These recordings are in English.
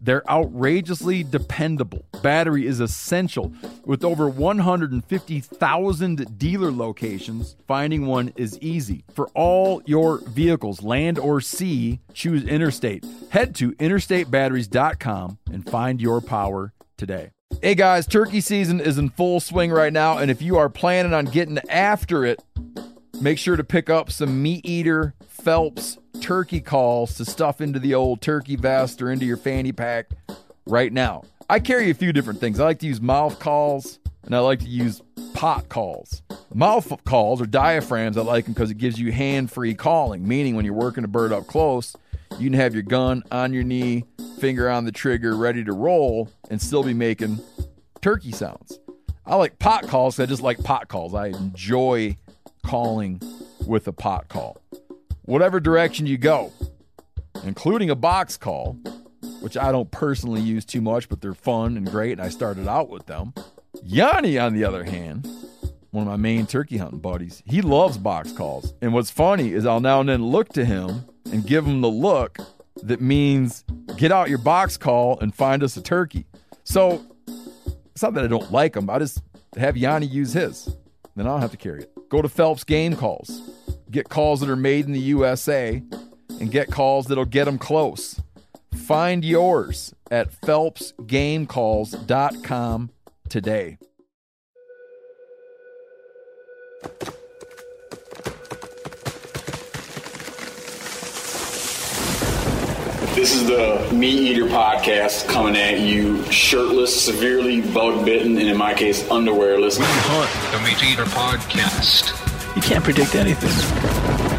They're outrageously dependable. Battery is essential. With over 150,000 dealer locations, finding one is easy. For all your vehicles, land or sea, choose Interstate. Head to interstatebatteries.com and find your power today. Hey guys, turkey season is in full swing right now, and if you are planning on getting after it, make sure to pick up some meat eater Phelps turkey calls to stuff into the old turkey vest or into your fanny pack right now. I carry a few different things. I like to use mouth calls and I like to use pot calls. Mouth calls or diaphragms, I like them because it gives you hand free calling, meaning when you're working a bird up close, you can have your gun on your knee, finger on the trigger, ready to roll, and still be making turkey sounds. I like pot calls. I just like pot calls. I enjoy calling with a pot call whatever direction you go, including a box call, which I don't personally use too much, but they're fun and great, and I started out with them. Yanni, on the other hand, one of my main turkey hunting buddies, he loves box calls. And what's funny is I'll now and then look to him and give him the look that means get out your box call and find us a turkey. So it's not that I don't like him, I just have Yanni use his. Then I don't have to carry it. Go to Phelps Game Calls get calls that are made in the USA, and get calls that'll get them close. Find yours at phelpsgamecalls.com today. This is the Meat Eater podcast coming at you shirtless, severely bug bitten, and in my case, underwearless. We hunt the Meat Eater podcast. You can't predict anything.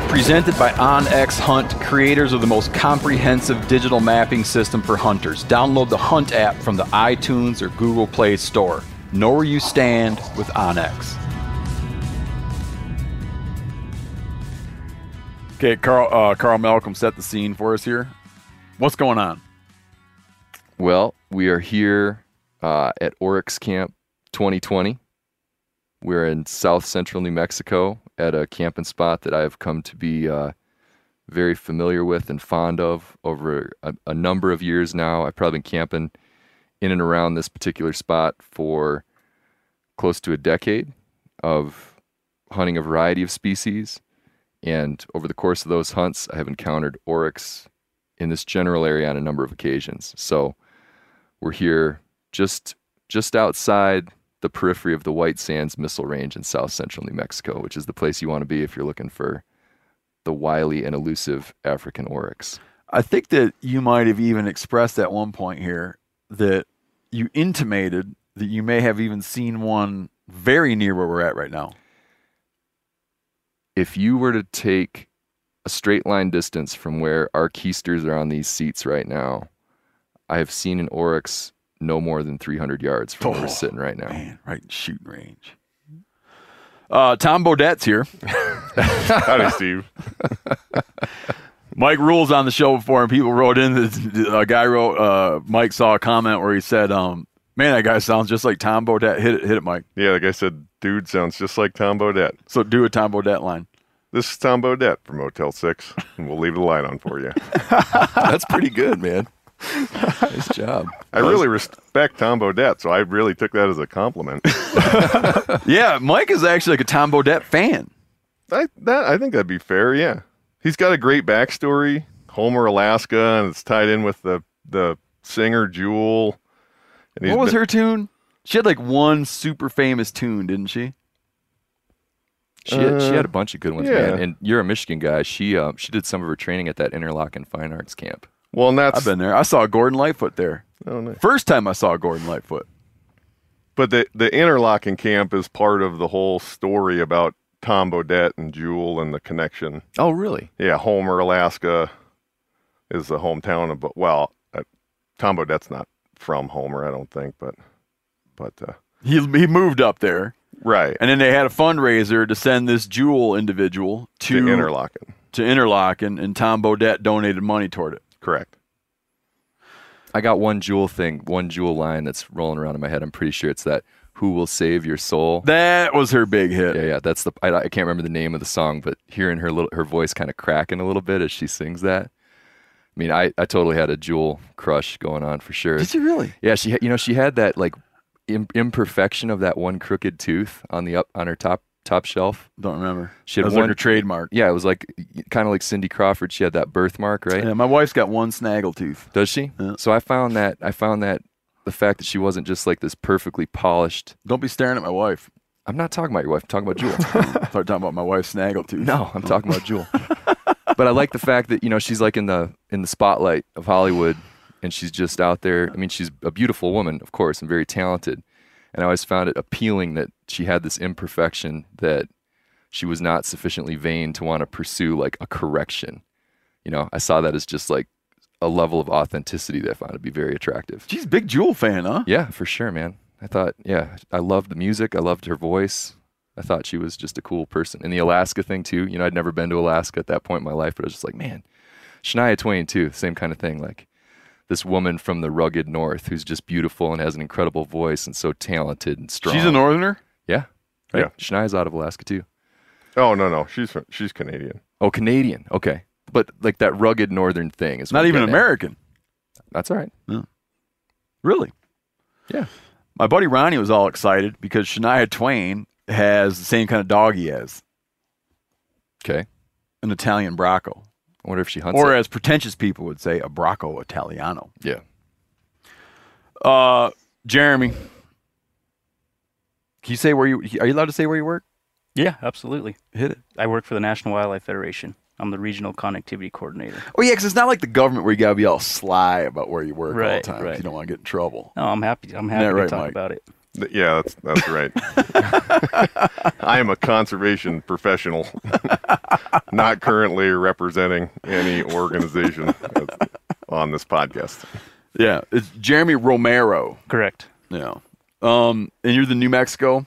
Presented by OnX Hunt, creators of the most comprehensive digital mapping system for hunters. Download the Hunt app from the iTunes or Google Play Store. Know where you stand with OnX. Okay, Karl, uh, Karl Malcolm set the scene for us here. What's going on? Well, we are here uh, at Oryx Camp 2020. We're in south central New Mexico at a camping spot that I've come to be uh, very familiar with and fond of over a, a, number of years now. I've probably been camping in and around this particular spot for close to a decade of hunting a variety of species. And over the course of those hunts, I have encountered oryx in this general area on a number of occasions. So we're here just just outside the periphery of the White Sands Missile Range in south central New Mexico, which is the place you want to be if you're looking for the wily and elusive African oryx. I think that you might have even expressed at one point here that you intimated that you may have even seen one very near where we're at right now. If you were to take a straight line distance from where our keisters are on these seats right now, I have seen an oryx no more than 300 yards from oh, where we're oh, sitting right now. Man, right in shooting range. Uh, Tom Bodette's here. Howdy, Steve. Mike Ruhl's on the show before, and people wrote in. A guy wrote. Uh, Mike saw a comment where he said, um, "Man, that guy sounds just like Tom Bodette." Hit it, hit it, Mike. Yeah, like I said, dude sounds just like Tom Bodette. So do a Tom Bodette line. This is Tom Bodette from Motel Six, and we'll leave the light on for you. That's pretty good, man nice job. I really respect Tom Bodette, so I really took that as a compliment. yeah, Mike is actually like a Tom Bodette fan. I that I think that'd be fair. Yeah, he's got a great backstory. Homer, Alaska, and it's tied in with the the singer Jewel. what was been, her tune? She had like one super famous tune, didn't she? She had, uh, she had a bunch of good ones, yeah. man. And you're a Michigan guy. She uh, she did some of her training at that Interlochen Fine Arts camp. Well, and that's I've been there. I saw Gordon Lightfoot there. Oh, nice. First time I saw Gordon Lightfoot. But the the Interlochen camp is part of the whole story about Tom Bodette and Jewel and the connection. Oh, really? Yeah, Homer, Alaska, is the hometown of. But Well, uh, Tom Bodette's not from Homer, I don't think, but but uh, he he moved up there, right? And then they had a fundraiser to send this Jewel individual to, to Interlochen to Interlochen, and Tom Bodette donated money toward it. Correct. I got one jewel thing, one jewel line that's rolling around in my head. I'm pretty sure it's that "Who will save your soul." That was her big hit. Yeah, yeah. That's the. I, I can't remember the name of the song, but hearing her little her voice kind of cracking a little bit as she sings that. I mean, I, I totally had a jewel crush going on for sure. Did you really? Yeah, she you know she had that like imperfection of that one crooked tooth on the up on her top top shelf. Don't remember. She had that was one like her trademark. Yeah, it was like kind of like Cindy Crawford. She had that birthmark, right? Yeah, my wife's got one snaggle tooth. Does she? Yeah. So I found that I found that the fact that she wasn't just like this perfectly polished. Don't be staring at my wife. I'm not talking about your wife. I'm talking about Jewel. Start talking about my wife's snaggle tooth. no, I'm talking about Jewel. but I like the fact that you know she's like in the in the spotlight of Hollywood, and she's just out there. I mean, she's a beautiful woman, of course, and very talented. And I always found it appealing that she had this imperfection that she was not sufficiently vain to want to pursue like a correction. You know, I saw that as just like a level of authenticity that I found to be very attractive. She's a big Jewel fan, huh? Yeah, for sure, man. I thought, yeah, I loved the music. I loved her voice. I thought she was just a cool person. And the Alaska thing too. You know, I'd never been to Alaska at that point in my life, but I was just like, man, Shania Twain too. Same kind of thing. Like this woman from the rugged north who's just beautiful and has an incredible voice and so talented and strong. She's a northerner. Yeah, right. Yeah. Shania's out of Alaska too. Oh no, no, she's from- she's Canadian. Oh, Canadian. Okay, but like that rugged northern thing is Not even getting at. American. That's all right. No. Really? Yeah. My buddy Ronnie was all excited because Shania Twain has the same kind of dog he has, Okay. an Italian Bracco. I wonder if she hunts. Or it. as pretentious people would say, a Bracco Italiano. yeah. Uh, Jeremy, can you say where you are you allowed to say where you work? Yeah, absolutely. Hit it. I work for the National Wildlife Federation. I'm the regional connectivity coordinator. Oh yeah, because it's not like the government where you gotta be all sly about where you work all the time. time. 'cause right. You don't want to get in trouble. No, I'm happy. I'm that happy right, to talk Mike? about it. Th- Yeah, that's that's right. I am a conservation professional, not currently representing any organization on this podcast. Yeah, it's Jeremy Romero. Correct. Yeah. Um, and you're the New Mexico.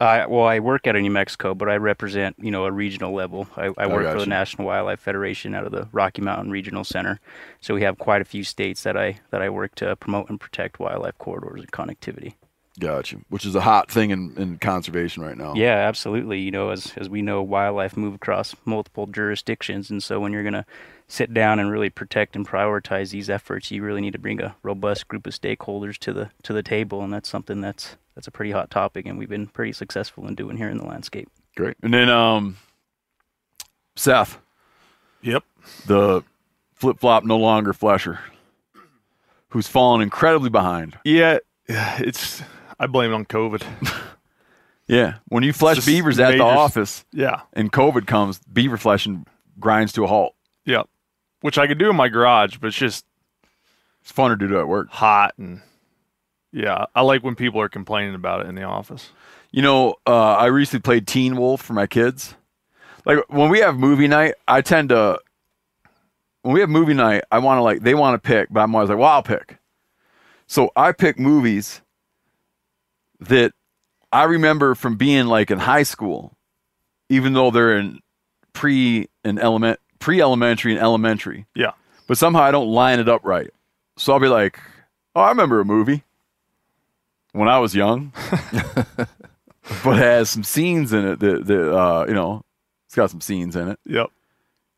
I well, I work out of New Mexico, but I represent you know a regional level. I, I work for the National Wildlife Federation out of the Rocky Mountain Regional Center. So we have quite a few states that I that I work to promote and protect wildlife corridors and connectivity. Gotcha. Which is a hot thing in, in conservation right now. Yeah, absolutely. You know, as as we know, wildlife move across multiple jurisdictions, and so when you're gonna sit down and really protect and prioritize these efforts, you really need to bring a robust group of stakeholders to the to the table, and that's something that's that's a pretty hot topic, and we've been pretty successful in doing here in the landscape. Great. And then um, Seth, Yep. the flip flop no longer flesher, who's fallen incredibly behind. Yeah, it's. I blame it on COVID. Yeah. When you flesh just beavers at the office Yeah, and COVID comes, beaver fleshing grinds to a halt. yeah. Which I could do in my garage, but it's just It's fun to do it at work. hot and yeah. I like when people are complaining about it in the office. You know, uh, I recently played Teen Wolf for my kids. Like when we have movie night, I tend to when we have movie night, I want to like they want to pick, but I'm always like, well, I'll pick. So I pick movies that I remember from being like in high school, even though they're in pre and element pre elementary and elementary. Yeah. But somehow I don't line it up right. So I'll be like, oh, I remember a movie when I was young but has some scenes in it that, that uh, you know, it's got some scenes in it. Yep.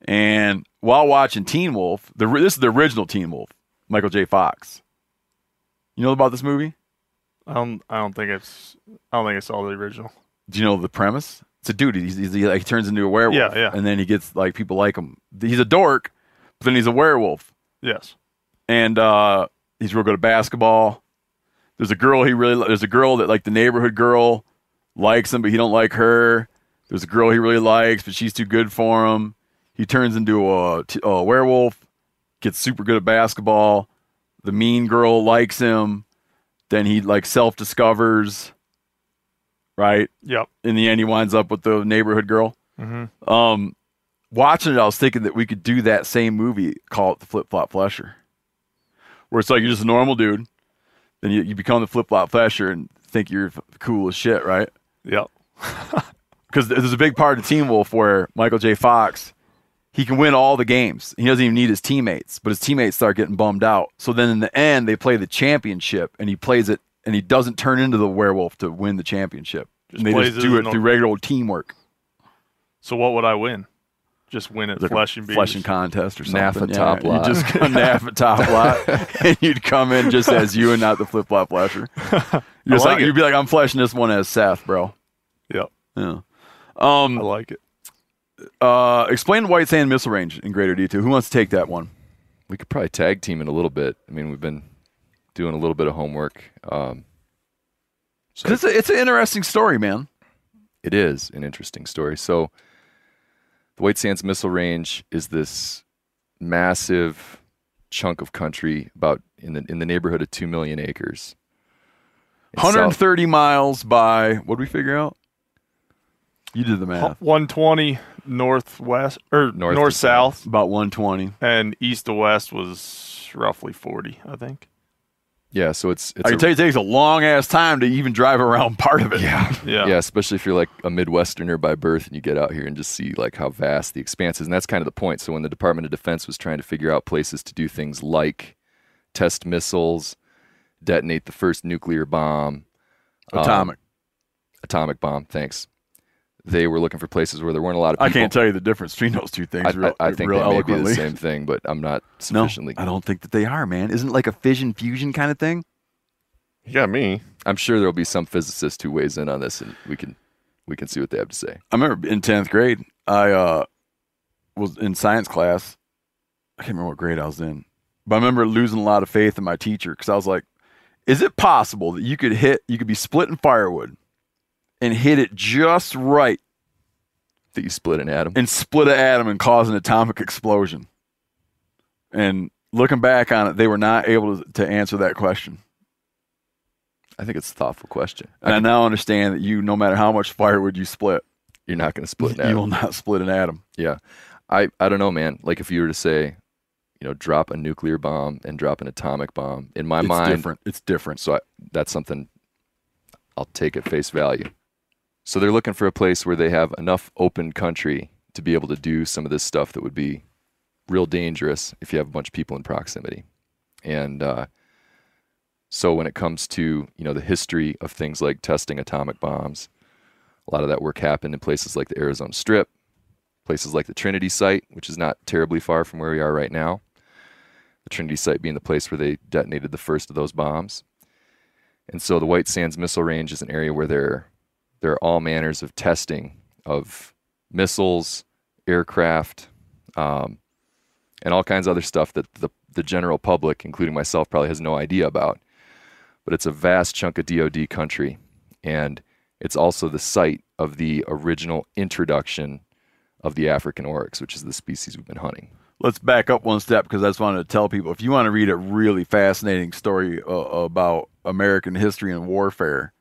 And while watching Teen Wolf, the this is the original Teen Wolf, Michael J. Fox. You know about this movie? I don't. I don't think it's. I don't think it's all the original. Do you know the premise? It's a dude. He's, he's, he like turns into a werewolf. Yeah, yeah. And then he gets like people like him. He's a dork, but then he's a werewolf. Yes. and uh, he's real good at basketball. There's a girl he really there's a girl that like the neighborhood girl likes him, but he don't like her. There's a girl he really likes, but she's too good for him. He turns into a werewolf, gets super good at basketball. The mean girl likes him. Then he like self discovers, right? Yep. In the end, he winds up with the neighborhood girl. Mm-hmm. Um, watching it, I was thinking that we could do that same movie, call it the Flip Flop Flesher, where it's like you're just a normal dude, then you, you become the Flip Flop Flesher and think you're cool as shit, right? Yep. because there's a big part of Teen Wolf where Michael J. Fox he can win all the games. He doesn't even need his teammates, but his teammates start getting bummed out. So then in the end, they play the championship, and he plays it, and he doesn't turn into the werewolf to win the championship. Just and they just do it through regular old teamwork, So what would I win? Just win at like flesh and beaters. fleshing contest or something. NAFA yeah. top You lot. just a NAFA top lot, and you'd come in just as you and not the flip flop flasher. You're like, like you'd be like, I'm fleshing this one as Seth, bro. Yep, Yeah. Um, I like it. uh, explain White Sand Missile Range in greater detail. Who wants to take that one? We could probably tag team it a little bit. I mean, we've been doing a little bit of homework. Um, so 'Cause it's, a, it's an interesting story, man. it is an interesting story. So, the White Sands Missile Range is this massive chunk of country, about in the in the neighborhood of two million acres. It's south- 130 miles by what did we figure out? You did the math. 120 northwest or North north, to south, About 120. and east to west was roughly 40, I think. Yeah, so it's it's I a- can tell you, it takes a long ass time to even drive around part of it. Yeah. Yeah. yeah, especially if you're like a Midwesterner by birth and you get out here and just see like how vast the expanse is. And that's kind of the point. So when the Department of Defense was trying to figure out places to do things like test missiles, detonate the first nuclear bomb, um, Atomic. atomic bomb, thanks. They were looking for places where there weren't a lot of people. I can't tell you the difference between those two things. I, real, I, I think real they may be the same thing, but I'm not sufficiently. No. I don't think that they are, man. Isn't it like a fission fusion kind of thing? You got me. I'm sure there'll be some physicist who weighs in on this, and we can we can see what they have to say. I remember in tenth grade, I uh, was in science class. I can't remember what grade I was in, but I remember losing a lot of faith in my teacher because I was like, "Is it possible that you could hit, you could be splitting firewood, and hit it just right, That you split an atom. and split an atom and cause an atomic explosion?" And looking back on it, they were not able to, to answer that question. I think it's a thoughtful question. And I now understand that you, no matter how much firewood you split, You're not going to split an atom. you will not split an atom. Yeah. I, I don't know, man. Like if you were to say, you know, drop a nuclear bomb and drop an atomic bomb, in my it's mind, different. It's different. so I, that's something I'll take at face value. So they're looking for a place where they have enough open country to be able to do some of this stuff that would be real dangerous if you have a bunch of people in proximity. And uh, so when it comes to you know the history of things like testing atomic bombs, a lot of that work happened in places like the Arizona Strip, places like the Trinity site, which is not terribly far from where we are right now. The Trinity site being the place where they detonated the first of those bombs. And so the White Sands Missile Range is an area where there, there are all manners of testing of missiles, aircraft, um, and all kinds of other stuff that the, the general public, including myself, probably has no idea about. But it's a vast chunk of DoD country, and it's also the site of the original introduction of the African oryx, which is the species we've been hunting. let's back up one step because I just wanted to tell people if you want to read a really fascinating story uh, about American history and warfare,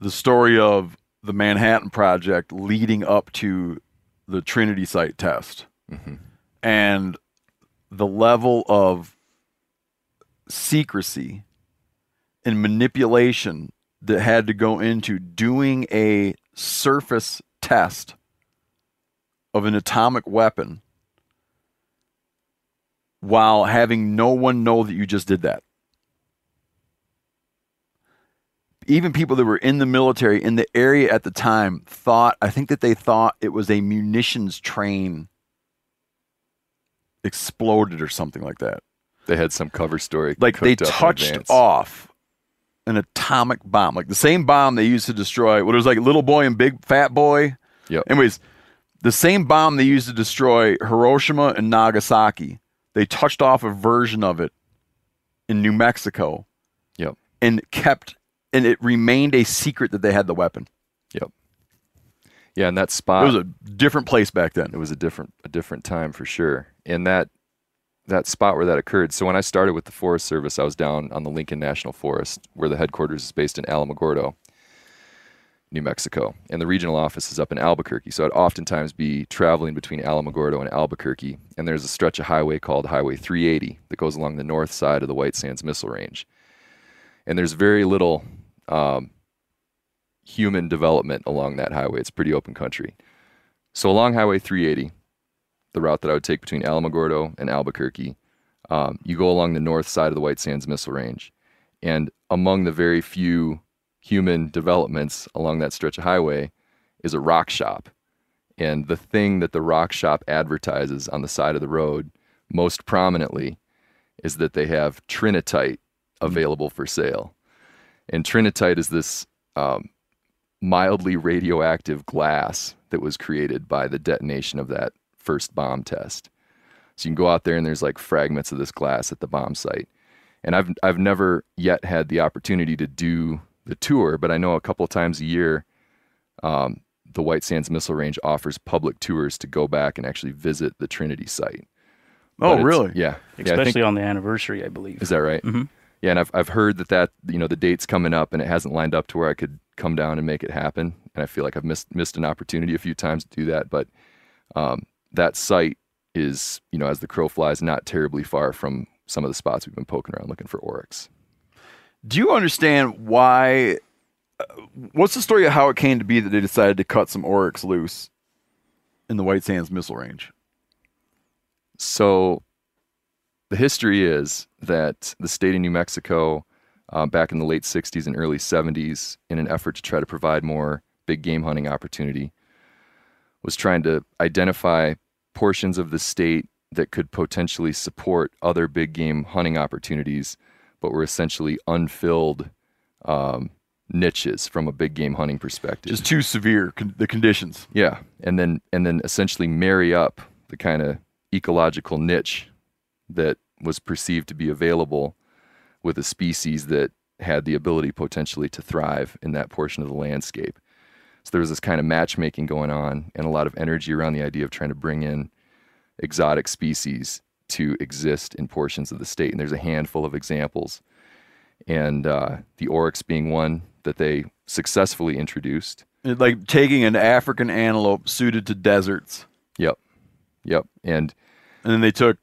the story of the Manhattan Project leading up to the Trinity site test mm-hmm. and the level of secrecy and manipulation that had to go into doing a surface test of an atomic weapon while having no one know that you just did that. Even people that were in the military in the area at the time thought, I think that they thought it was a munitions train exploded or something like that. They had some cover story. Like they cooked up in touched off an atomic bomb, like the same bomb they used to destroy. What it was like little boy and big fat boy. Yep. Anyways, the same bomb they used to destroy Hiroshima and Nagasaki, they touched off a version of it in New Mexico Yep. and kept, and it remained a secret that they had the weapon. Yep. Yeah, and that spot. It was a different place back then. it was a different a different time for sure. And that that spot where that occurred. So when I started with the Forest Service, I was down on the Lincoln National Forest, where the headquarters is based in Alamogordo, New Mexico, and the regional office is up in Albuquerque. So I'd oftentimes be traveling between Alamogordo and Albuquerque, and there's a stretch of highway called Highway 380 that goes along the north side of the White Sands Missile Range. And there's very little um, human development along that highway. It's pretty open country. So along Highway 380, the route that I would take between Alamogordo and Albuquerque, um, you go along the north side of the White Sands Missile Range. And among the very few human developments along that stretch of highway is a rock shop. And the thing that the rock shop advertises on the side of the road most prominently is that they have trinitite available for sale. And trinitite is this um, mildly radioactive glass that was created by the detonation of that first bomb test. So you can go out there and there's like fragments of this glass at the bomb site. And I've I've never yet had the opportunity to do the tour, but I know a couple of times a year, um, the White Sands Missile Range offers public tours to go back and actually visit the Trinity site. Oh, really? Yeah. Yeah, especially think- on the anniversary, I believe. is that right? Mhm. Yeah, and I've I've heard that that you know the date's coming up and it hasn't lined up to where I could come down and make it happen. And I feel like I've missed missed an opportunity a few times to do that. But um, that site is you know as the crow flies, not terribly far from some of the spots we've been poking around looking for oryx. Do you understand why? uh, What's the story of how it came to be that they decided to cut some oryx loose in the White Sands Missile Range? So the history is that the state of New Mexico, uh, back in the late 60s and early 70s, in an effort to try to provide more big game hunting opportunity, was trying to identify portions of the state that could potentially support other big game hunting opportunities, but were essentially unfilled um, niches from a big game hunting perspective. Just too severe con- the conditions. Yeah, and then and then essentially marry up the kind of ecological niche that was perceived to be available with a species that had the ability potentially to thrive in that portion of the landscape. So there was this kind of matchmaking going on and a lot of energy around the idea of trying to bring in exotic species to exist in portions of the state. And there's a handful of examples. And uh, the oryx being one that they successfully introduced. Like taking an African antelope suited to deserts, Yep. Yep. And and then they took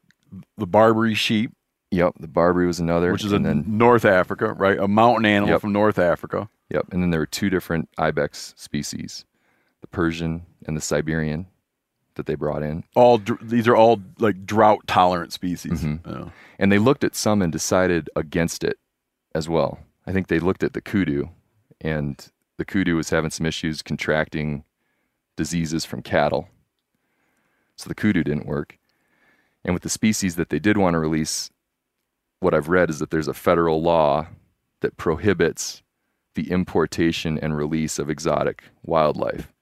the Barbary sheep, yep, the Barbary was another. which is a then North Africa, right? A mountain animal Yep. from North Africa. yep, and then there were two different ibex species, the Persian and the Siberian that they brought in. All these are all like drought tolerant species. Mm-hmm. Yeah. And they looked at some and decided against it as well. I think they looked at the kudu and the kudu was having some issues contracting diseases from cattle. So the kudu didn't work. And with the species that they did want to release, what I've read is that there's a federal law that prohibits the importation and release of exotic wildlife.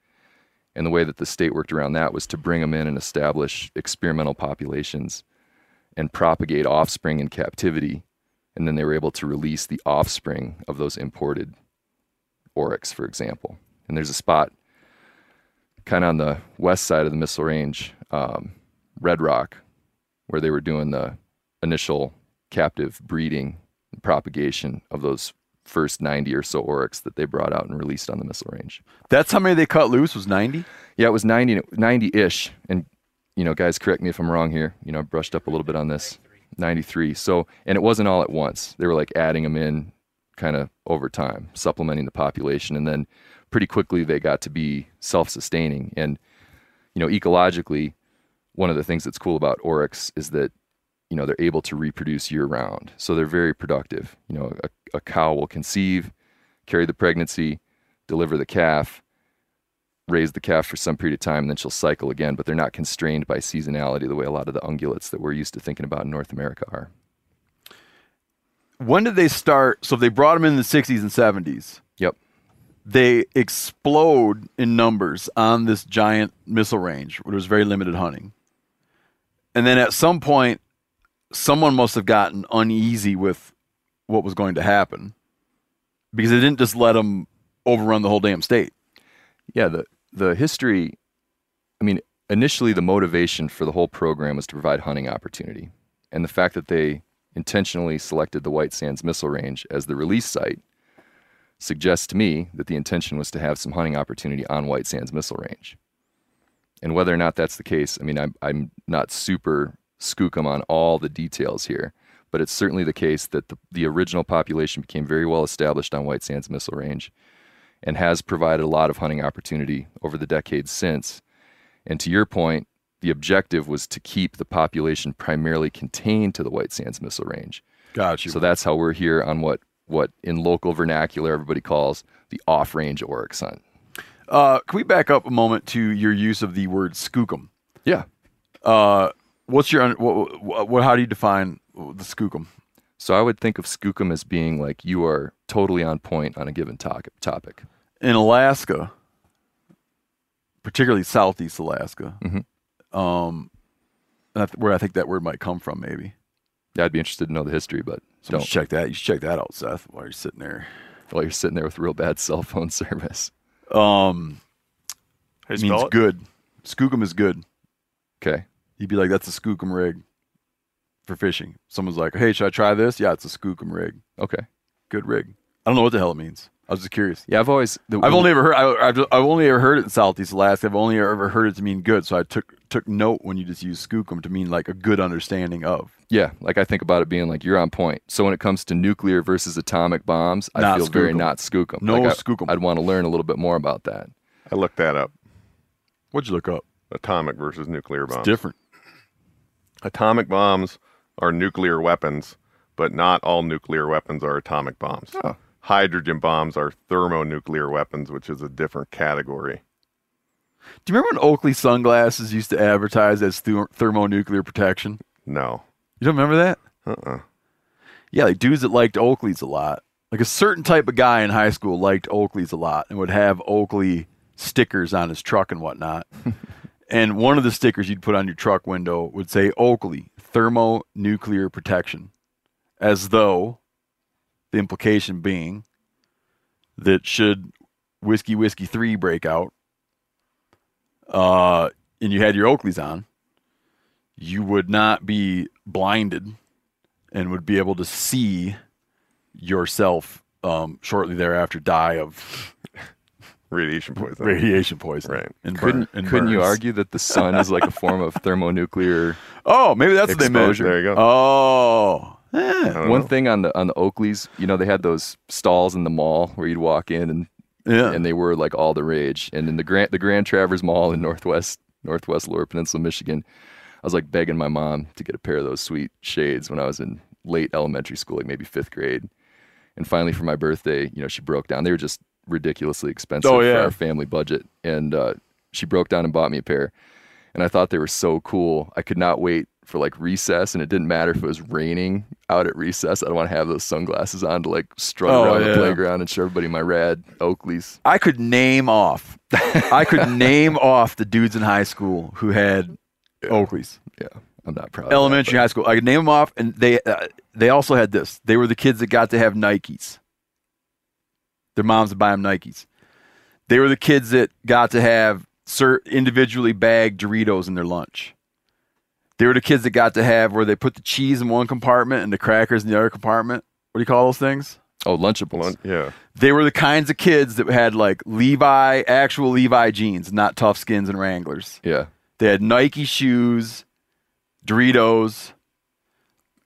And the way that the state worked around that was to bring them in and establish experimental populations and propagate offspring in captivity. And then they were able to release the offspring of those imported oryx, for example. And there's a spot kind of on the west side of the missile range, um, Red Rock, where they were doing the initial captive breeding and propagation of those first 90 or so oryx that they brought out and released on the missile range. That's how many they cut loose was 90? Yeah, it was 90 90-ish and you know, guys correct me if I'm wrong here. You know, I brushed up a little bit on this. 93. So, and it wasn't all at once. They were like adding them in kind of over time, supplementing the population and then pretty quickly they got to be self-sustaining and you know, ecologically one of the things that's cool about oryx is that you know, they're able to reproduce year round. So they're very productive. You know, a, a cow will conceive, carry the pregnancy, deliver the calf, raise the calf for some period of time, and then she'll cycle again. But they're not constrained by seasonality the way a lot of the ungulates that we're used to thinking about in North America are. When did they start? So if they brought them in the 60s and 70s. Yep. They explode in numbers on this giant missile range where there's very limited hunting. And then at some point, someone must have gotten uneasy with what was going to happen because they didn't just let them overrun the whole damn state. Yeah, the the history. I mean, initially the motivation for the whole program was to provide hunting opportunity, and the fact that they intentionally selected the White Sands Missile Range as the release site suggests to me that the intention was to have some hunting opportunity on White Sands Missile Range. And whether or not that's the case, I mean, I'm I'm not super skookum on all the details here, but it's certainly the case that the, the original population became very well established on White Sands Missile Range and has provided a lot of hunting opportunity over the decades since. And to your point, the objective was to keep the population primarily contained to the White Sands Missile Range. Got you. So that's how we're here on what what in local vernacular everybody calls the off-range oryx hunt. Uh, can we back up a moment to your use of the word skookum? Yeah. Uh, what's your what, what, what? How do you define the skookum? So I would think of skookum as being like you are totally on point on a given topic. Topic. in Alaska, particularly Southeast Alaska, Mhm. um, that's where I think that word might come from, maybe. Yeah, I'd be interested to know the history, but So don't. check that. You should check that out, Seth, while you're sitting there. While you're sitting there with real bad cell phone service. Um, means it. good. Skookum is good. Okay. You'd be like, "That's a skookum rig for fishing." Someone's like, "Hey, should I try this?" Yeah, it's a skookum rig. Okay. Good rig. I don't know what the hell it means. I was just curious. Yeah, I've always. The, I've only ever heard. I, I've, I've only ever heard it in Southeast Alaska. I've only ever heard it to mean good. So I took took note when you just use skookum to mean like a good understanding of. Yeah, like I think about it being like you're on point. So when it comes to nuclear versus atomic bombs, I Not feel very not skookum. No like I, skookum. I'd want to learn a little bit more about that. I looked that up. What'd you look up? Atomic versus nuclear It's bombs. different. Atomic bombs are nuclear weapons, but not all nuclear weapons are atomic bombs. Oh. Hydrogen bombs are thermonuclear weapons, which is a different category. Do you remember when Oakley sunglasses used to advertise as ther- thermonuclear protection? No. You don't remember that? Uh-uh. Yeah, like dudes that liked Oakley's a lot. Like a certain type of guy in high school liked Oakley's a lot and would have Oakley stickers on his truck and whatnot. and one of the stickers you'd put on your truck window would say Oakley thermonuclear protection, as though the implication being that should whiskey whiskey three break out, uh, and you had your Oakleys on, you would not be blinded and would be able to see yourself um, shortly thereafter die of Radiation poisoning. radiation poisoning. Right. And Couldn't burn, and couldn't you argue that the sun is like a form of thermonuclear? Oh, maybe that's what they meant. Exposure. There you go. Oh, eh. One know. thing on the on the Oakleys, you know, they had those stalls in the mall where you'd walk in and yeah. and they were like all the rage. And in the Grand the Grand Traverse Mall in Northwest Northwest Lower Peninsula, Michigan, I was like begging my mom to get a pair of those sweet shades when I was in late elementary school, like maybe fifth grade. And finally, for my birthday, you know, she broke down. They were just ridiculously expensive Oh, for our family budget, and uh, she broke down and bought me a pair. And I thought they were so cool. I could not wait for like recess, and it didn't matter if it was raining out at recess. I don't want to have those sunglasses on to like strut Oh, around yeah. the playground and show everybody my rad Oakleys. I could name off. I could name off the dudes in high school who had Oakleys. Yeah, I'm not proud. of that, Elementary, high school. I could name them off, and they uh, they also had this. They were the kids that got to have Nikes. Their moms would buy them Nikes. They were the kids that got to have individually bagged Doritos in their lunch. They were the kids that got to have where they put the cheese in one compartment and the crackers in the other compartment. What do you call those things? oh, Lunchables. Blunt- Yeah. They were the kinds of kids that had like Levi, actual Levi jeans, not tough skins and Wranglers. Yeah, They had Nike shoes, Doritos,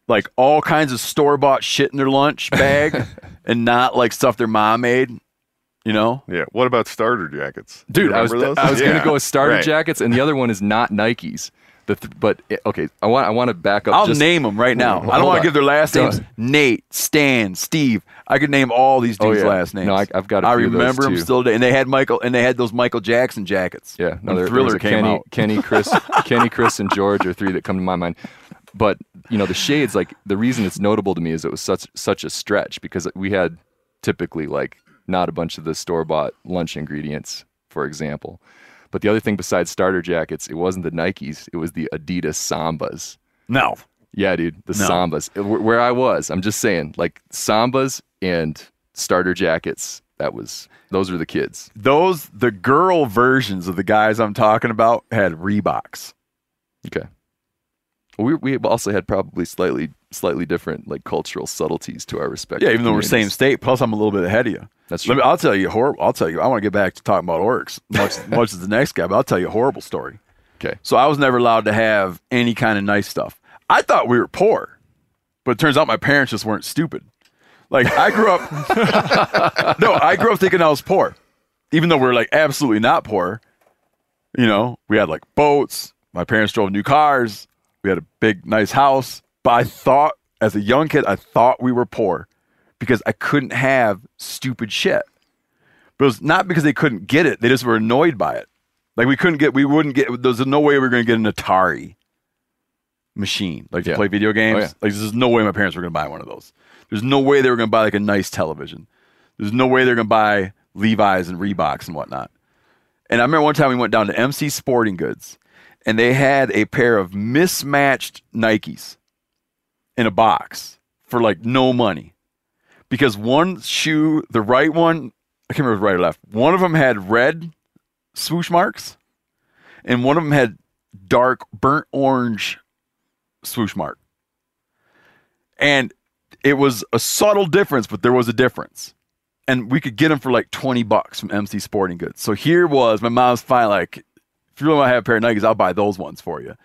like all kinds of store bought shit in their lunch bag and not like stuff their mom made, you know? Yeah. What about starter jackets? dude, I was? I was Yeah. gonna go with starter Right. jackets, and the other one is not Nikes. The th- but eh, okay, I want I want to back up. I'll just, name them right now. I don't want to give their last names. Nate, Stan, Steve. I could name all these Oh, dudes' yeah. last names. No, I- I've got a I remember them still today. And they had Michael, and they had those Michael Jackson jackets. Yeah, no, there, Thriller came Kenny, out. Kenny, Chris, Kenny, Chris, and George are three that come to my mind. But you know, the shades, like the reason it's notable to me is it was such such a stretch because we had typically like not a bunch of the store bought lunch ingredients, for example. But the other thing besides starter jackets, it wasn't the Nikes, it was the Adidas Sambas. No. Yeah, dude, the No. Sambas. Uh, where where I was, I'm just saying, like Sambas and starter jackets. That was those are the kids. Those, the girl versions of the guys I'm talking about had Reeboks. Okay. We we also had probably slightly slightly different like cultural subtleties to our respect. Yeah, even though we're same state. Plus, I'm a little bit ahead of you. That's Let true. me, I'll tell you horrible. I'll tell you. I want to get back to talking about oryx, much much as the next guy. But I'll tell you a horrible story. Okay. So I was never allowed to have any kind of nice stuff. I thought we were poor, but it turns out my parents just weren't stupid. Like I grew up. no, I grew up thinking I was poor. even though we are like absolutely not poor. You know, we had like boats. My parents drove new cars. We had a big, nice house. But I thought, as a young kid, I thought we were poor because I couldn't have stupid shit. But it was not because they couldn't get it; they just were annoyed by it. Like we couldn't get, we wouldn't get. there's no way we were going to get an Atari machine, like to Yeah. play video games. Oh, yeah. Like there's no way my parents were going to buy one of those. There's no way they were going to buy like a nice television. There's no way they're going to buy Levi's and Reeboks and whatnot. And I remember one time we went down to MC Sporting Goods, and they had a pair of mismatched Nikes in a box for like no money, because one shoe, the right one, I can't remember right or left. One of them had red swoosh marks, and one of them had dark burnt orange swoosh mark. And it was a subtle difference, but there was a difference. And we could get them for like 20 bucks from MC Sporting Goods. So here was my mom's fine, like, if you really want to have a pair of Nikes, I'll buy those ones for you. And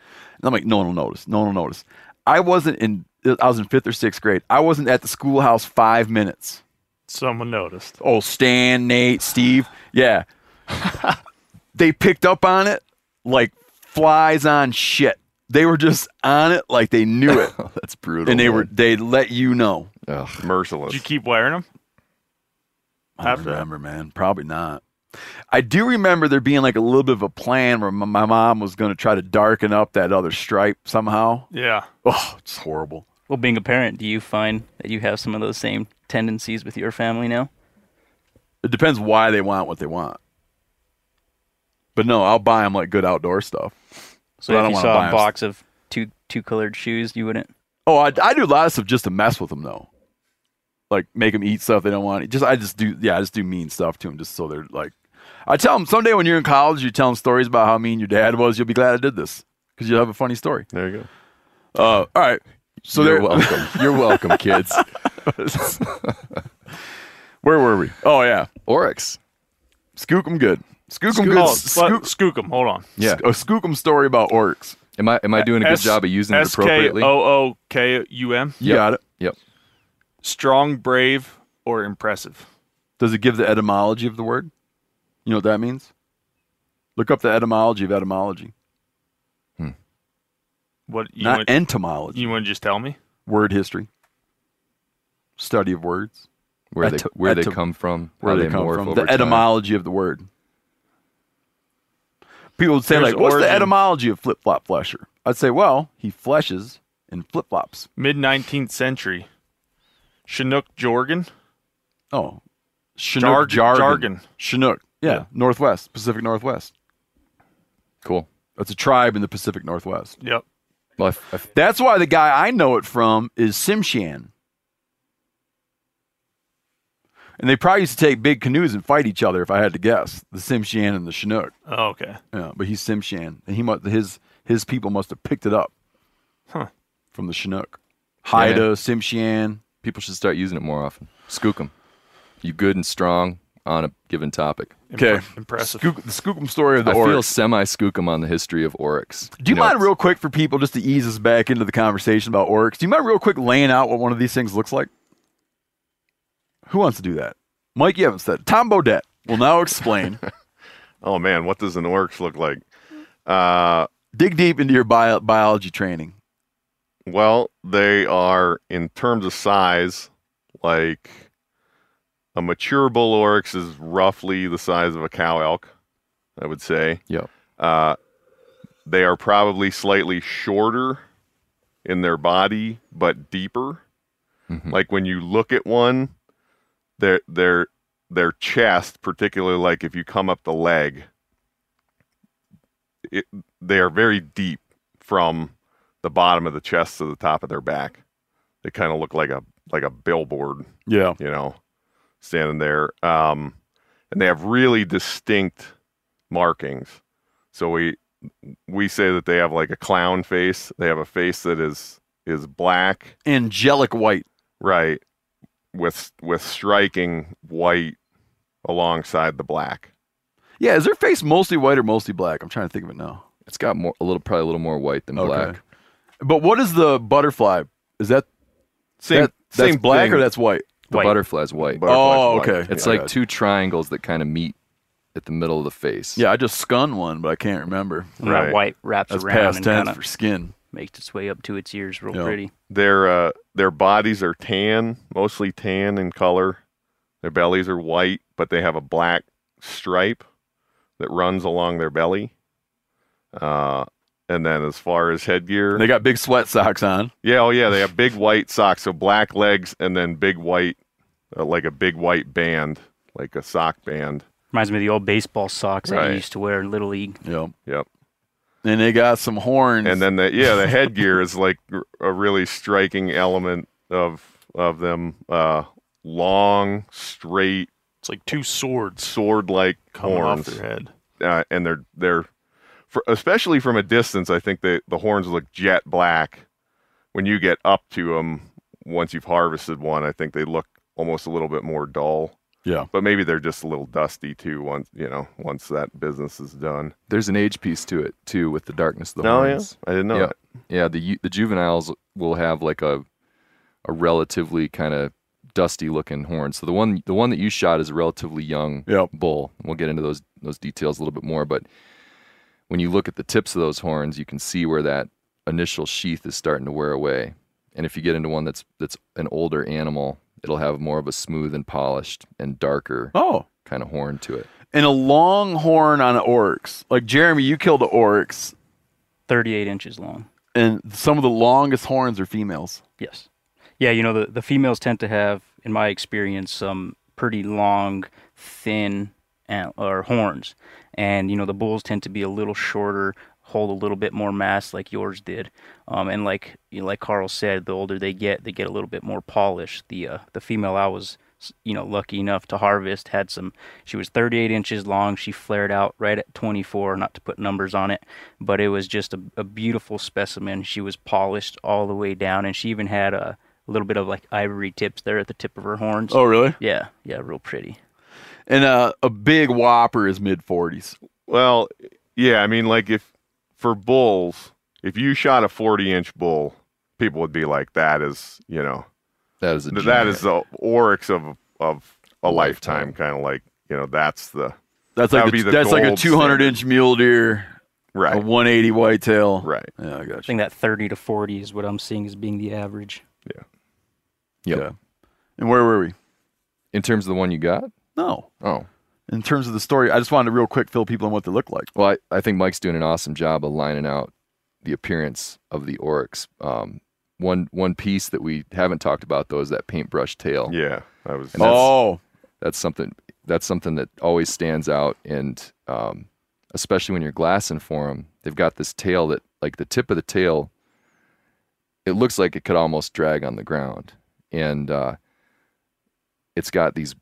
I'm like, no one will notice. No one will notice. I wasn't in, I was in fifth or sixth grade. I wasn't at the schoolhouse five minutes. Someone noticed. Oh, Stan, Nate, Steve. Yeah. they picked up on it like flies on shit. They were just on it like they knew it. That's brutal. and they were they let you know. Ugh. Merciless. Did you keep wearing them? I don't After that. remember, man. Probably not. I do remember there being like a little bit of a plan where my, my mom was going to try to darken up that other stripe somehow. Yeah. Oh, it's horrible. Well, being a parent, do you find that you have some of those same tendencies with your family now? It depends why they want what they want. But no, I'll buy them like good outdoor stuff. So But I if don't you wanna saw buy a 'em. box of two two colored shoes, you wouldn't. Oh, I, I do a lot of stuff just to mess with them though. Like make them eat stuff they don't want. Just I just do yeah, I just do mean stuff to them just so they're like. I tell them someday when you're in college, you tell them stories about how mean your dad was. You'll be glad I did this because you'll have a funny story. there you go. Uh, all right, so You're welcome. You're welcome, kids. Where were we? Oh yeah, Oryx. skook 'em good. Skook 'em Oh, good. but Skook, skook 'em. Hold on. Yeah. a skook 'em story about oryx. Am I am I doing a good S- job of using it appropriately? S K O O K U M. You Yep. got it. Yep. Strong, brave, or impressive. Does it give the etymology of the word? You know what that means? Look up the etymology of etymology, hmm. What you not want? entomology. you want to just tell me? word history, study of words. Where they Ety- where they come from, where how they, come morph from, over the time. etymology of the word. People would say, There's like, what's the etymology of flip flop flesher? I'd say, well, he fleshes in flip flops. Mid 19th century. Chinook Jargon. Oh, Chinook Jarg- jargon. jargon. Chinook, yeah, Yeah. Northwest, Pacific Northwest. Cool. That's a tribe in the Pacific Northwest. Yep. Well, I f- I f- That's why the guy I know it from is Tsimshian. And they probably used to take big canoes and fight each other, if I had to guess. The Tsimshian and the Chinook. Oh, okay. Yeah, but he's Tsimshian, and he must his his people must have picked it up Huh. from the Chinook. Haida. Tsimshian. people should start using it more often. Skook 'em. You good and strong on a given topic. Okay, impressive. Skook, the Skookum story of the I feel semi Skookum on the history of Oryx. Do you, know, mind it's- real quick for people just to ease us back into the conversation about Oryx? Do you mind real quick laying out what one of these things looks like? Who wants to do that? Mike, you haven't said. Tom Bodette will now explain. Oh man, what does an oryx look like? Uh, Dig deep into your bio- biology training. well, they are in terms of size, like a mature bull oryx is roughly the size of a cow elk, I would say. Yep. Uh, they are probably slightly shorter in their body, but deeper. Mhm. Like when you look at one, their their their chest, particularly like if you come up the leg, it, they are very deep from the bottom of the chest to the top of their back. They kind of look like a like a billboard Yeah. you know, standing there. Um, and they have really distinct markings. So we we say that they have like a clown face. They have a face that is is black, Angelic white. right, with with striking white alongside the black. Yeah, is their face mostly white or mostly black? I'm trying to think of it now. It's got more, a little, probably a little more white than Okay. black. But what is the butterfly? Is that Same that, same black thing. or that's white? The White. butterfly's white. Butterfly's Oh, white. okay. it's I like two triangles that kind of meet at the middle of the face. Yeah, I just skun one, but I can't remember. And Right. that white wraps That's around past and tense for skin. makes its way up to its ears real Yeah. pretty. Their uh, their bodies are tan, mostly tan in color. Their bellies are white, but they have a black stripe that runs along their belly. Uh, and then as far as headgear, they got big sweat socks on. yeah, oh yeah, they have big white socks, so black legs, and then big white, uh, like a big white band, like a sock band. Reminds me of the old baseball socks that Right. you used to wear in Little League. Yep. Yep. And they got some horns. And then the yeah, the headgear is like a really striking element of of them. Uh, long, straight, It's like two swords sword-like coming horns, off their head. uh, and they're they're for, especially from a distance. I think the the horns look jet black. When you get up to them, once you've harvested one, I think they look almost a little bit more dull. yeah. But maybe they're just a little dusty too. Once you know, once that business is done. There's an age piece to it too with the darkness of the Oh, yeah? horns. I didn't know yeah. that. Yeah, the the juveniles will have like a a relatively kind of dusty looking horn. So the one the one that you shot is a relatively young Yep. bull. We'll get into those those details a little bit more, but when you look at the tips of those horns, you can see where that initial sheath is starting to wear away. And if you get into one that's that's an older animal, it'll have more of a smooth and polished and darker Oh. kind of horn to it. And a long horn on an oryx. Like Jeremy, you killed an oryx, 38 inches long. and some of the longest horns are females. Yes. Yeah, you know, the, the females tend to have, in my experience, some pretty long, thin an- or horns. And, you know, the bulls tend to be a little shorter, hold a little bit more mass like yours did. Um, and like you know, like Karl said, the older they get, they get a little bit more polished. The uh, the female I was, you know, lucky enough to harvest had some. She was 38 inches long. She flared out right at 24. Not to put numbers on it, but it was just a, a beautiful specimen. She was polished all the way down, and she even had a, a little bit of like ivory tips there at the tip of her horns. Oh, really? Yeah, yeah, real pretty. And uh, a big whopper is mid 40s. Well, yeah, I mean, like if for bulls, if you shot a 40 inch bull, people would be like, that is, you know, That is a th- giant. is the oryx of of a Lifetime. lifetime, kind of like, you know, that's the That's like would a, the that's like a 200 standard. inch mule deer, right, a 180 whitetail. right. Yeah, I got I you. think that 30 to 40 is what I'm seeing as being the average. Yep. Yeah. And where were we? In terms of the one you got? No. Oh. In terms of the story, I just wanted to real quick fill people in what they look like. Well, I, I think Mike's doing an awesome job of lining out the appearance of the oryx. Um, one one piece that we haven't talked about though is that paintbrush tail. Yeah, I was. And that's- Oh, That's something that's something that always stands out, and um, especially when you're glassing for them, they've got this tail that, like the tip of the tail, it looks like it could almost drag on the ground, and uh, it's got these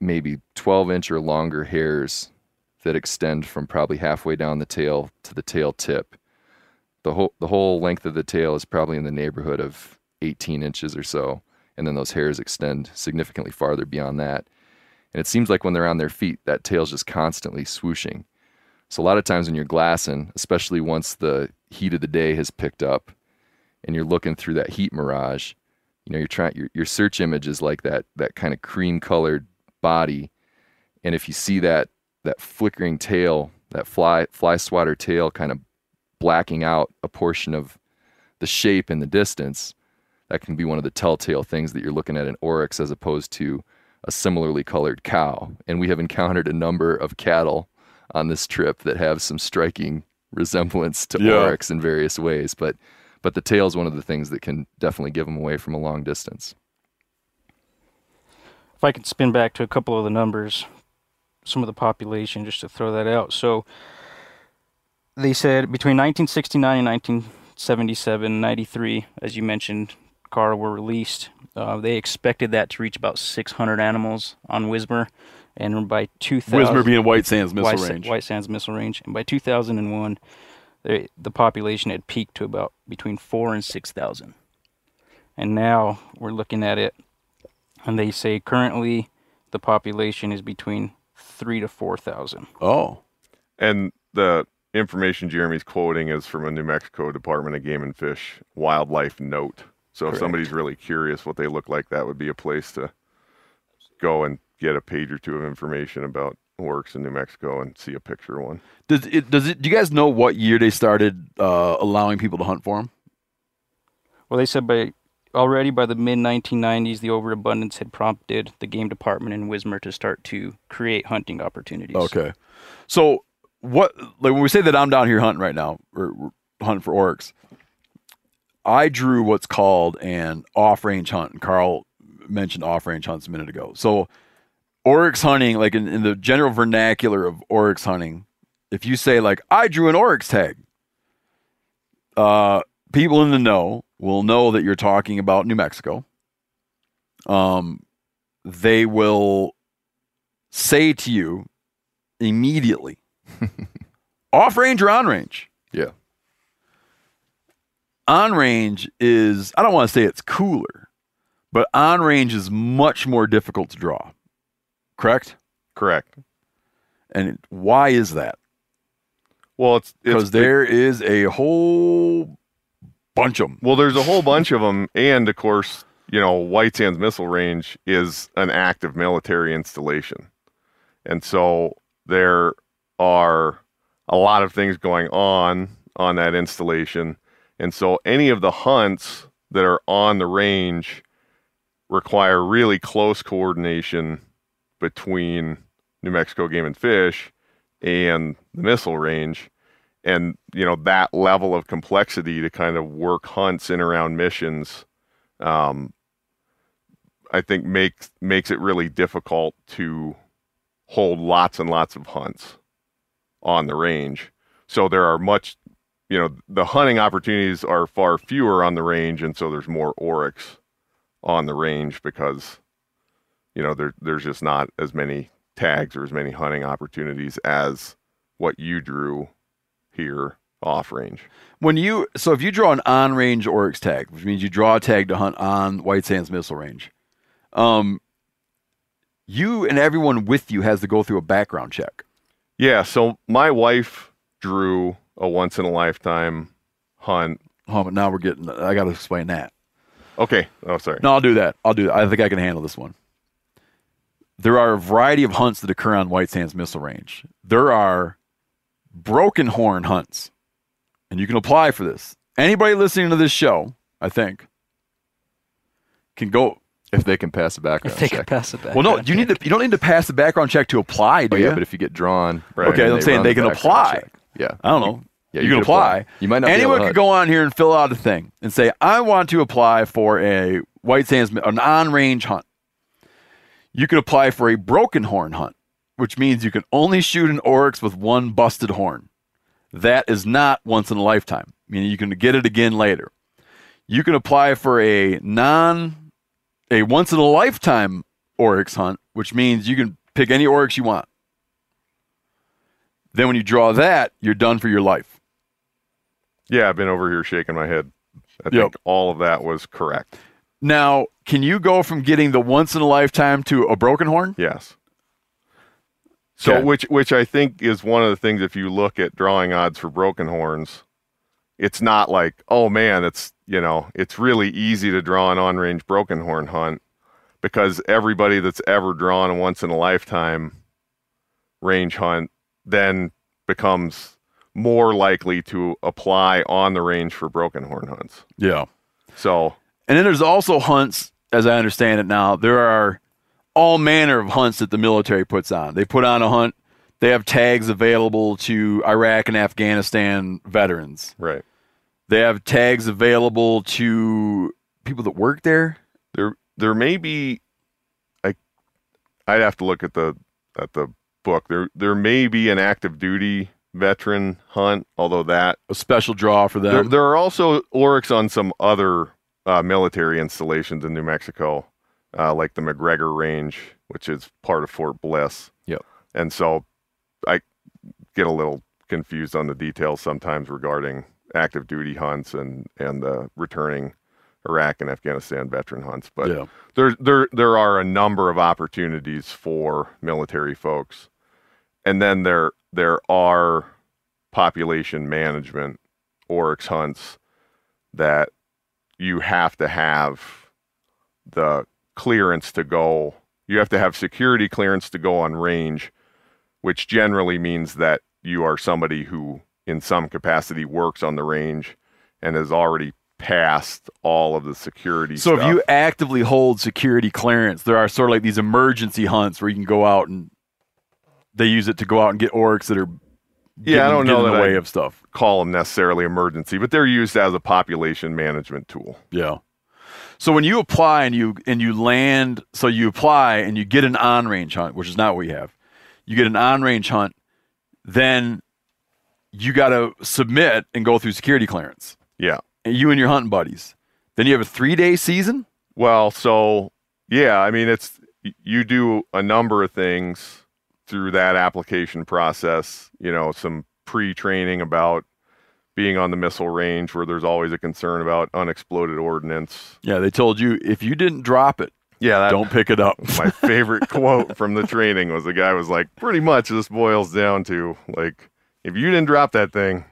maybe 12 inch or longer hairs that extend from probably halfway down the tail to the tail tip. The whole the whole length of the tail is probably in the neighborhood of 18 inches or so, and then those hairs extend significantly farther beyond that. And it seems like when they're on their feet, that tail's just constantly swooshing. So a lot of times when you're glassing, especially once the heat of the day has picked up, and you're looking through that heat mirage, you know, you're trying your your search image is like that that kind of cream colored body, and if you see that that flickering tail, that fly fly swatter tail, kind of blacking out a portion of the shape in the distance, that can be one of the telltale things that you're looking at an oryx as opposed to a similarly colored cow. And we have encountered a number of cattle on this trip that have some striking resemblance to Yeah. oryx in various ways, but but the tail is one of the things that can definitely give them away from a long distance. If I could spin back to a couple of the numbers, some of the population, just to throw that out. So they said between 1969 and 1977, 93, as you mentioned, Karl were released. Uh, they expected that to reach about 600 animals on Wismar, and by 2000, Wismar being White Sands missile White, range. White Sands Missile Range, and by 2001, they, the population had peaked to about between four and six thousand. And now we're looking at it, and they say currently the population is between three to four thousand. Oh, And the information Jeremy's quoting is from a New Mexico Department of Game and Fish wildlife note. So if somebody's really curious what they look like, that would be a place to go and get a page or two of information about oryx in New Mexico and see a picture of one. Does it? Does it? Do you guys know what year they started uh, allowing people to hunt for them? Well, they said by already by the mid 1990s, the overabundance had prompted the game department in Wismar to start to create hunting opportunities. Okay. So what? Like when we say that I'm down here hunting right now, or, hunting for oryx, I drew what's called an off-range hunt, and Karl mentioned off-range hunts a minute ago. So oryx hunting, like in, in the general vernacular of oryx hunting, if you say like I drew an oryx tag, uh, people in the know will know that you're talking about New Mexico. Um, they will say to you immediately, off range or on range. Yeah. On range is I don't want to say it's cooler, but on range is much more difficult to draw. Correct? Correct. And why is that? Well, it's Because there is a whole bunch of them. Well, there's a whole bunch of them, and of course, you know, White Sands Missile Range is an active military installation, and so there are a lot of things going on on that installation, and so any of the hunts that are on the range require really close coordination between New Mexico Game and Fish and the missile range and you know that level of complexity to kind of work hunts in around missions um, i think makes makes it really difficult to hold lots and lots of hunts on the range. So there are much you know the hunting opportunities are far fewer on the range and so there's more oryx on the range because you know there, there's just not as many tags or as many hunting opportunities as what you drew here off range. When you so if you draw an on range oryx tag, which means you draw a tag to hunt on White Sands Missile Range, um, you and everyone with you has to go through a background check. Yeah, so my wife drew a once in a lifetime hunt. Oh, but now we're getting. I got to explain that. Okay. Oh, sorry. No, I'll do that. I'll do that. I think I can handle this one. There are a variety of hunts that occur on White Sands Missile Range. There are broken horn hunts, and you can apply for this. Anybody listening to this show, I think, can go. If they can pass a background If they check. could pass it back. Well, no, you need to. You don't need to pass the background check to apply, do Oh, you? yeah, but if you get drawn, Right. Okay, I'm saying they the can background apply. check. Yeah. I don't know. Yeah, you, you can apply. apply. You might not Anyone able could go on here and fill out a thing and say, "I want to apply for a White Sands, an on-range hunt." You could apply for a broken horn hunt, which means you can only shoot an oryx with one busted horn. That is not once in a lifetime. Meaning you can get it again later. You can apply for a non, a once in a lifetime oryx hunt, which means you can pick any oryx you want. Then when you draw that, you're done for your life. Yeah, I've been over here shaking my head. I Yep. think all of that was correct. Now, can you go from getting the once in a lifetime to a broken horn? Yes. So which which I think is one of the things if you look at drawing odds for broken horns, it's not like, oh man, it's you know, it's really easy to draw an on range broken horn hunt because everybody that's ever drawn a once in a lifetime range hunt then becomes more likely to apply on the range for broken horn hunts. Yeah. So And then there's also hunts, as I understand it now, there are all manner of hunts that the military puts on. They put on a hunt, they have tags available to Iraq and Afghanistan veterans. right. They have tags available to people that work there. there there may be I I'd have to look at the at the book. There there may be an active duty veteran hunt, although that A special draw for there, there are also oryx on some other uh, military installations in New Mexico, uh, like the McGregor Range, which is part of Fort Bliss. Yep. And so I get a little confused on the details sometimes regarding active duty hunts and and the returning Iraq and Afghanistan veteran hunts. But yeah. there there there are a number of opportunities for military folks and then there there are population management oryx hunts that you have to have the clearance to go you have to have security clearance to go on range which generally means that you are somebody who, in some capacity, works on the range and has already passed all of the security. So stuff. if you actively hold security clearance, there are sort of like these emergency hunts where you can go out and they use it to go out and get oryx that are yeah, I don't know in that the way I of stuff. call them necessarily emergency, but they're used as a population management tool. Yeah. So when you apply and you and you land, so you apply and you get an on range hunt, which is not what we have. You get an on range hunt, then you got to submit and go through security clearance. Yeah. And you and your hunting buddies. Then you have a three day season. Well, so yeah, I mean, it's you do a number of things through that application process. You know, some pre-training about being on the missile range, where there's always a concern about unexploded ordnance. Yeah, they told you if you didn't drop it, Yeah, that, don't pick it up. my favorite quote from the training was the guy was like, pretty much this boils down to like, if you didn't drop that thing,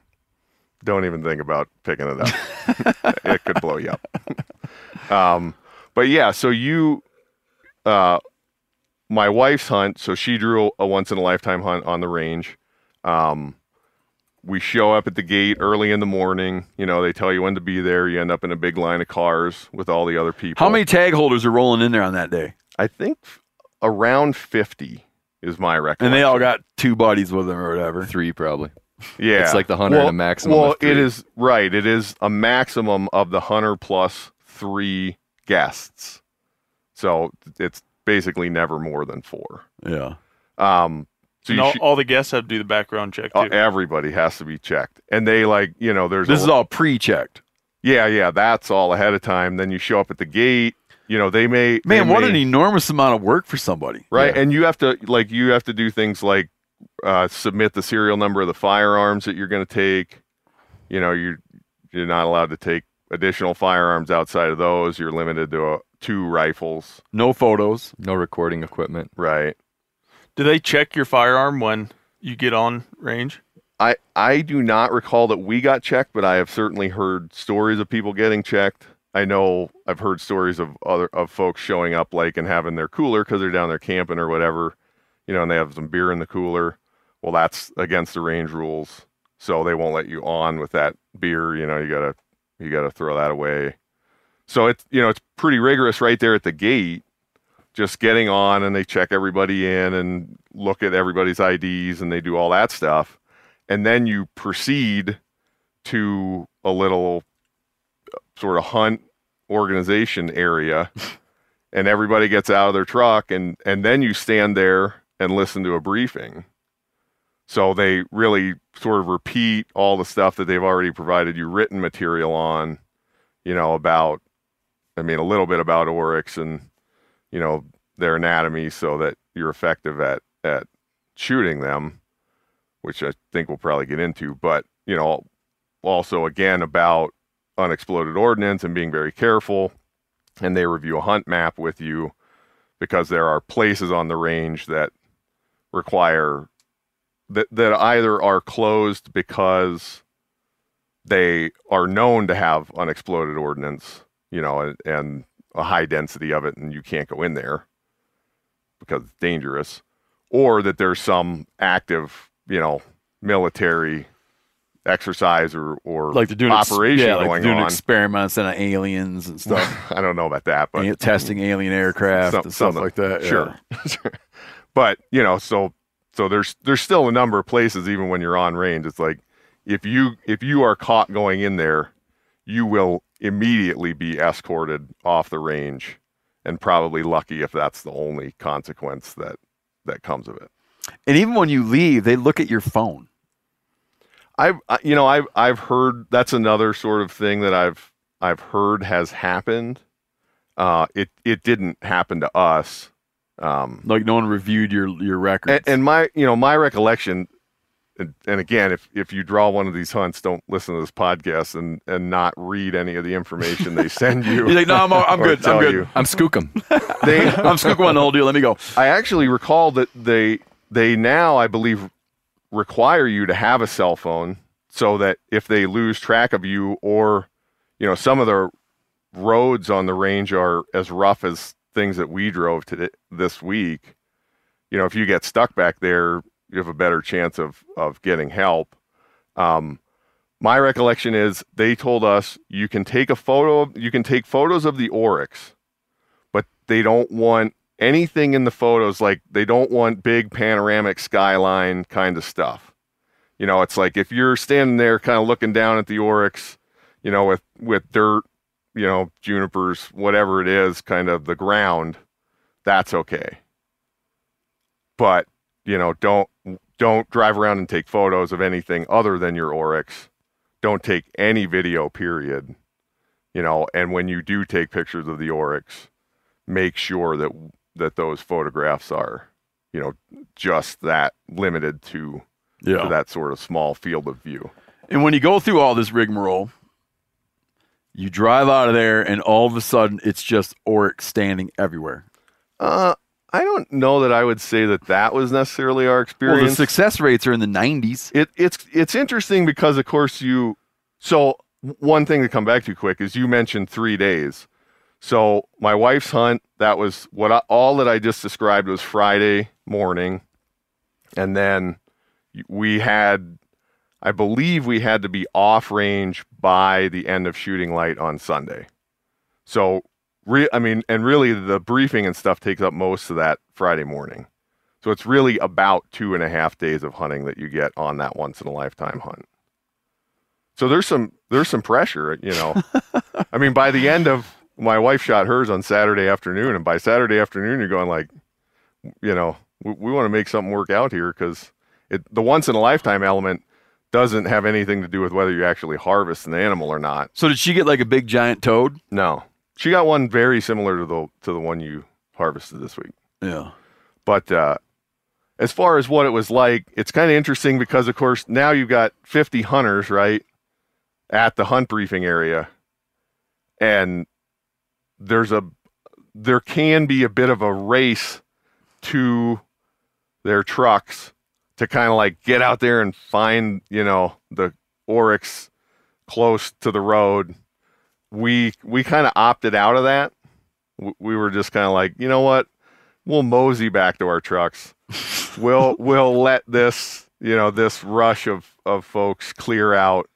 don't even think about picking it up. it could blow you up. um, but yeah, so you, uh, my wife's hunt, so she drew a once in a lifetime hunt on the range. Um, we show up at the gate early in the morning. You know, they tell you when to be there. You end up in a big line of cars with all the other people. How many tag holders are rolling in there on that day? I think around 50 is my record. And they all got two buddies with them or whatever. Three probably. yeah. It's like the hunter and a maximum Well, of three. it is right. It is a maximum of the hunter plus three guests. So it's basically never more than four. Yeah. Um, so And all, should- all the guests have to do the background check too. uh, everybody has to be checked, and they like you know there's This a, is all pre-checked. yeah yeah that's all ahead of time. Then you show up at the gate. You know they may they Man, what may- an enormous amount of work for somebody. right Yeah. and you have to like you have to do things like uh, submit the serial number of the firearms that you're going to take you know you're you're not allowed to take additional firearms outside of those you're limited to uh, two rifles No photos. no recording equipment. right Do they check your firearm when you get on range? i i do not recall that we got checked but i have certainly heard stories of people getting checked. I know i've heard stories of other of folks showing up like and having their cooler because they're down there camping or whatever you know and they have some beer in the cooler. Well that's against the range rules so they won't let you on with that beer you know you gotta you gotta throw that away. So it's you know it's pretty rigorous right there at the gate just getting on and they check everybody in and look at everybody's ids and they do all that stuff. And then you proceed to a little uh, sort of hunt organization area and everybody gets out of their truck and and then you stand there and listen to a briefing. So they really sort of repeat all the stuff that they've already provided you written material on you know about i mean a little bit about oryx and you know their anatomy so that you're effective at at shooting them which i think we'll probably get into but you know also again about unexploded ordnance and being very careful and they review a hunt map with you because there are places on the range that require that that either are closed because they are known to have unexploded ordnance, you know, and, and a high density of it, and you can't go in there because it's dangerous, or that there's some active, you know, military exercise or or Like they're doing ex- operation yeah, like doing on. experiments on aliens and stuff. I don't know about that, but and testing alien aircraft Some- and stuff like that. yeah. Sure. but you know, so so there's there's still a number of places even when you're on range. It's like if you if you are caught going in there, you will immediately be escorted off the range, and probably lucky if that's the only consequence that that comes of it. And even when you leave, they look at your phone. I've I- you know I've I've heard that's another sort of thing that I've I've heard has happened. Uh, it it didn't happen to us. Um, Like no one reviewed your your records. and, and my you know my recollection and, and again if if you draw one of these hunts don't listen to this podcast and and not read any of the information they send you He's like, no, I'm, I'm good. I'm tell good. you. I'm skookum. they I'm skookum on the whole deal. Let me go. i actually recall that they they now i believe require you to have a cell phone so that if they lose track of you or you know some of the roads on the range are as rough as things that we drove to this week you know if you get stuck back there you have a better chance of of getting help. Um, my recollection is they told us you can take a photo of, you can take photos of the oryx, but they don't want anything in the photos like they don't want big panoramic skyline kind of stuff. You know, it's like if you're standing there kind of looking down at the oryx, you know, with with dirt, you know, junipers, whatever it is, kind of the ground, that's okay. But, you know, don't don't drive around and take photos of anything other than your oryx. Don't take any video period. You know, and when you do take pictures of the oryx, make sure that that those photographs are, you know, just that limited to, Yeah. to that sort of small field of view. And when you go through all this rigmarole, you drive out of there, and all of a sudden, it's just Oryx standing everywhere. Uh, I don't know that I would say that that was necessarily our Well, experience. the success rates are in the 90s. it, it's it's interesting because of course you so one thing to come back to quick is you mentioned three days so my wife's hunt that was what I, all that i just described was friday morning and then we had i believe we had to be off range by the end of shooting light on sunday so re- i mean and really the briefing and stuff takes up most of that friday morning so it's really about two and a half days of hunting that you get on that once in a lifetime hunt. So there's some there's some pressure, you know. I mean, by the end of my wife shot hers on Saturday afternoon, and by Saturday afternoon you're going like, you know, we, we want to make something work out here because it the once in a lifetime element doesn't have anything to do with whether you actually harvest an animal or not. So, did she get like a big giant toad? No, she got one very similar to the to the one you harvested this week. Yeah. But uh, as far as what it was like, it's kind of interesting because, of course, now you've got 50 hunters, right, at the hunt briefing area. And there's a, there can be a bit of a race to their trucks to kind of like get out there and find, you know, the Oryx close to the road. We, we kind of opted out of that. We were just kind of like, you know what? we'll mosey back to our trucks. we'll we'll let this you know this rush of of folks clear out,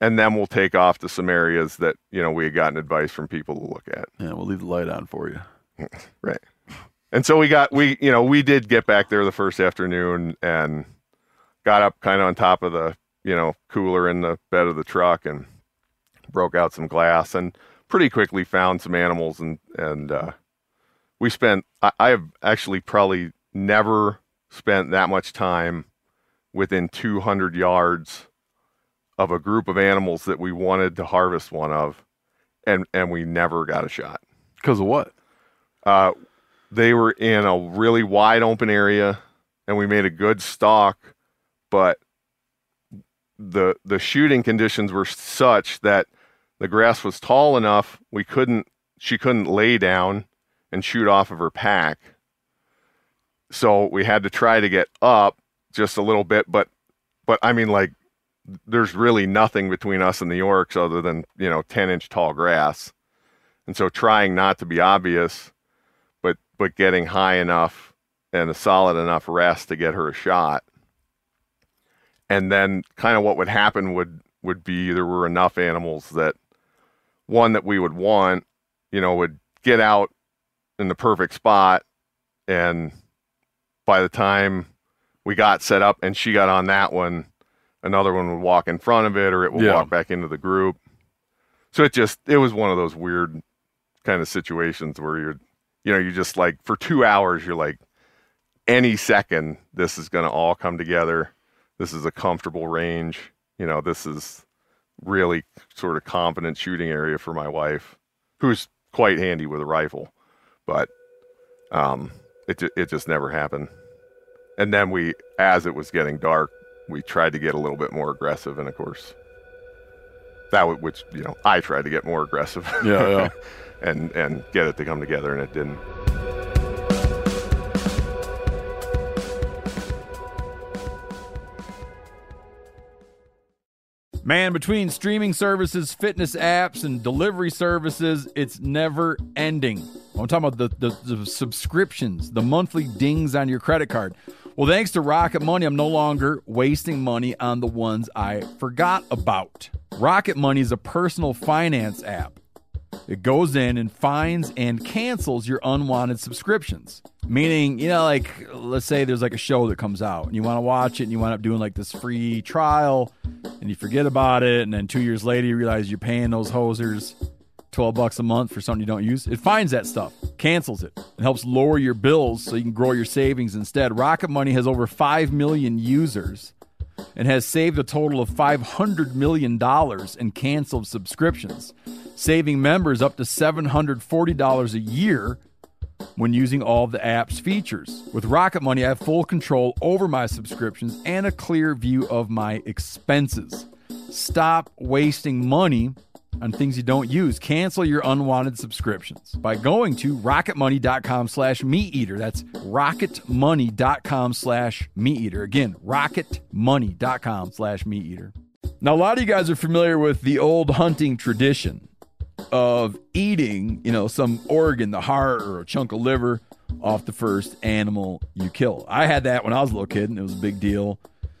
and then we'll take off to some areas that you know we had gotten advice from people to look at. Yeah, we'll leave the light on for you. Right. And so we got we you know we did get back there the first afternoon and got up kind of on top of the you know cooler in the bed of the truck and broke out some glass and pretty quickly found some animals and and uh, we spent I, I have actually probably never spent that much time within 200 yards of a group of animals that we wanted to harvest one of and and we never got a shot Because of what? uh, they were in a really wide open area and we made a good stalk but the the shooting conditions were such that the grass was tall enough we couldn't she couldn't lay down and shoot off of her pack so we had to try to get up just a little bit but but i mean like there's really nothing between us and the oryx other than you know 10 inch tall grass and so trying not to be obvious but but getting high enough and a solid enough rest to get her a shot. And then kind of what would happen would would be there were enough animals that one that we would want, you know, would get out in the perfect spot and by the time we got set up and she got on that one, another one would walk in front of it or it would Yeah. walk back into the group. So it just it was one of those weird kind of situations where you're you know, you just like for two hours, you're like, any second, this is going to all come together. This is a comfortable range. You know, this is really sort of confident shooting area for my wife, who's quite handy with a rifle, but um, it it just never happened. And then we, as it was getting dark, we tried to get a little bit more aggressive, and of course, that w- which you know I tried to get more aggressive. Yeah, yeah. and and get it to come together, and it didn't. Man, between streaming services, fitness apps, and delivery services, it's never ending. I'm talking about the, the, the subscriptions, the monthly dings on your credit card. Well, thanks to Rocket Money, I'm no longer wasting money on the ones I forgot about. Rocket Money is a personal finance app. It goes in and finds and cancels your unwanted subscriptions. Meaning, you know, like let's say there's like a show that comes out and you want to watch it and you wind up doing like this free trial and you forget about it and then two years later you realize you're paying those hosers 12 bucks a month for something you don't use. It finds that stuff, cancels it, and helps lower your bills so you can grow your savings instead. Rocket Money has over 5 million users and has saved a total of $500 million in canceled subscriptions, saving members up to $740 a year when using all of the app's features. With Rocket Money, I have full control over my subscriptions and a clear view of my expenses. Stop wasting money on things you don't use. Cancel your unwanted subscriptions by going to rocketmoney.com slash meat eater. That's rocketmoney.com slash meat eater. Again, rocketmoney.com slash meat eater. Now, a lot of you guys are familiar with the old hunting tradition of eating, you know, some organ, the heart or a chunk of liver off the first animal you kill. I had that when I was a little kid and it was a big deal.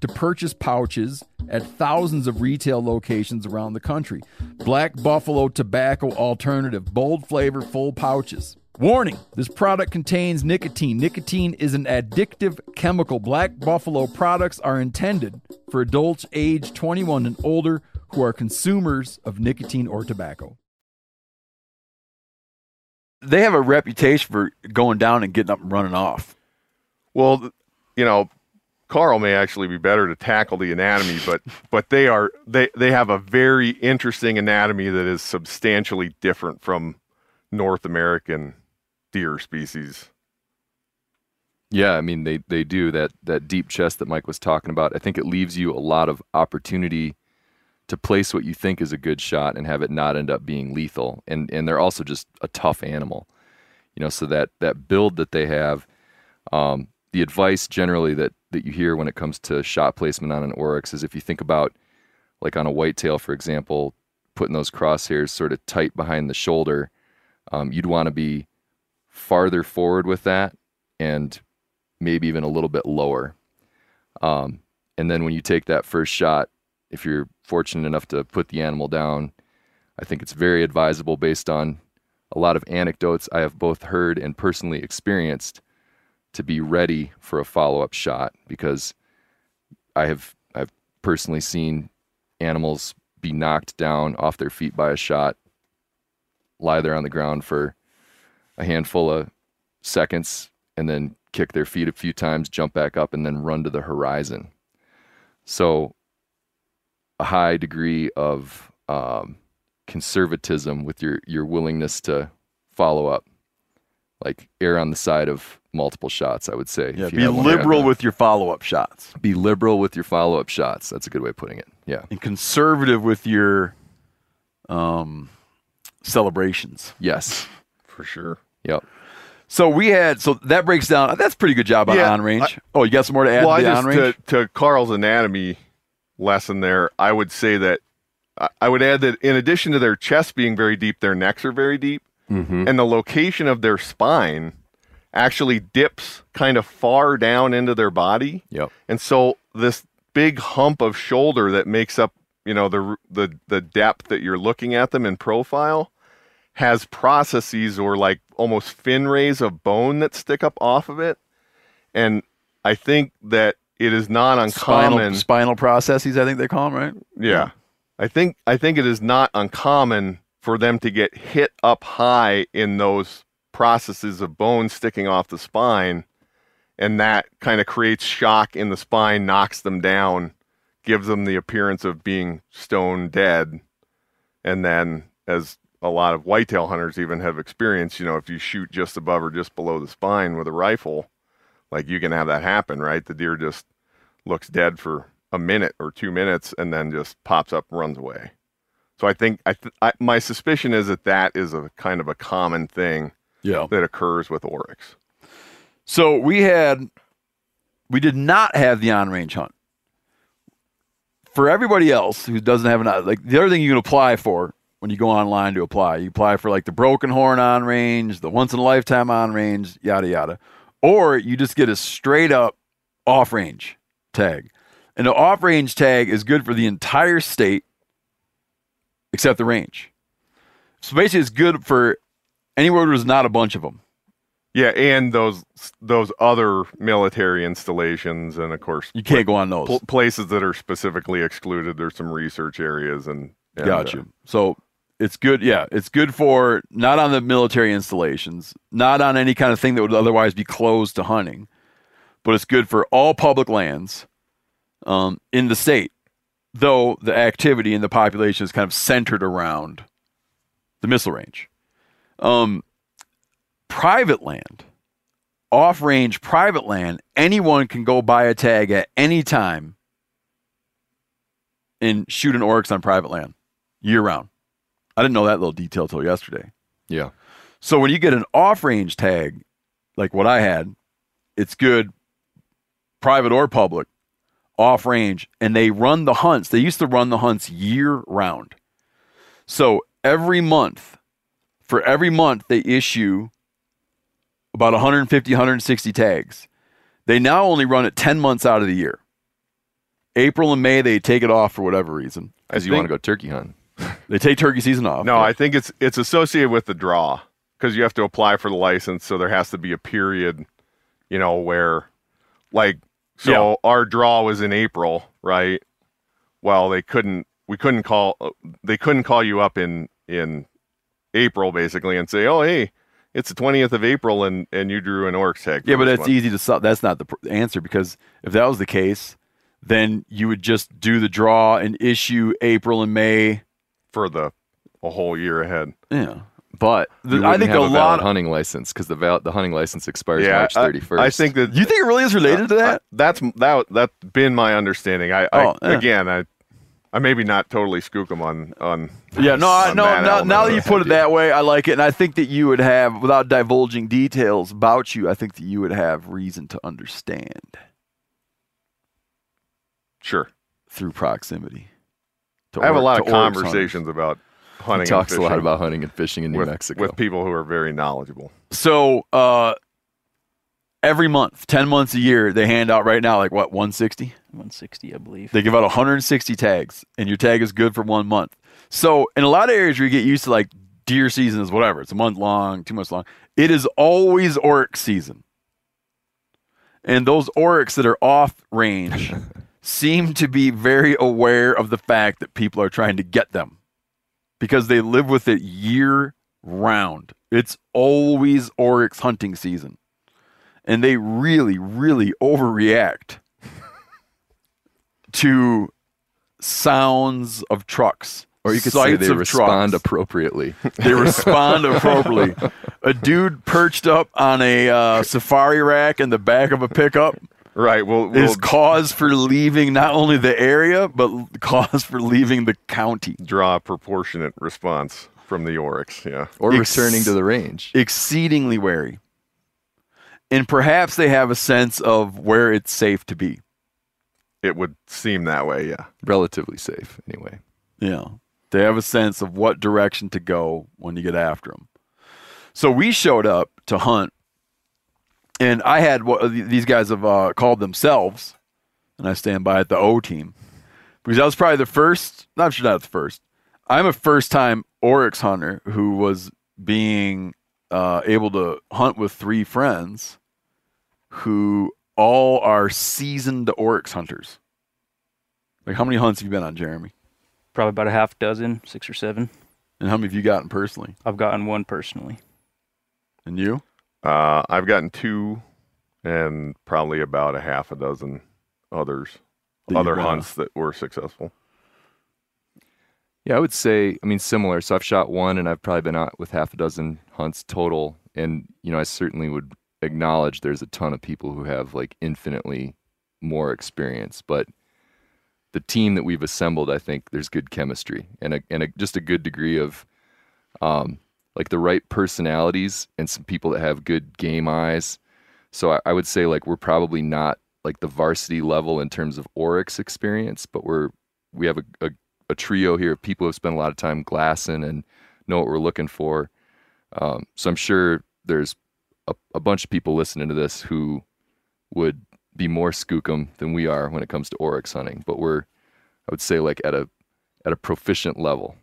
to purchase pouches at thousands of retail locations around the country. Black Buffalo Tobacco Alternative, bold flavor, full pouches. Warning this product contains nicotine. Nicotine is an addictive chemical. Black Buffalo products are intended for adults age 21 and older who are consumers of nicotine or tobacco. They have a reputation for going down and getting up and running off. Well, you know, Karl may actually be better to tackle the anatomy, but but they are they they have a very interesting anatomy that is substantially different from North American deer species. Yeah, I mean they they do that that deep chest that Mike was talking about. I think it leaves you a lot of opportunity to place what you think is a good shot and have it not end up being lethal. And and they're also just a tough animal, you know. So that that build that they have, um, the advice generally that that you hear when it comes to shot placement on an oryx is if you think about like on a whitetail, for example, putting those crosshairs sort of tight behind the shoulder, um, you'd want to be farther forward with that and maybe even a little bit lower. Um, and then when you take that first shot, if you're fortunate enough to put the animal down, I think it's very advisable based on a lot of anecdotes I have both heard and personally experienced to be ready for a follow up shot because I have I've personally seen animals be knocked down off their feet by a shot, lie there on the ground for a handful of seconds, and then kick their feet a few times, jump back up, and then run to the horizon. So a high degree of um, conservatism with your your willingness to follow up. Like err on the side of multiple shots, I would say. Yeah, be liberal with your follow up shots be liberal with your follow up shots. That's a good way of putting it. Yeah. and conservative with your um, celebrations. Yes. for sure. Yep. So we had so that breaks down. That's a pretty good job on Yeah, on range. oh, you got some more to add well, to the I on range? to, to Karl's anatomy lesson there, I would say that I- I would add that in addition to their chests being very deep, their necks are very deep, Mm-hmm. and the location of their spine actually dips kind of far down into their body. Yep. And so this big hump of shoulder that makes up, you know, the the the depth that you're looking at them in profile has processes or like almost fin rays of bone that stick up off of it. And I think that it is not uncommon. spinal spinal processes, I think they call them, right? Yeah. I think I think it is not uncommon for them to get hit up high in those processes of bone sticking off the spine and that kind of creates shock in the spine, knocks them down, gives them the appearance of being stone dead. And then as a lot of whitetail hunters even have experienced, you know, if you shoot just above or just below the spine with a rifle, like you can have that happen, right? The deer just looks dead for a minute or two minutes and then just pops up and runs away. So I think I, th- I my suspicion is that that is a kind of a common thing Yeah. that occurs with oryx. So we had, we did not have the on range hunt. For everybody else who doesn't have an like the other thing you can apply for when you go online to apply, you apply for like the broken horn on range, the once in a lifetime on range, yada yada, or you just get a straight up off range tag, and the off range tag is good for the entire state except the range. So basically, it's good for anywhere where there's not a bunch of them. Yeah, and those those other military installations, and of course You can't go on those. pl- places that are specifically excluded. There's some research areas, and, and Got uh. So it's good. Yeah, it's good for not on the military installations, not on any kind of thing that would otherwise be closed to hunting, but it's good for all public lands um, in the state. Though the activity and the population is kind of centered around the missile range. Um, private land, off range private land, anyone can go buy a tag at any time and shoot an oryx on private land year round. I didn't know that little detail till yesterday. Yeah. So when you get an off range tag, like what I had, it's good, private or public, off range, and they run the hunts. They used to run the hunts year round. So every month, for every month, they issue about 150, 160 tags. They now only run it 10 months out of the year. April and May, they take it off for whatever reason. Because you want to go turkey hunting. They take turkey season off. No, I think it's it's associated with the draw because you have to apply for the license, so there has to be a period, you know, where, like, so our draw was in April, right? Well, they couldn't. We couldn't call. They couldn't call you up in in April basically and say, "Oh, hey, it's the twentieth of April and and you drew an oryx tag." Yeah, but that's month." easy to solve. That's not the pr- answer because if that was the case, then you would just do the draw and issue April and May. for the a whole year ahead. Yeah, but the, I think a lot. hunting license because the val- the hunting license expires Yeah, March thirty first. I, think that you think it really is related to that? Uh, that's that that's been my understanding. I, Oh, I yeah. again, I I maybe not totally skookum on on. yeah, no, I, no. that Now, now that you put it that way, I like it, and I think that you would have, without divulging details about you, I think that you would have reason to understand Sure, through proximity. I have a lot of conversations hunters. conversations about he talks and a lot about hunting and fishing in New with, Mexico. with people who are very knowledgeable. So uh, every month, ten months a year, they hand out right now like what 160. 160, I believe. They give out 160 tags, and your tag is good for one month. So in a lot of areas where you get used to like deer season is whatever, it's a month long, two months long. It is always oryx season, and those oryx that are off range seem to be very aware of the fact that people are trying to get them because they live with it year round. It's always oryx hunting season, and they really, really overreact to sounds of trucks. Or you could say they respond trucks. appropriately. They respond appropriately. A dude perched up on a uh, safari rack in the back of a pickup Right. Well, is cause for leaving not only the area but cause for leaving the county. draw a proportionate response from the Oryx. Yeah. or Ex- returning to the range. Exceedingly wary. And perhaps they have a sense of where it's safe to be. It would seem that way. Yeah. Relatively safe, anyway. Yeah. They have a sense of what direction to go when you get after them. So we showed up to hunt, and I had what these guys have uh, called themselves, and I stand by it, the O team, because I was probably the first, not sure not the first. I'm a first time Oryx hunter who was being uh, able to hunt with three friends who all are seasoned Oryx hunters. Like, how many hunts have you been on, Jeremy? Probably about a half dozen, six or seven. And how many have you gotten personally? I've gotten one personally. And you? Uh, I've gotten two, and probably about a half a dozen others, That other hunts that were successful. Yeah, I would say, I mean, similar. So I've shot one and I've probably been out with half a dozen hunts total. And, you know, I certainly would acknowledge there's a ton of people who have like infinitely more experience. But the team that we've assembled, I think there's good chemistry and, a, and a, just a good degree of um, like the right personalities and some people that have good game eyes. So I, I would say like we're probably not like the varsity level in terms of Oryx experience, but we're we have a, a, a trio here of people who have spent a lot of time glassing and know what we're looking for. Um, so I'm sure there's a, a bunch of people listening to this who would be more skookum than we are when it comes to Oryx hunting, but we're I would say like at a at a proficient level.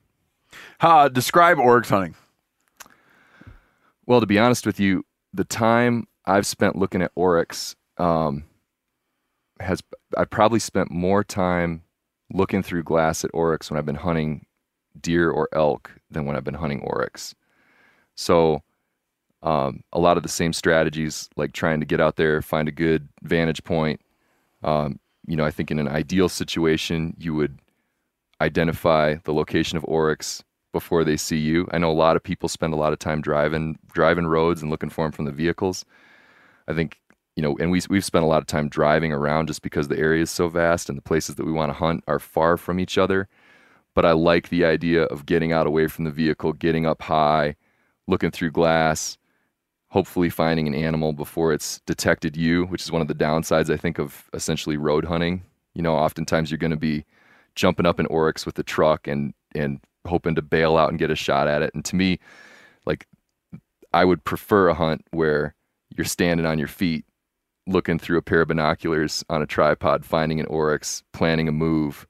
How describe Oryx hunting? Well, to be honest with you, the time I've spent looking at oryx um, has I probably spent more time looking through glass at oryx when I've been hunting deer or elk than when I've been hunting oryx. So, um, a lot of the same strategies, like trying to get out there, find a good vantage point. Um, you know, I think in an ideal situation, you would identify the location of oryx before they see you. I know a lot of people spend a lot of time driving driving roads and looking for them from the vehicles. I think you know, and we we've spent a lot of time driving around just because the area is so vast and the places that we want to hunt are far from each other. But I like the idea of getting out away from the vehicle, getting up high, looking through glass, hopefully finding an animal before it's detected you, which is one of the downsides I think of essentially road hunting. You know, oftentimes you're going to be jumping up in oryx with the truck and and hoping to bail out and get a shot at it. And to me, like I would prefer a hunt where you're standing on your feet, looking through a pair of binoculars on a tripod, finding an oryx, planning a move,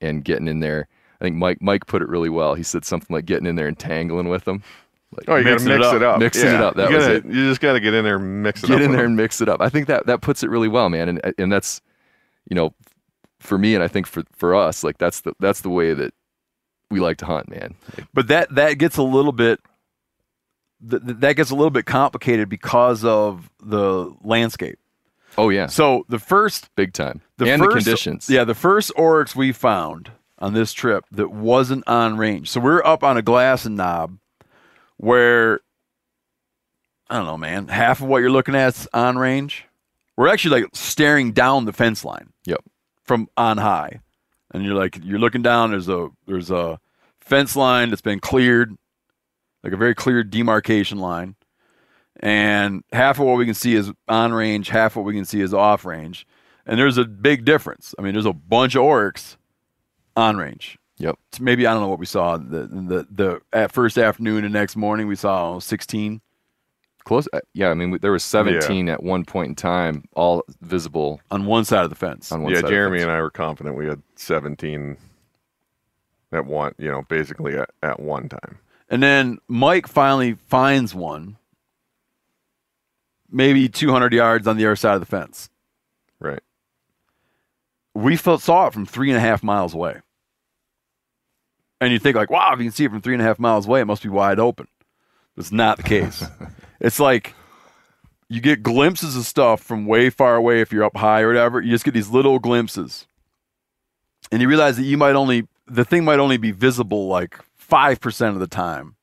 and getting in there. I think Mike Mike put it really well. He said something like getting in there and tangling with them. Like Oh, you got to Mixing it mix up. it up. Mixing it up, that you gotta, it. You just got to get in there and mix it up. get in there them. and mix it up. I think that that puts it really well, man. And and that's you know, for me and I think for for us, like that's the that's the way that we like to hunt, man. But that that gets a little bit th- th- that gets a little bit complicated because of the landscape. oh yeah, So the first big time. the and first, the conditions. Yeah, the first oryx we found on this trip that wasn't on range. So we're up on a glassing knob where I don't know, man. Half of what you're looking at is on range. We're actually like staring down the fence line. Yep. From on high. And you're like you're looking down, there's a there's a fence line that's been cleared, like a very clear demarcation line. And half of what we can see is on range, half what we can see is off range. And there's a big difference. I mean, there's a bunch of oryx on range. Yep. Maybe I don't know what we saw the the the at first afternoon and next morning we saw 16. Close. uh, Yeah, I mean, there was 17 at one point in time, all visible on one side of the fence. on one yeah. Jeremy and. I were confident we had 17 at one, you know, basically at, at one time. And then Mike finally finds one, maybe 200 yards on the other side of the fence. Right. We felt, saw it from three and a half miles away. And you think like, wow, if you can see it from three and a half miles away, it must be wide open. It's not the case. it's like you get glimpses of stuff from way far away if you're up high or whatever. You just get these little glimpses. and you realize that you might only the thing might only be visible like five percent of the time,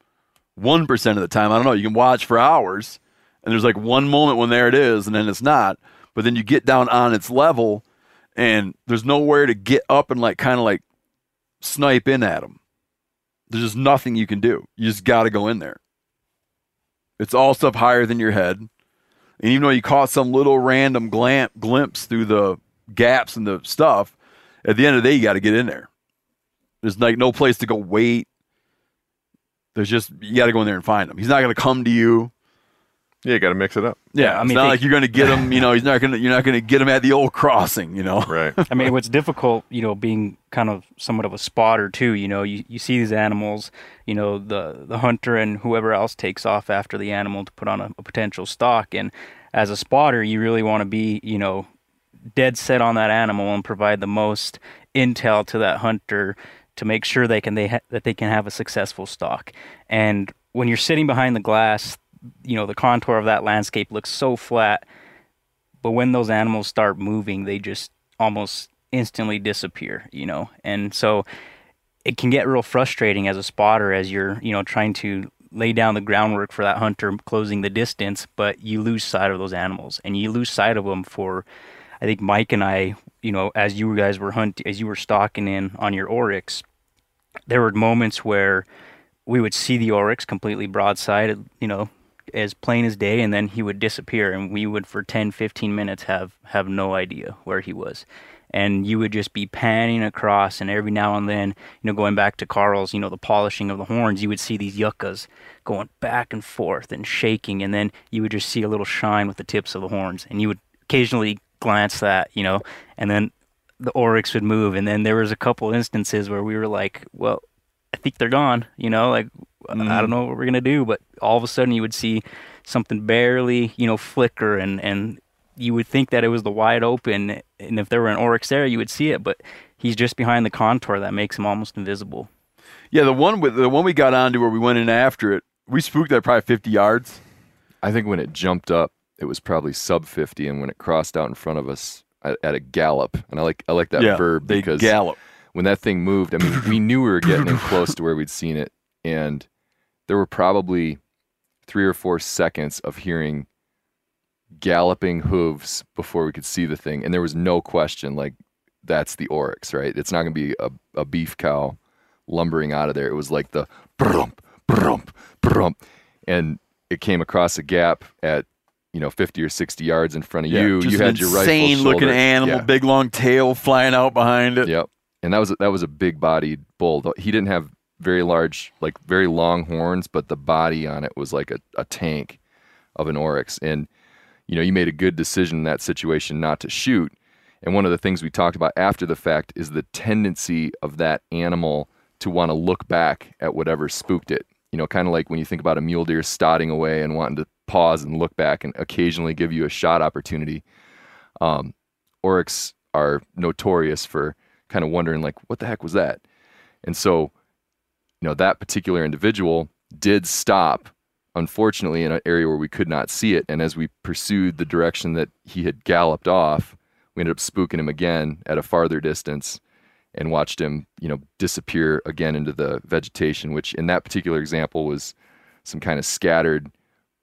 one percent of the time. I don't know. You can watch for hours, and there's like one moment when there it is, and then it's not. But then you get down on its level, and there's nowhere to get up and like kind of like snipe in at them. There's just nothing you can do. You just got to go in there. It's all stuff higher than your head. And even though you caught some little random glamp, glimpse through the gaps in the stuff, at the end of the day, you got to get in there. There's like no place to go wait. There's just, you got to go in there and find him. He's not going to come to you. Yeah, you got to mix it up. Yeah, I mean, it's not they- like you're going to get him. You know, he's not going to. You're not going to get him at the old crossing. You know, Right. I mean, what's difficult, you know, being kind of somewhat of a spotter too. You know, you, you see these animals, you know, the the hunter and whoever else takes off after the animal to put on a, a potential stalk, and as a spotter, you really want to be, you know, dead set on that animal and provide the most intel to that hunter to make sure they can they ha- that they can have a successful stalk. And when you're sitting behind the glass, you know, the contour of that landscape looks so flat but when those animals start moving they just almost instantly disappear you know? And so it can get real frustrating as a spotter as you're you know trying to lay down the groundwork for that hunter closing the distance but you lose sight of those animals and you lose sight of them for i think mike and i you know as you guys were hunting as you were stalking in on your oryx there were moments where we would see the oryx completely broadside you know as plain as day and then he would disappear and we would for 10 15 minutes have have no idea where he was. And you would just be panning across and every now and then you know going back to Karl's you know the polishing of the horns you would see these yuccas going back and forth and shaking and then you would just see a little shine with the tips of the horns and you would occasionally glance that you know and then the oryx would move and then there was a couple instances where we were like well i think they're gone you know like I mm-hmm. don't know what we're gonna do, but all of a sudden you would see something barely, you know, flicker, and and you would think that it was the wide open, and if there were an oryx there, you would see it, but he's just behind the contour that makes him almost invisible. yeah. The one with the one we got onto where we went in after it, we spooked that probably 50 yards. I think when it jumped up, it was probably sub 50, and when it crossed out in front of us at, at a gallop, and I like I like that yeah, verb they because gallop. When that thing moved, I mean, we knew we were getting close to where we'd seen it, and there were probably three or four seconds of hearing galloping hooves before we could see the thing, and there was no question like that's the oryx, right? It's not going to be a, a beef cow lumbering out of there. It was like the brump, brump, brump, and it came across a gap at you know 50 or 60 yards in front of Yeah, you. You had your rifle insane looking shoulder. animal, Yeah. big long tail flying out behind it. Yep. And that was that was a big bodied bull. He didn't have very large, like very long horns, but the body on it was like a, a tank of an oryx. And you know, you made a good decision in that situation not to shoot. And one of the things we talked about after the fact is the tendency of that animal to want to look back at whatever spooked it. You know, kind of like when you think about a mule deer stotting away and wanting to pause and look back and occasionally give you a shot opportunity. Um, oryx are notorious for kind of wondering like what the heck was that? And so you know that particular individual did stop unfortunately in an area where we could not see it. And as we pursued the direction that he had galloped off we ended up spooking him again at a farther distance and watched him you know disappear again into the vegetation which in that particular example was some kind of scattered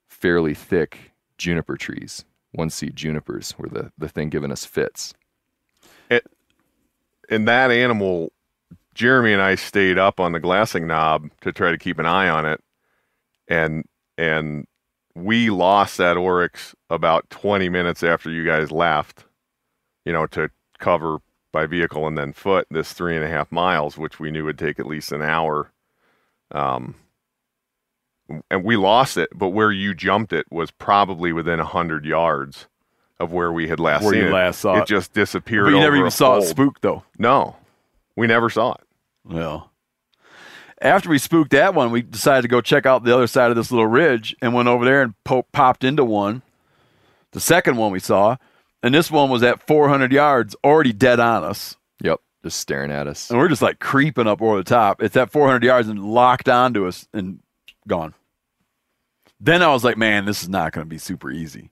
fairly thick juniper trees one seed junipers were the, the thing giving us fits and that animal, Jeremy and I stayed up on the glassing knob to try to keep an eye on it, and and we lost that oryx about 20 minutes after you guys left. You know, to cover by vehicle and then foot this three and a half miles, which we knew would take at least an hour. Um, and we lost it, but where you jumped it was probably within a hundred yards of where we had last Where seen you it. last saw it it. just disappeared. But you never even saw it fold. spook though. No, we never saw it. Well, after we spooked that one, we decided to go check out the other side of this little ridge and went over there and po- popped into one. The second one we saw, and this one was at 400 yards, already dead on us. yep just staring at us And we're just like creeping up over the top. It's at 400 yards and locked onto us and gone. Then I was like, man, this is not going to be super easy.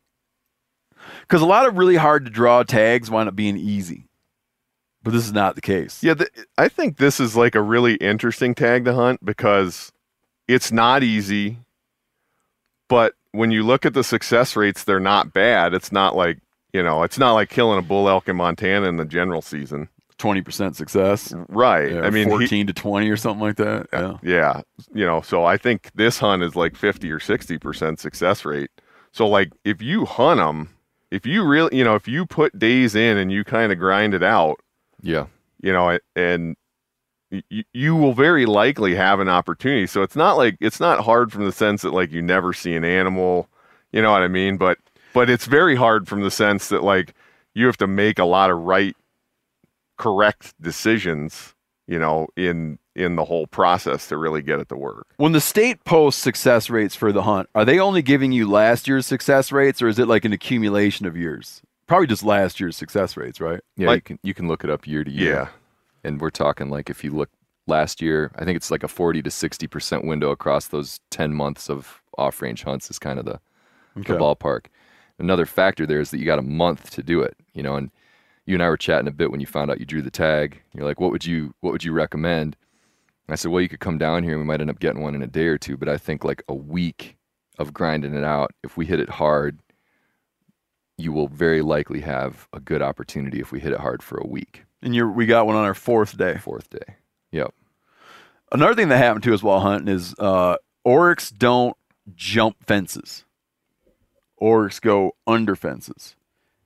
Because a lot of really hard to draw tags wind up being easy. But this is not the case. Yeah, th- I think this is like a really interesting tag to hunt because it's not easy, but when you look at the success rates, they're not bad. It's not like you know, it's not like killing a bull elk in Montana in the general season. Twenty percent success. Right. Yeah, I mean, he- fourteen to twenty or something like that. Yeah. Uh, yeah, you know, so I think this hunt is like 50 or 60% success rate. So like if you hunt them, if you really, you know, if you put days in and you kind of grind it out, Yeah. you know, and you, you will very likely have an opportunity. So it's not like it's not hard from the sense that like you never see an animal, you know what I mean? But but it's very hard from the sense that like you have to make a lot of right correct decisions, you know, in in the whole process to really get it to work. When the state posts success rates for the hunt, are they only giving you last year's success rates, or is it like an accumulation of years? Probably just last year's success rates, right? Yeah, Like- you can you can look it up year to year. Yeah. And we're talking like if you look last year, I think it's like a 40 to 60% window across those 10 months of off-range hunts is kind of the, Okay. the ballpark. Another factor there is that you got a month to do it, you know, and you and I were chatting a bit when you found out you drew the tag. You're like, what would you what would you recommend? I said, well, you could come down here and we might end up getting one in a day or two, but I think like a week of grinding it out, if we hit it hard, you will very likely have a good opportunity if we hit it hard for a week. And you're, we got one on our fourth day. Fourth day. Yep. Another thing that happened to us while hunting is uh, oryx don't jump fences. Oryx go under fences,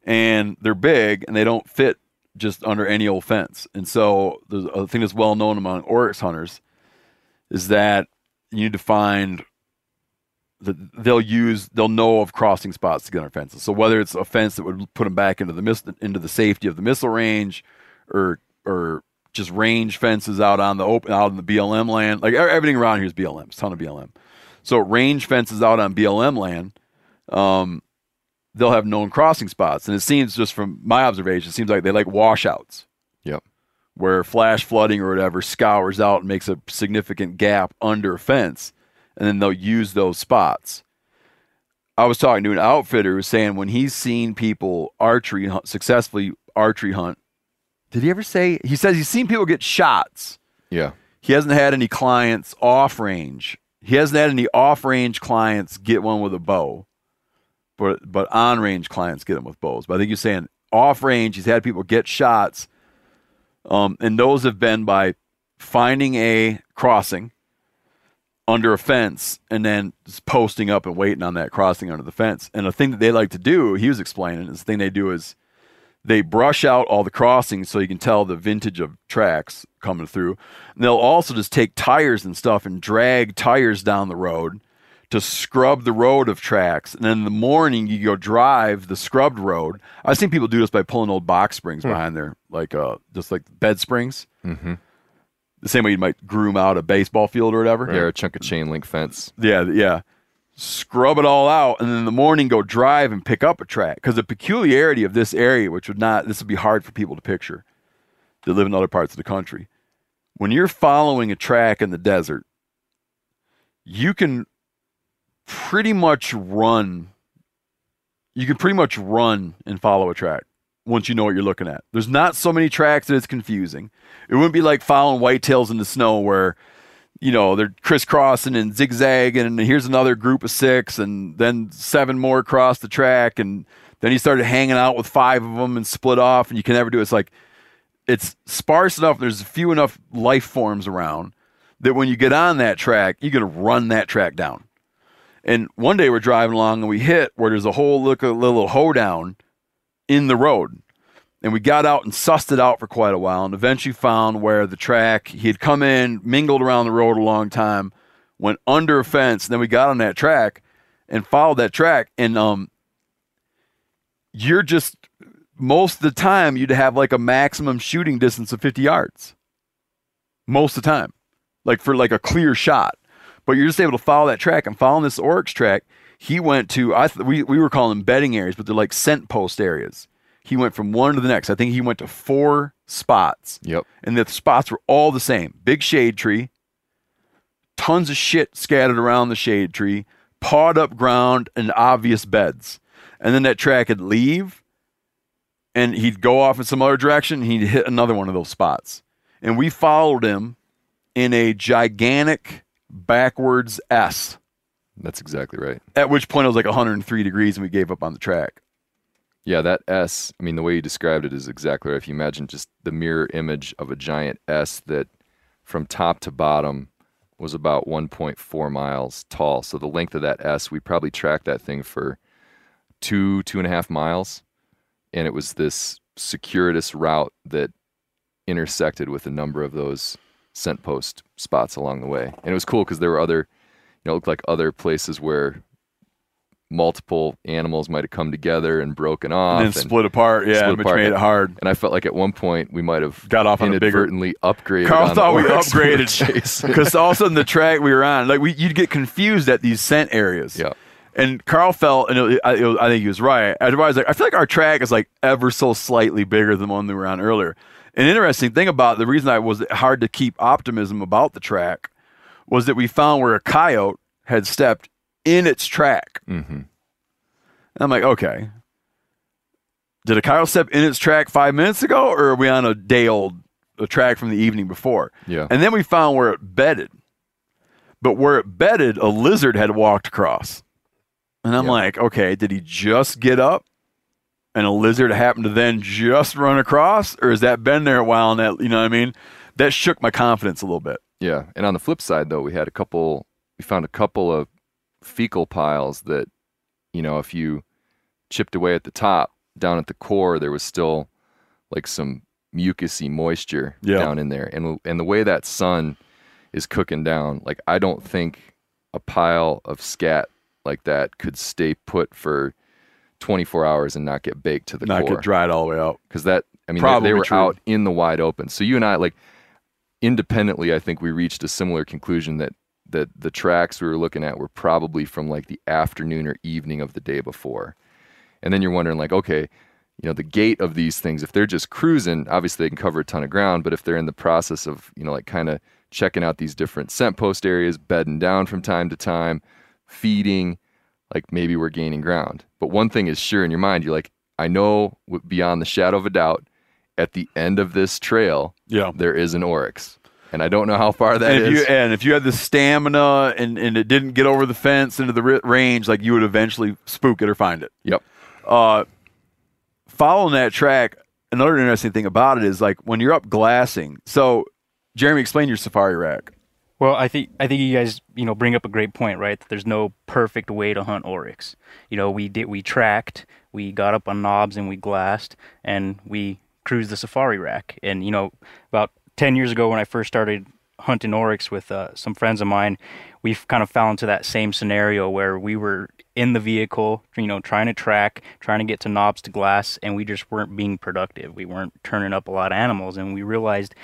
and they're big and they don't fit just under any old fence. And so the thing that's well known among oryx hunters is that you need to find that they'll use they'll know of crossing spots to get under fences. So whether it's a fence that would put them back into the miss, into the safety of the missile range, or or just range fences out on the open out in the BLM land, like everything around here is BLM, it's a ton of BLM. So range fences out on BLM land, um, they'll have known crossing spots, and it seems just from my observation, it seems like they like washouts Yep. where flash flooding or whatever scours out and makes a significant gap under a fence, and then they'll use those spots. I was talking to an outfitter who was saying when he's seen people archery hunt, successfully archery hunt. Did he ever say? He says he's seen people get shots. Yeah. He hasn't had any clients off range. He hasn't had any off range clients get one with a bow, but but on range clients get them with bows. But I think you're saying off range. He's had people get shots, um, and those have been by finding a crossing under a fence and then just posting up and waiting on that crossing under the fence. And the thing that they like to do, he was explaining, is the thing they do is they brush out all the crossings so you can tell the vintage of tracks coming through. And they'll also just take tires and stuff and drag tires down the road to scrub the road of tracks. And then in the morning, you go drive the scrubbed road. I've seen people do this by pulling old box springs behind there, like uh, just like bed springs. Mm-hmm. The same way you might groom out a baseball field or whatever. Yeah, a chunk of chain link fence. Yeah, yeah. Scrub it all out, and then in the morning go drive and pick up a track. Because the peculiarity of this area, which would not, this would be hard for people to picture that live in other parts of the country. When you're following a track in the desert, you can pretty much run. You can pretty much run and follow a track once you know what you're looking at. There's not so many tracks that it's confusing. It wouldn't be like following whitetails in the snow where you know, they're crisscrossing and zigzagging, and here's another group of six, and then seven more across the track, and then you started hanging out with five of them and split off, and you can never do it. It's like it's sparse enough. There's few enough life forms around that when you get on that track, you're gonna run that track down. And one day we're driving along and we hit where there's a whole a little hoedown in the road. And we got out and sussed it out for quite a while and eventually found where the track, he had come in, mingled around the road a long time, went under a fence, and then we got on that track and followed that track. And um you're just most of the time you'd have like a maximum shooting distance of 50 yards. Most of the time. Like for like a clear shot. But you're just able to follow that track and following this oryx track, he went to I th- we we were calling them bedding areas, but they're like scent post areas. He went from one to the next. I think he went to four spots. Yep. And the spots were all the same. Big shade tree, tons of shit scattered around the shade tree, pawed up ground, and obvious beds. And then that track would leave, and he'd go off in some other direction. And he'd hit another one of those spots, and we followed him in a gigantic backwards S. That's exactly right. At which point it was like 103 degrees, and we gave up on the track. Yeah, that S, I mean, the way you described it is exactly right. If you imagine just the mirror image of a giant S that from top to bottom was about 1.4 miles tall. So the length of that S, we probably tracked that thing for two, two and a half miles. And it was this circuitous route that intersected with a number of those scent post spots along the way. And it was cool because there were other, you know, looked like other places where multiple animals might have come together and broken off and then split apart. Yeah, split which apart. made it hard. And I felt like at one point we might have Got off on a bigger- inadvertently upgraded. Karl thought we upgraded because all of a sudden the track we were on, like we, you'd get confused at these scent areas. Yeah. And Karl felt, and it, I, it, I think he was right. I was like, I feel like our track is like ever so slightly bigger than the one we were on earlier. An interesting thing about the reason I was hard to keep optimism about the track was that we found where a coyote had stepped in its track. Mm-hmm. And I'm like, okay. Did a coyote step in its track five minutes ago, or are we on a day old a track from the evening before? Yeah. And then we found where it bedded. But where it bedded, a lizard had walked across. And I'm Yeah. like, okay, did he just get up and a lizard happened to then just run across? Or has that been there a while and that, you know what I mean? That shook my confidence a little bit. Yeah, and on the flip side, though, we had a couple. We found a couple of fecal piles that, you know, if you chipped away at the top, down at the core, there was still like some mucusy moisture Yeah. down in there, and and the way that sun is cooking down, like I don't think a pile of scat like that could stay put for 24 hours and not get baked to the Not core get dried all the way out. because that I mean they, they were true. out in the wide open. So you and I like independently, I think we reached a similar conclusion that that the tracks we were looking at were probably from like the afternoon or evening of the day before. And then you're wondering like, okay, you know, the gait of these things, if they're just cruising, obviously they can cover a ton of ground, but if they're in the process of, you know, like kind of checking out these different scent post areas, bedding down from time to time, feeding, like maybe we're gaining ground. But one thing is sure in your mind, you're like, I know beyond the shadow of a doubt, at the end of this trail, Yeah. there is an oryx. And I don't know how far that and if is. you and if you had the stamina and, and it didn't get over the fence into the range, like you would eventually spook it or find it. Yep. Uh, following that track, another interesting thing about it is like when you're up glassing. So, Jeremy, explain your safari rack. Well, I think I think you guys, you know, bring up a great point, right? That there's no perfect way to hunt oryx. You know, we did we tracked, we got up on knobs and we glassed, and we cruised the safari rack. And you know, about ten years ago when I first started hunting oryx with uh, some friends of mine, we kind of fell into that same scenario where we were in the vehicle, you know, trying to track, trying to get to knobs to glass, and we just weren't being productive. We weren't turning up a lot of animals, and we realized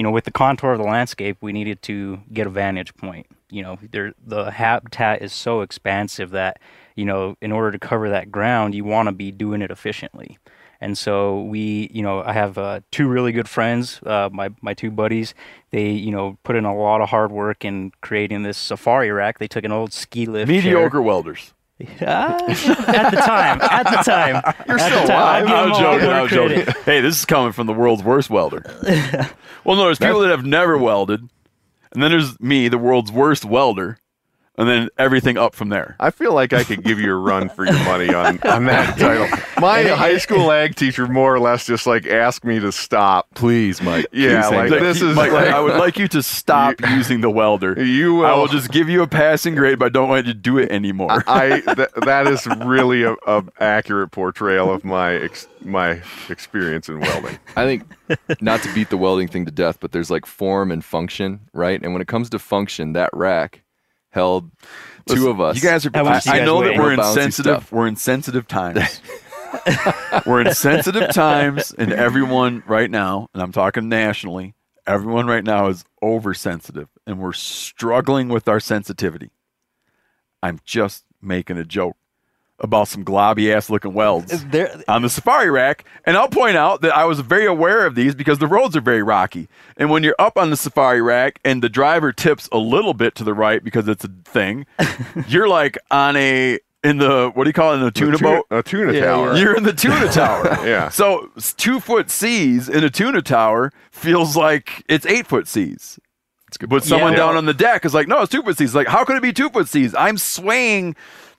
you know, with the contour of the landscape, we needed to get a vantage point. You know, there the habitat is so expansive that you know, in order to cover that ground, you want to be doing it efficiently. And so we, you know, I have uh, two really good friends, uh, my my two buddies. They, you know, put in a lot of hard work in creating this safari rack. They took an old ski lift. chair- Mediocre welders. Ah, at the time, at the time, You're at still time, alive. I'll give I'm joking. I'm joking. Hey, this is coming from the world's worst welder. well, no, there's people that have never welded, and then there's me, the world's worst welder, and then everything up from there. I feel like I could give you a run for your money on, on that title. My high school ag teacher more or less just like asked me to stop. Please, Mike. Yeah, Please hang like this is Mike, like, I would like you to stop using the welder. you will. I will just give you a passing grade, but I don't want you to do it anymore. I th- that is really a, a accurate portrayal of my ex- my experience in welding. I think not to beat the welding thing to death, but there's like form and function, right? And when it comes to function, that rack held two of us. You guys are. I I, want to see I know that we're in weigh. Bouncy sensitive. stuff. We're in sensitive times. we're in sensitive times, and everyone right now, and I'm talking nationally, everyone right now is oversensitive, and we're struggling with our sensitivity. I'm just making a joke about some globby ass looking welds There, on the safari rack. And I'll point out that I was very aware of these because the roads are very rocky. And when you're up on the safari rack and the driver tips a little bit to the right because it's a thing, you're like on a in the what do you call it in a tuna tuna- boat? a tuna Yeah, tower. You're in the tuna tower. Yeah. So two foot seas in a tuna tower feels like it's eight foot seas. It's good. But someone Yeah. down on the deck is like, no, it's two foot seas. Like, how could it be two foot seas? I'm swaying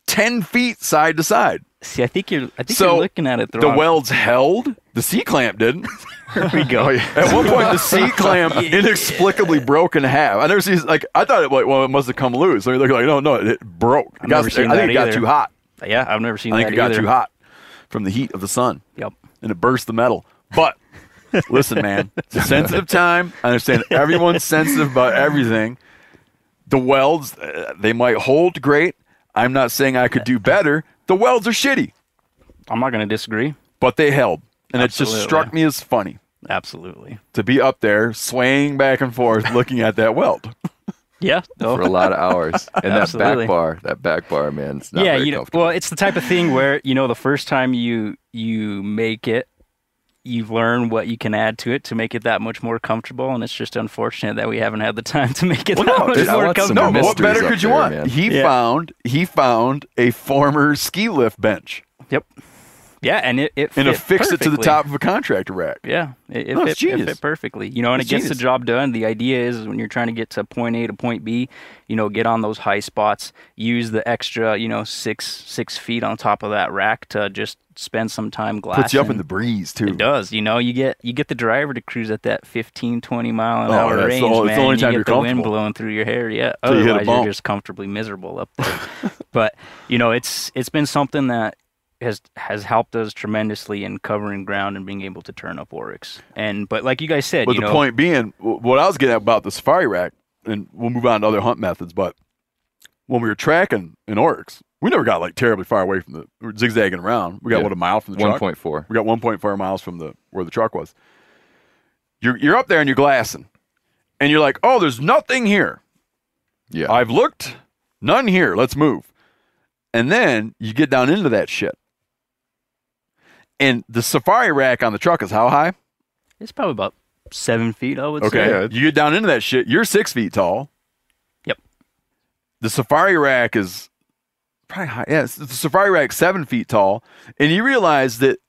ten feet side to side. See, I think you're. I think So you're looking at it the, The welds held. The C clamp didn't. There we go. At one point, the C clamp inexplicably broke in half. I never see like I thought it like well it must have come loose. So you're like no no it broke. It I've got- never seen I think that it got too hot. Yeah, I've never seen I think that it got either. too hot from the heat of the sun. Yep. and it burst the metal. But listen, man, it's a sensitive time. I understand everyone's sensitive about everything. The welds, uh, they might hold great. I'm not saying I could do better. The welds are shitty, I'm not going to disagree. but they held. And it just struck me as funny Absolutely. to be up there swaying back and forth looking at that weld. Yeah. No. for a lot of hours. And that back bar, that back bar, man, it's not yeah, very you know, comfortable. well, it's the type of thing where you know the first time you you make it, you learn what you can add to it to make it that much more comfortable, and it's just unfortunate that we haven't had the time to make it that much dude, more comfortable. No, what better could you there, want? man. He Yeah. found he found a former ski lift bench Yep. Yeah, and it it and fit affixed it to the top of a contractor rack. Yeah, it, it, oh, No, fit, it fit perfectly. You know, and It's it gets genius. the job done. The idea is when you're trying to get to point A to point B, you know, get on those high spots, use the extra, you know, six six feet on top of that rack to just spend some time glassing. Puts you up in the breeze too. It does. You know, you get you get the driver to cruise at that 15, 20 mile an Oh, hour range, it's man. the only and you get the wind blowing through your hair. Yeah. Till you Otherwise, you're just comfortably miserable up there. but you know, it's it's been something that has has helped us tremendously in covering ground and being able to turn up Oryx. And but like you guys said, But you the know, point being, what I was getting at about the safari rack, and we'll move on to other hunt methods, but when we were tracking in Oryx, we never got like terribly far away from the, we were zigzagging around. We got Yeah. what a mile from the truck. 1.4. We got 1.4 miles from the where the truck was. You're you're up there and you're glassing, and you're like, oh, there's nothing here. Yeah. I've looked, none here. Let's move. And then you get down into that shit. And the safari rack on the truck is how high? it's probably about seven feet. I would Okay. say. Yeah. You get down into that shit. You're six feet tall. Yep. The safari rack is probably high. Yeah, the safari rack seven feet tall, and you realize that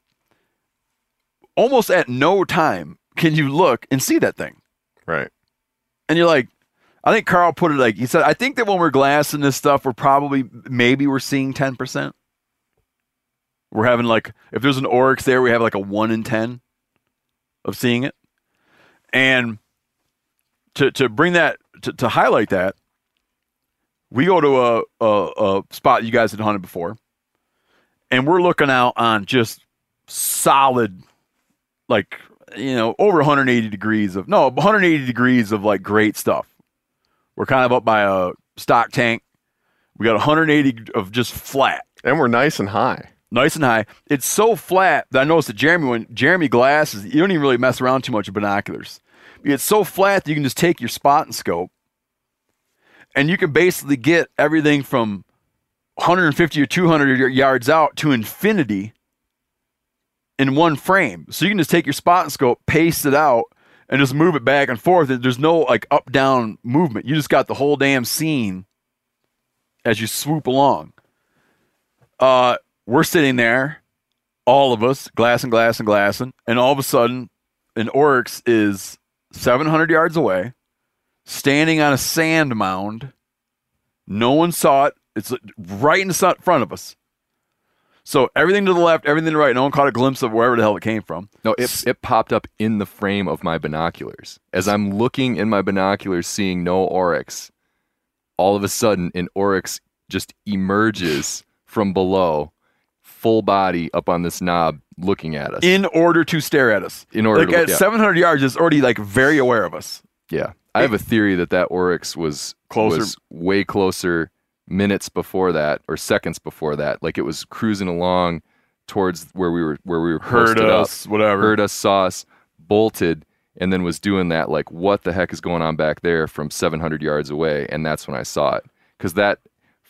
almost at no time can you look and see that thing. Right. And you're like, I think Karl put it like he said. I think that when we're glassing this stuff, we're probably maybe we're seeing ten percent. We're having like if there's an oryx there, we have like a one in ten of seeing it. And to to bring that to, to highlight that, we go to a, a a spot you guys had hunted before, and we're looking out on just solid, like you know, over 180 degrees of no 180 degrees of like great stuff. We're kind of up by a stock tank. We got 180 of just flat And we're nice and high. Nice and high. It's so flat that I noticed that Jeremy, when Jeremy glasses, you don't even really mess around too much with binoculars. It's so flat that you can just take your spotting scope, and you can basically get everything from 150 or 200 yards out to infinity in one frame. So you can just take your spotting scope, paste it out, and just move it back and forth. There's no like up down movement. You just got the whole damn scene as you swoop along. Uh, we're sitting there, all of us, glass and glass and glassing, and all of a sudden, an oryx is 700 yards away, standing on a sand mound. No one saw it. It's right in front of us. So everything to the left, everything to the right. No one caught a glimpse of wherever the hell it came from. No, it, it popped up in the frame of my binoculars. As I'm looking in my binoculars, seeing no oryx, all of a sudden, an oryx just emerges from below, full body up on this knob, looking at us. In order to stare at us. In order like to- at yeah. 700 yards, it's already like very aware of us. yeah, I have a theory that that oryx was Closer. was way closer minutes before that or seconds before that. Like it was cruising along towards where we were where we were Heard posted up. us, whatever. heard us, saw us, bolted, and then was doing that like, what the heck is going on back there from 700 yards away? And that's when I saw it because that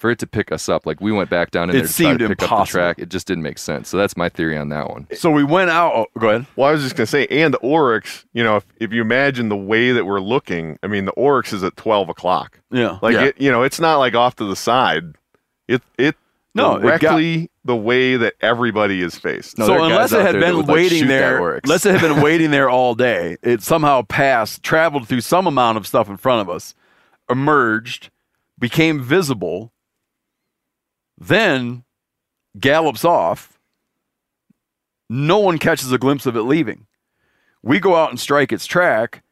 for it to pick us up, like we went back down in It there to try to pick up the track. It just didn't make sense. So that's my theory on that one. So we went out. Oh, go ahead. Well, I was just going to say, and the Oryx, you know, if, if you imagine the way that we're looking, I mean, the Oryx is at 12 o'clock. Yeah. Like, yeah. it, you know, it's not like off to the side. It, it, No, it got- directly the way that everybody is faced. No, there so are unless guys it out had there that been would, like, waiting that there, Oryx. unless it had been waiting there all day, it somehow passed, traveled through some amount of stuff in front of us, emerged, became visible, then gallops off. No one catches a glimpse of it leaving. We go out and strike its track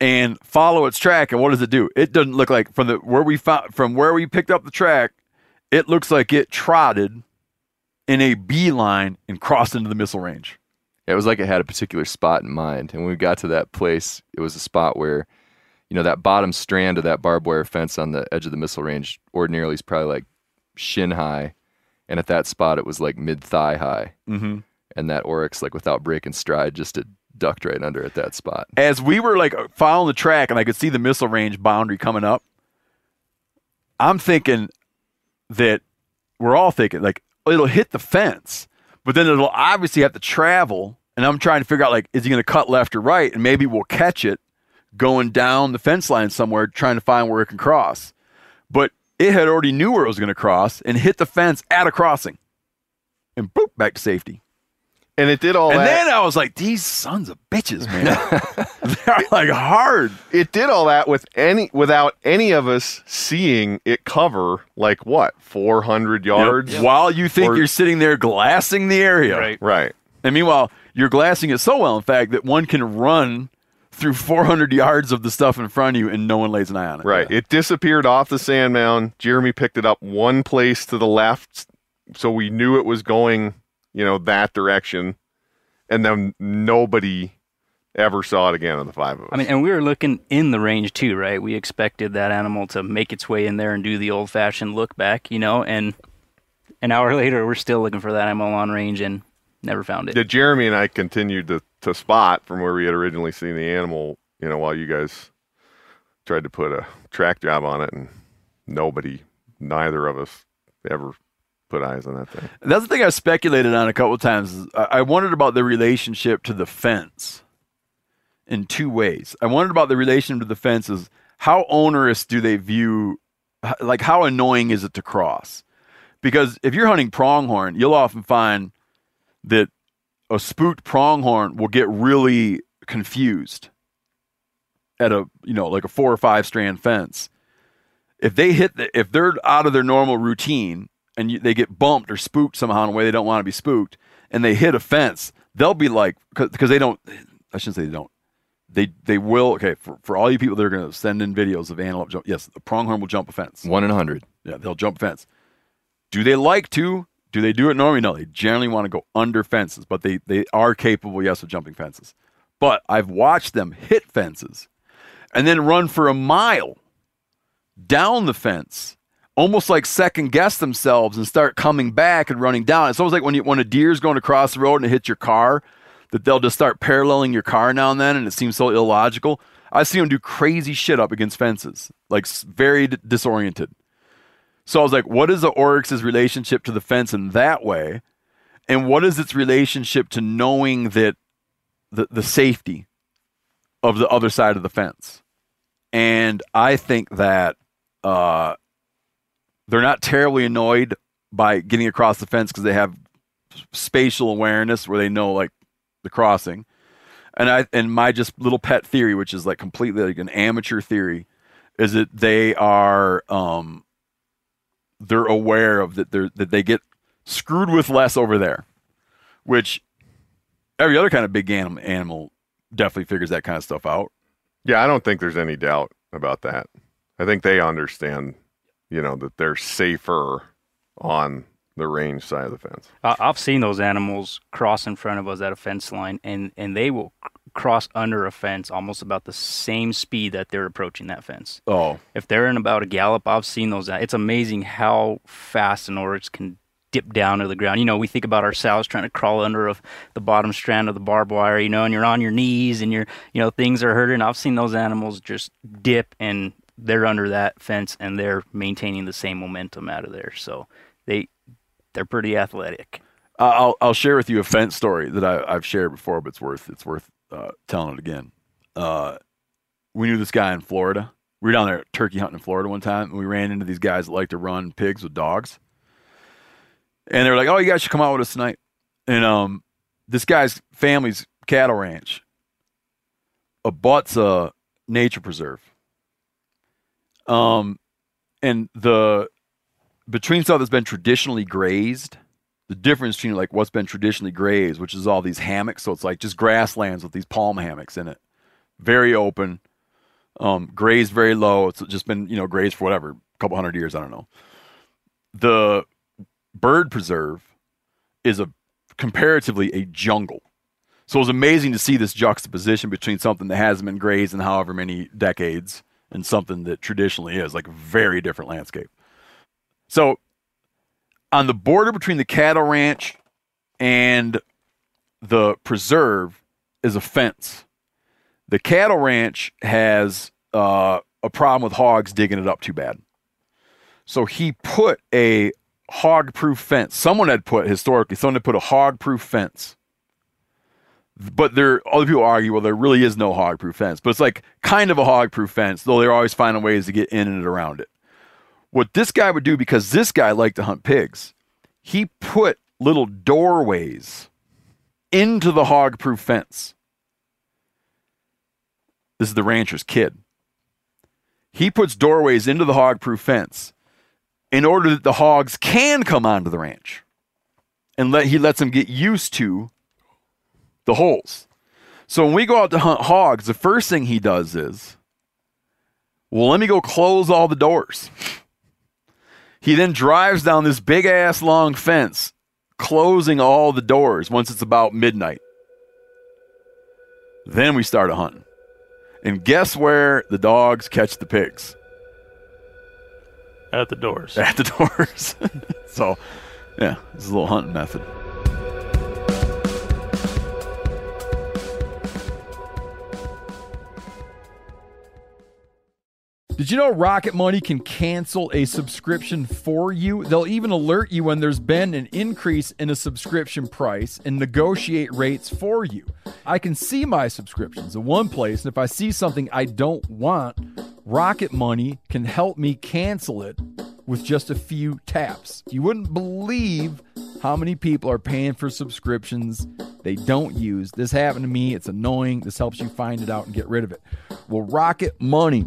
and follow its track, and what does it do? It doesn't look like from the where we found from where we picked up the track. It looks like it trotted in a beeline and crossed into the missile range. It was like it had a particular spot in mind. And when we got to that place, it was a spot where, you know, that bottom strand of that barbed wire fence on the edge of the missile range ordinarily is probably like shin high. And at that spot, it was like mid thigh high. Mm-hmm. And that Oryx, like without breaking stride, just it ducked right under at that spot. As we were like following the track and I could see the missile range boundary coming up, I'm thinking that we're all thinking like it'll hit the fence, but then it'll obviously have to travel. And I'm trying to figure out like, is he going to cut left or right? And maybe we'll catch it going down the fence line somewhere, trying to find where it can cross. But it had already knew where it was going to cross and hit the fence at a crossing, and boop back to safety. And it did all and that. then I was like, these sons of bitches, man. They're like hard. it did all that with any without any of us seeing it cover like what 400 yards While you think Or- you're sitting there glassing the area. Right. right And meanwhile, you're glassing it so well, in fact, that one can run through 400 yards of the stuff in front of you and no one lays an eye on it. right it disappeared off the sand mound jeremy picked it up one place to the left so we knew it was going you know that direction and then nobody ever saw it again of the five of us I mean, and we were looking in the range too, right? We expected that animal to make its way in there and do the old-fashioned look back, you know. And an hour later, we're still looking for that animal on range and never found it. yeah, jeremy and i continued to, to spot from where we had originally seen the animal you know while you guys tried to put a track job on it and nobody neither of us ever put eyes on that thing That's the thing I've speculated on a couple times. I I wondered about the relationship to the fence in two ways. I wondered about the relation to the fence is how onerous do they view, like how annoying is it to cross? Because if you're hunting pronghorn, you'll often find that a spooked pronghorn will get really confused at a you know like a four or five strand fence. If they hit the, if they're out of their normal routine and you, they get bumped or spooked somehow in a way they don't want to be spooked, and they hit a fence, they'll be like because they don't. I shouldn't say they don't. They they will. Okay, for, for all you people that are going to send in videos of antelope jump, yes, the pronghorn will jump a fence. One in a hundred. Yeah, they'll jump a fence. Do they like to? Do they do it normally? No, they generally want to go under fences, but they they are capable, yes, of jumping fences. But I've watched them hit fences and then run for a mile down the fence, almost like second guess themselves and start coming back and running down. It's almost like when you when a deer's going across the road and it hits your car, that they'll just start paralleling your car now and then, and it seems so illogical. I see them do crazy shit up against fences, like very d- disoriented. So I was like, what is the oryx's relationship to the fence in that way? And what is its relationship to knowing that the, the safety of the other side of the fence? And I think that uh, they're not terribly annoyed by getting across the fence because they have spatial awareness where they know like the crossing. And I and my just little pet theory, which is like completely like an amateur theory, is that they are um they're aware of that they're that they get screwed with less over there, which every other kind of big animal animal definitely figures that kind of stuff out. Yeah, I don't think there's any doubt about that. I think they understand, you know, that they're safer on the range side of the fence. I- I've seen those animals cross in front of us at a fence line, and and they will c- cross under a fence almost about the same speed that they're approaching that fence. Oh, If they're in about a gallop, I've seen those. It's amazing how fast an oryx can dip down to the ground. You know, we think about ourselves trying to crawl under of the bottom strand of the barbed wire, you know, and you're on your knees and you're, you know, things are hurting. I've seen those animals just dip and they're under that fence and they're maintaining the same momentum out of there. So they they're pretty athletic. Uh, I'll I'll share with you a fence story that I, I've shared before, but it's worth it's worth uh, telling it again. Uh, we knew this guy in Florida We were down there turkey hunting in Florida one time, and we ran into these guys that like to run pigs with dogs. And they were like, "Oh, you guys should come out with us tonight." And um, this guy's family's cattle ranch abuts a nature preserve. Um, and the between stuff that's been traditionally grazed, the difference between like what's been traditionally grazed, which is all these hammocks, so it's like just grasslands with these palm hammocks in it, very open, um, grazed very low. It's just been you know grazed for whatever, a couple hundred years, I don't know. The bird preserve is a comparatively a jungle. So it was amazing to see this juxtaposition between something that hasn't been grazed in however many decades and something that traditionally is like a very different landscape. So on the border between the cattle ranch and the preserve is a fence. The cattle ranch has uh, a problem with hogs digging it up too bad. So he put a hog proof fence. Someone had put historically, someone had put a hog proof fence. But there, other people argue, well, there really is no hog proof fence, but it's like kind of a hog proof fence, though they're always finding ways to get in and around it. What this guy would do, because this guy liked to hunt pigs, he put little doorways into the hog proof fence. This is the rancher's kid. He puts doorways into the hog proof fence in order that the hogs can come onto the ranch. And let he lets them get used to the holes. So when we go out to hunt hogs, the first thing he does is, well, let me go close all the doors. He then drives down this big ass long fence, closing all the doors once it's about midnight. Then we start a hunting. And guess where the dogs catch the pigs? At the doors. At the doors. so, yeah, this is a little hunting method. Did you know Rocket Money can cancel a subscription for you? They'll even alert you when there's been an increase in a subscription price and negotiate rates for you. I can see my subscriptions in one place, and if I see something I don't want, Rocket Money can help me cancel it with just a few taps. You wouldn't believe how many people are paying for subscriptions they don't use. This happened to me. It's annoying. This helps you find it out and get rid of it. Well, Rocket Money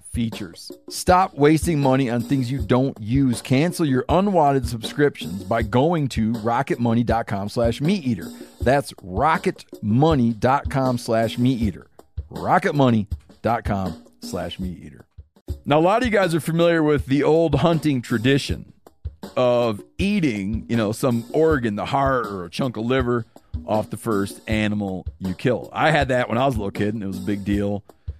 features. Stop wasting money on things you don't use. Cancel your unwanted subscriptions by going to rocketmoney.com slash meateater. That's rocketmoney.com slash meateater. rocketmoney.com slash meateater. Now, a lot of you guys are familiar with the old hunting tradition of eating, you know, some organ, the heart or a chunk of liver off the first animal you kill. I had that when I was a little kid, and it was a big deal.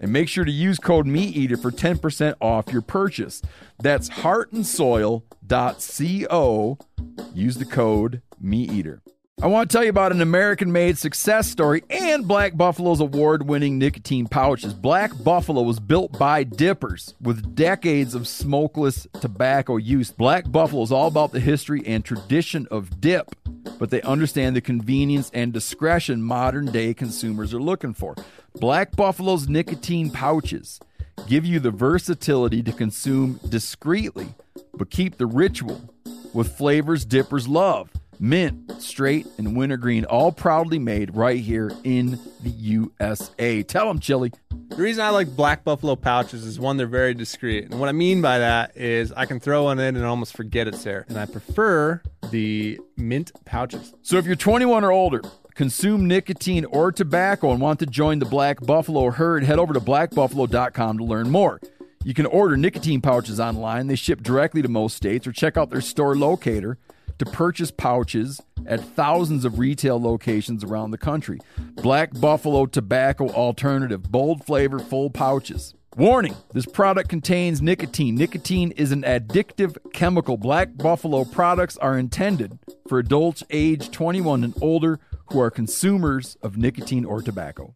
and make sure to use code MeatEater for 10% off your purchase. That's heartandsoil.co. Use the code MeatEater. I want to tell you about an American made success story and Black Buffalo's award winning nicotine pouches. Black Buffalo was built by dippers with decades of smokeless tobacco use. Black Buffalo is all about the history and tradition of dip, but they understand the convenience and discretion modern day consumers are looking for. Black Buffalo's nicotine pouches give you the versatility to consume discreetly, but keep the ritual with flavors dippers love. Mint, straight, and wintergreen, all proudly made right here in the USA. Tell them, Chili. The reason I like Black Buffalo pouches is one, they're very discreet. And what I mean by that is I can throw one in and almost forget it's there. And I prefer the mint pouches. So if you're 21 or older, consume nicotine or tobacco and want to join the Black Buffalo herd, head over to blackbuffalo.com to learn more. You can order nicotine pouches online. They ship directly to most states or check out their store locator to purchase pouches at thousands of retail locations around the country. Black Buffalo Tobacco Alternative, bold flavor, full pouches. Warning this product contains nicotine. Nicotine is an addictive chemical. Black Buffalo products are intended for adults age 21 and older who are consumers of nicotine or tobacco.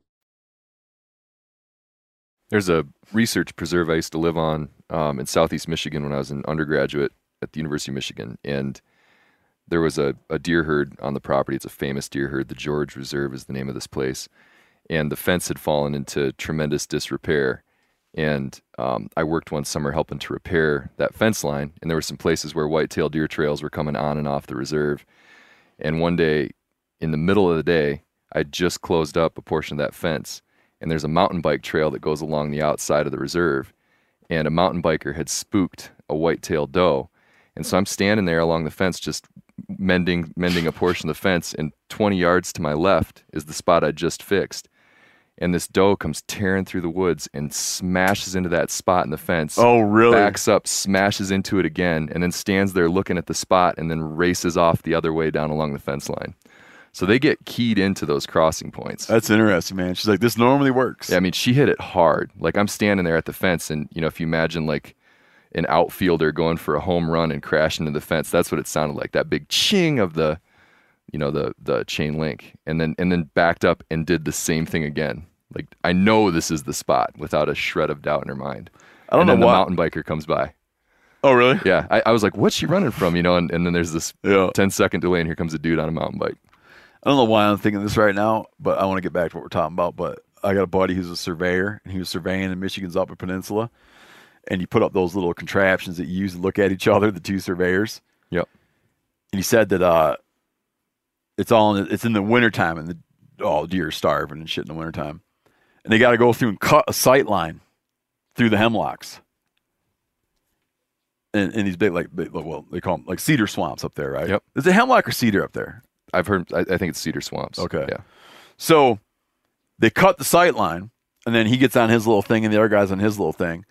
There's a research preserve I used to live on um, in southeast Michigan when I was an undergraduate at the University of Michigan. And there was a, a deer herd on the property. It's a famous deer herd. The George Reserve is the name of this place. And the fence had fallen into tremendous disrepair. And um, I worked one summer helping to repair that fence line. And there were some places where whitetail deer trails were coming on and off the reserve. And one day, in the middle of the day, I just closed up a portion of that fence. And there's a mountain bike trail that goes along the outside of the reserve. And a mountain biker had spooked a whitetail doe. And so I'm standing there along the fence, just mending mending a portion of the fence. And 20 yards to my left is the spot I just fixed. And this doe comes tearing through the woods and smashes into that spot in the fence. Oh, really? Backs up, smashes into it again, and then stands there looking at the spot and then races off the other way down along the fence line. So they get keyed into those crossing points. That's interesting, man. She's like, this normally works. Yeah, I mean, she hit it hard. Like I'm standing there at the fence, and you know, if you imagine like an outfielder going for a home run and crashing into the fence, that's what it sounded like. That big ching of the, you know, the the chain link, and then and then backed up and did the same thing again. Like I know this is the spot without a shred of doubt in her mind. I don't and know then the mountain biker comes by. Oh, really? Yeah, I, I was like, "What's she running from?" You know, and, and then there's this Yeah. 10 second delay, and here comes a dude on a mountain bike. I don't know why I'm thinking this right now, but I want to get back to what we're talking about. But I got a buddy who's a surveyor, and he was surveying in Michigan's Upper Peninsula, and you put up those little contraptions that you use to look at each other, the two surveyors. Yep. And he said that uh, it's all in the, it's in the wintertime, and the all deer are starving and shit in the wintertime, and they got to go through and cut a sight line through the hemlocks. And, and these big, like, big, well, they call them like cedar swamps up there, right? Yep. Is it hemlock or cedar up there? I've heard. I, I think it's Cedar Swamps. Okay. Yeah. So they cut the sight line, and then he gets on his little thing, and the other guy's on his little thing.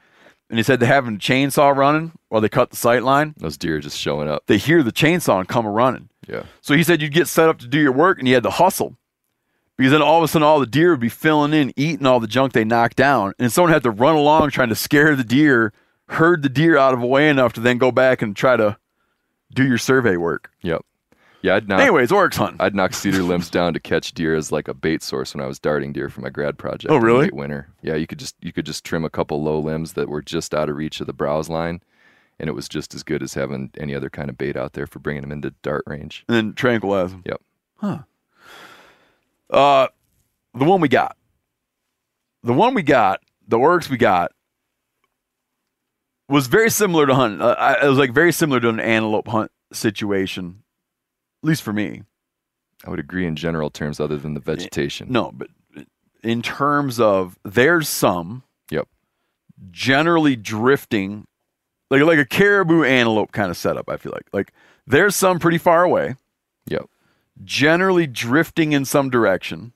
And he said they having a chainsaw running while they cut the sight line. Those deer just showing up. They hear the chainsaw and come running. Yeah. So he said you'd get set up to do your work, and you had to hustle. Because then all of a sudden, all the deer would be filling in, eating all the junk they knocked down. And someone had to run along trying to scare the deer, herd the deer out of the way enough to then go back and try to do your survey work. Yep. Yeah. I'd knock, Anyways, oryx hunt. I'd knock cedar limbs down to catch deer as like a bait source when I was darting deer for my grad project. Oh, really? late winter. Yeah. You could just you could just trim a couple low limbs that were just out of reach of the browse line, and it was just as good as having any other kind of bait out there for bringing them into dart range. and then tranquilize them. Yep. Huh. Uh, the one we got, the one we got, the oryx we got, was very similar to hunt. Uh, I, it was like very similar to an antelope hunt situation, at least for me. I would agree in general terms, other than the vegetation. No, but in terms of there's some Yep. generally drifting, like like a caribou antelope kind of setup. I feel like like there's some pretty far away. Yep. generally drifting in some direction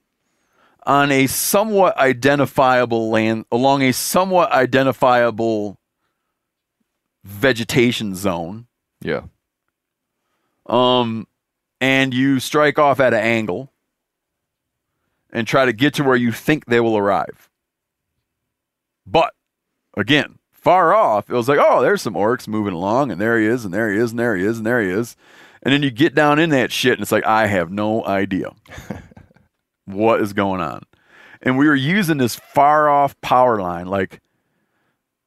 on a somewhat identifiable land along a somewhat identifiable vegetation zone Yeah. um and you strike off at an angle and try to get to where you think they will arrive. But again far off it was like oh there's some oryx moving along and there he is and there he is and there he is and there he is. And then you get down in that shit and it's like i have no idea what is going on. And we were using this far off power line like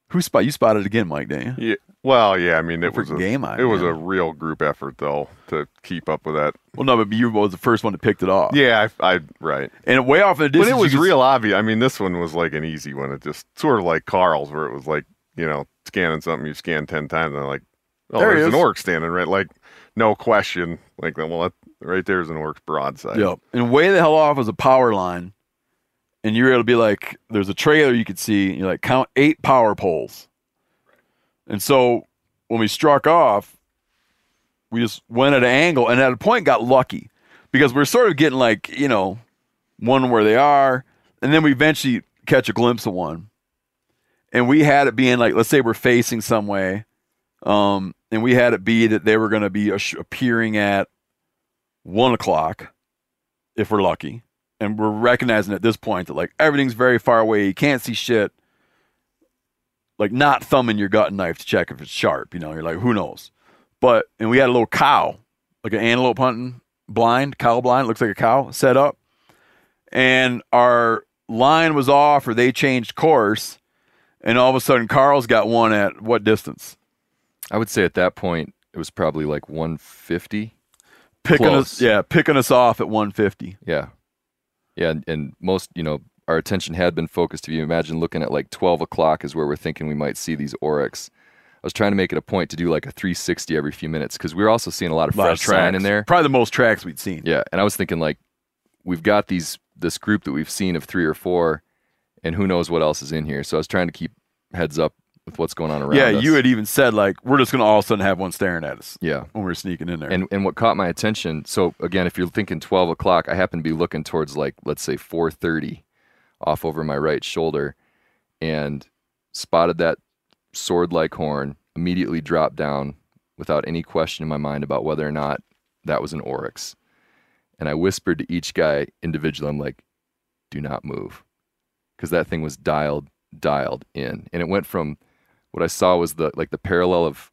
who spot you spotted again mike didn't you? Yeah, Well, yeah, I mean, it was a game it was a real group effort though to keep up with that. Well, no, but you was the first one that picked it off. Yeah, I, I right. And way off in the But distance. it was real obvious. I mean, this one was like an easy one. It just sort of like Karl's, where it was like you know scanning something you scan ten times, and like, oh, There there's an oryx standing right, like no question. Like, well, that, right there's an oryx broadside. Yep. And way the hell off was a power line. And you were able to be like, there's a trailer you could see. And you're like, count eight power poles. And so when we struck off, we just went at an angle and at a point got lucky because we're sort of getting like, you know, one where they are. And then we eventually catch a glimpse of one. And we had it being like, let's say we're facing some way. Um, and we had it be that they were going to be appearing at one o'clock if we're lucky. And we're recognizing at this point that like everything's very far away. You can't see shit. Like not thumbing your gut knife to check if it's sharp. You know, you're like, who knows? But and we had a little cow, like an antelope hunting blind, cow blind, looks like a cow set up. And our line was off or they changed course. And all of a sudden Karl's got one at what distance? I would say at that point it was probably like 150. Picking us yeah, picking us off at one fifty. Yeah. Yeah. And, and most, you know, our attention had been focused. If you imagine looking at like 12 o'clock is where we're thinking we might see these oryx. I was trying to make it a point to do like a 360 every few minutes because we were also seeing a lot of A lot fresh sign in there. Probably the most tracks we'd seen. Yeah. And I was thinking like we've got these this group that we've seen of three or four, and who knows what else is in here. So I was trying to keep heads up with what's going on around Yeah, us. you had even said like we're just gonna all of a sudden have one staring at us. Yeah. when we are sneaking in there. And and what caught my attention, so again, if you're thinking 12 o'clock, I happen to be looking towards like let's say 4:30, off over my right shoulder, and spotted that sword-like horn. Immediately dropped down without any question in my mind about whether or not that was an oryx. And I whispered to each guy individually, I'm like, "Do not move," because that thing was dialed dialed in, and it went from what I saw was the like the parallel of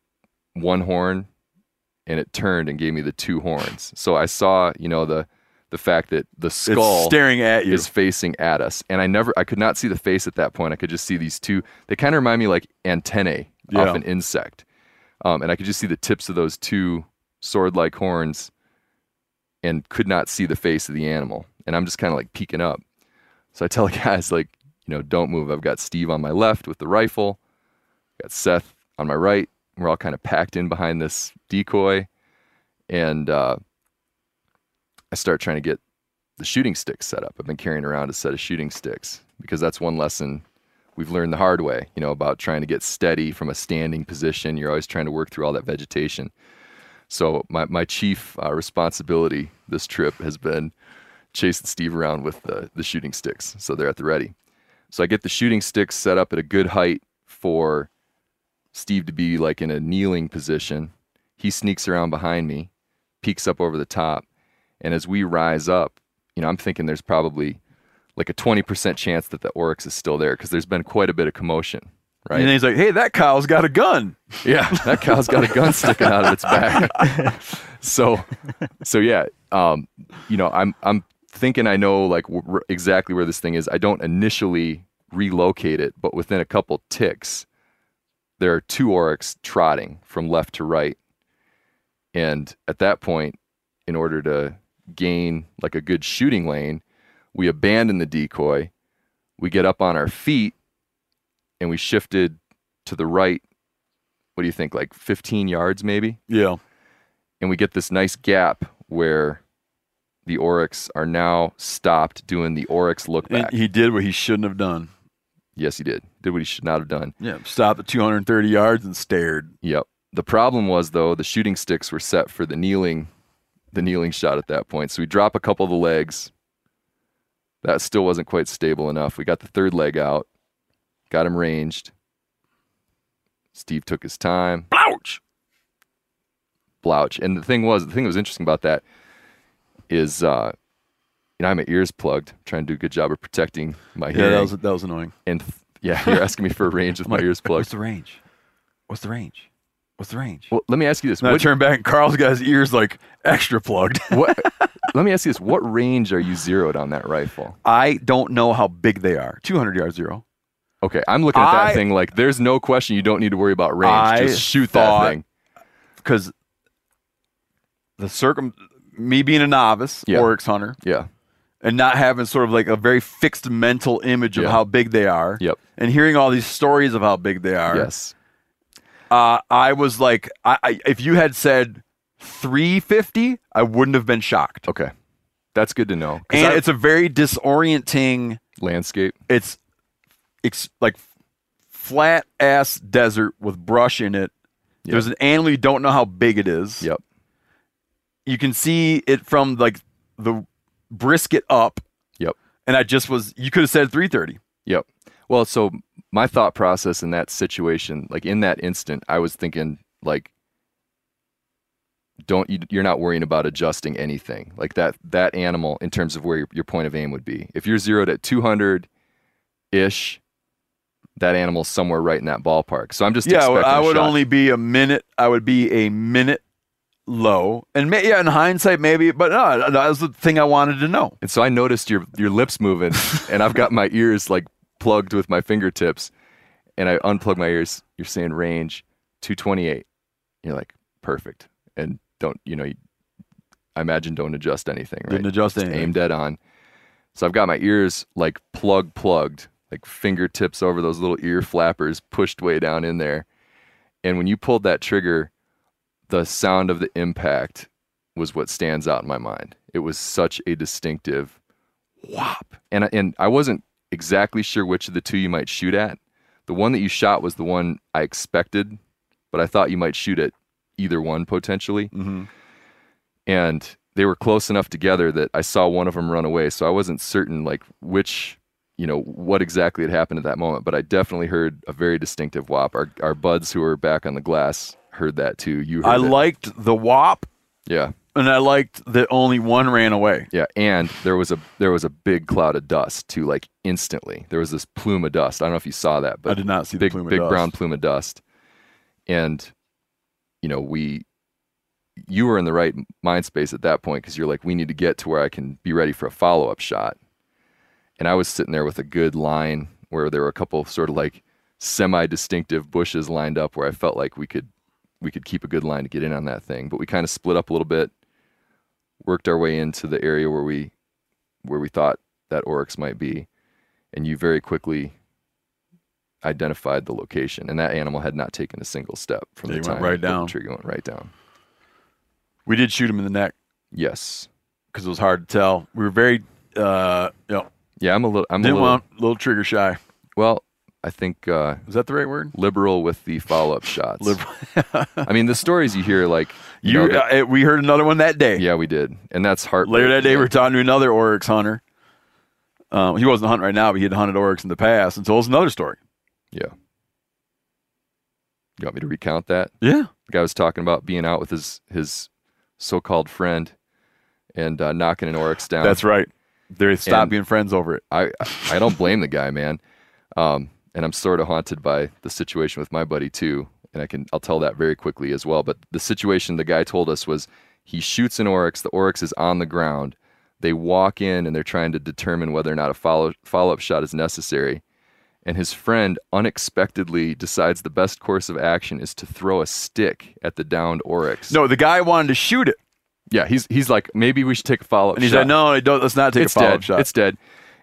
one horn and it turned and gave me the two horns. So I saw, you know, the the fact that the skull staring at you. is facing at us. And I never I could not see the face at that point. I could just see these two they kind of remind me like antennae Yeah. off an insect. Um, and I could just see the tips of those two sword-like horns and could not see the face of the animal. And I'm just kind of like peeking up. So I tell the guys like, you know, don't move. I've got Steve on my left with the rifle. Got Seth on my right. We're all kind of packed in behind this decoy. And uh, I start trying to get the shooting sticks set up. I've been carrying around a set of shooting sticks because that's one lesson we've learned the hard way, you know, about trying to get steady from a standing position. You're always trying to work through all that vegetation. So my, my chief uh, responsibility this trip has been chasing Steve around with the, the shooting sticks. So they're at the ready. So I get the shooting sticks set up at a good height for Steve to be like in a kneeling position. He sneaks around behind me, peeks up over the top, and as we rise up, you know, I'm thinking there's probably like a 20% chance that the oryx is still there because there's been quite a bit of commotion, right? And he's like, "Hey, that cow's got a gun." Yeah, that cow's got a gun sticking out of its back. so, so yeah, um, you know, I'm I'm thinking I know like w- exactly where this thing is. I don't initially relocate it, but within a couple ticks, there are two oryx trotting from left to right, and at that point, in order to gain like a good shooting lane, we abandon the decoy, we get up on our feet, and we shifted to the right what do you think, like 15 yards maybe? Yeah. And we get this nice gap where the Oryx are now stopped doing the Oryx look And back. he did what he shouldn't have done. yes, he did. Did what he should not have done. Yeah, stopped at 230 yards and stared. Yep. The problem was though, the shooting sticks were set for the kneeling the kneeling shot at that point. So we drop a couple of the legs. That still wasn't quite stable enough. We got the third leg out, got him ranged. Steve took his time. Ouch! Blouch. And the thing was, the thing that was interesting about that is, uh, you know, I have my ears plugged, trying to do a good job of protecting my hearing. Yeah, that was that was annoying. and th- yeah, you're asking me for a range with my like, ears plugged. What's the range? What's the range? What's the range? Well, let me ask you this: And I what, turn back and Karl's got his ears like extra plugged. what? let me ask you this: What range are you zeroed on that rifle? I don't know how big they are. 200 yards zero. Okay, I'm looking at that I- thing like there's no question you don't need to worry about range. I Just shoot thought- that thing. because the circum, me being a novice Yeah. oryx hunter Yeah. and not having sort of like a very fixed mental image of Yeah. how big they are. Yep. And hearing all these stories of how big they are. Yes. Uh, I was like, I, I, if you had said 350, I wouldn't have been shocked. Okay. That's good to know. And I- it's a very disorienting. landscape. It's, it's like flat ass desert with brush in it. Yep. There's an animal you don't know how big it is. Yep. You can see it from like the brisket up. Yep. And I just was. You could have said 330. Yep. Well, so my thought process in that situation, like in that instant, I was thinking like don't you, you're not worrying about adjusting anything like that that animal in terms of where your, your point of aim would be if you're zeroed at 200 ish that animal's somewhere right in that ballpark so i'm just Yeah, I would only be a minute. I would be a minute low, and may, yeah, in hindsight, maybe. But no, that was the thing I wanted to know. And so I noticed your your lips moving, and I've got my ears like plugged with my fingertips, and I unplug my ears. You're saying range 228. You're like perfect, and don't you know? You, I imagine don't adjust anything. Right? Didn't adjust Just anything. Aim dead on. So I've got my ears like plug plugged, like fingertips over those little ear flappers pushed way down in there. And when you pulled that trigger, the sound of the impact was what stands out in my mind. It was such a distinctive whop. And and I wasn't exactly sure which of the two you might shoot at. The one that you shot was the one I expected, but I thought you might shoot at either one potentially. Mm-hmm. And they were close enough together that I saw one of them run away, so I wasn't certain like which, you know, what exactly had happened at that moment, but I definitely heard a very distinctive whop. Our our buds who were back on the glass heard that too. You heard I it. liked the wop, Yeah. And I liked that only one ran away. Yeah, and there was a there was a big cloud of dust too, like instantly. There was this plume of dust. I don't know if you saw that, but I did not see the big plume of big brown plume of dust. And you know, we you were in the right mind space at that point because you're like, we need to get to where I can be ready for a follow up shot. And I was sitting there with a good line where there were a couple sort of like semi distinctive bushes lined up where I felt like we could we could keep a good line to get in on that thing. But we kind of split up a little bit, worked our way into the area where we where we thought that oryx might be, and you very quickly identified the location. And that animal had not taken a single step from He the time right that the down. trigger went right down. We did shoot him in the neck Yes. because it was hard to tell. We were very, uh, you know, Yeah, I'm a little. I'm a didn't little. want a little trigger shy. Well, I think uh, Is that the right word? liberal with the follow-up shots. Liberal. I mean, the stories you hear, like you, You, know, that- uh, we heard another one that day. yeah, we did, and that's heart. Later that day, we were talking to another oryx hunter. Um, he wasn't hunting right now, but he had hunted oryx in the past, and told us another story. Yeah. You want me to recount that? Yeah. The guy was talking about being out with his his so-called friend and uh, knocking an oryx down. That's right. They stopped And- being friends over it. I I don't blame the guy, man. Um, and I'm sort of haunted by the situation with my buddy too. And I can I'll tell that very quickly as well. But the situation the guy told us was he shoots an oryx. The oryx is on the ground. They walk in and they're trying to determine whether or not a follow follow up shot is necessary. And his friend unexpectedly decides the best course of action is to throw a stick at the downed oryx. No, the guy wanted to shoot it, yeah, he's he's like maybe we should take a follow up. and he's shot said, "No, don't, let's not take it's a follow up shot." It's dead.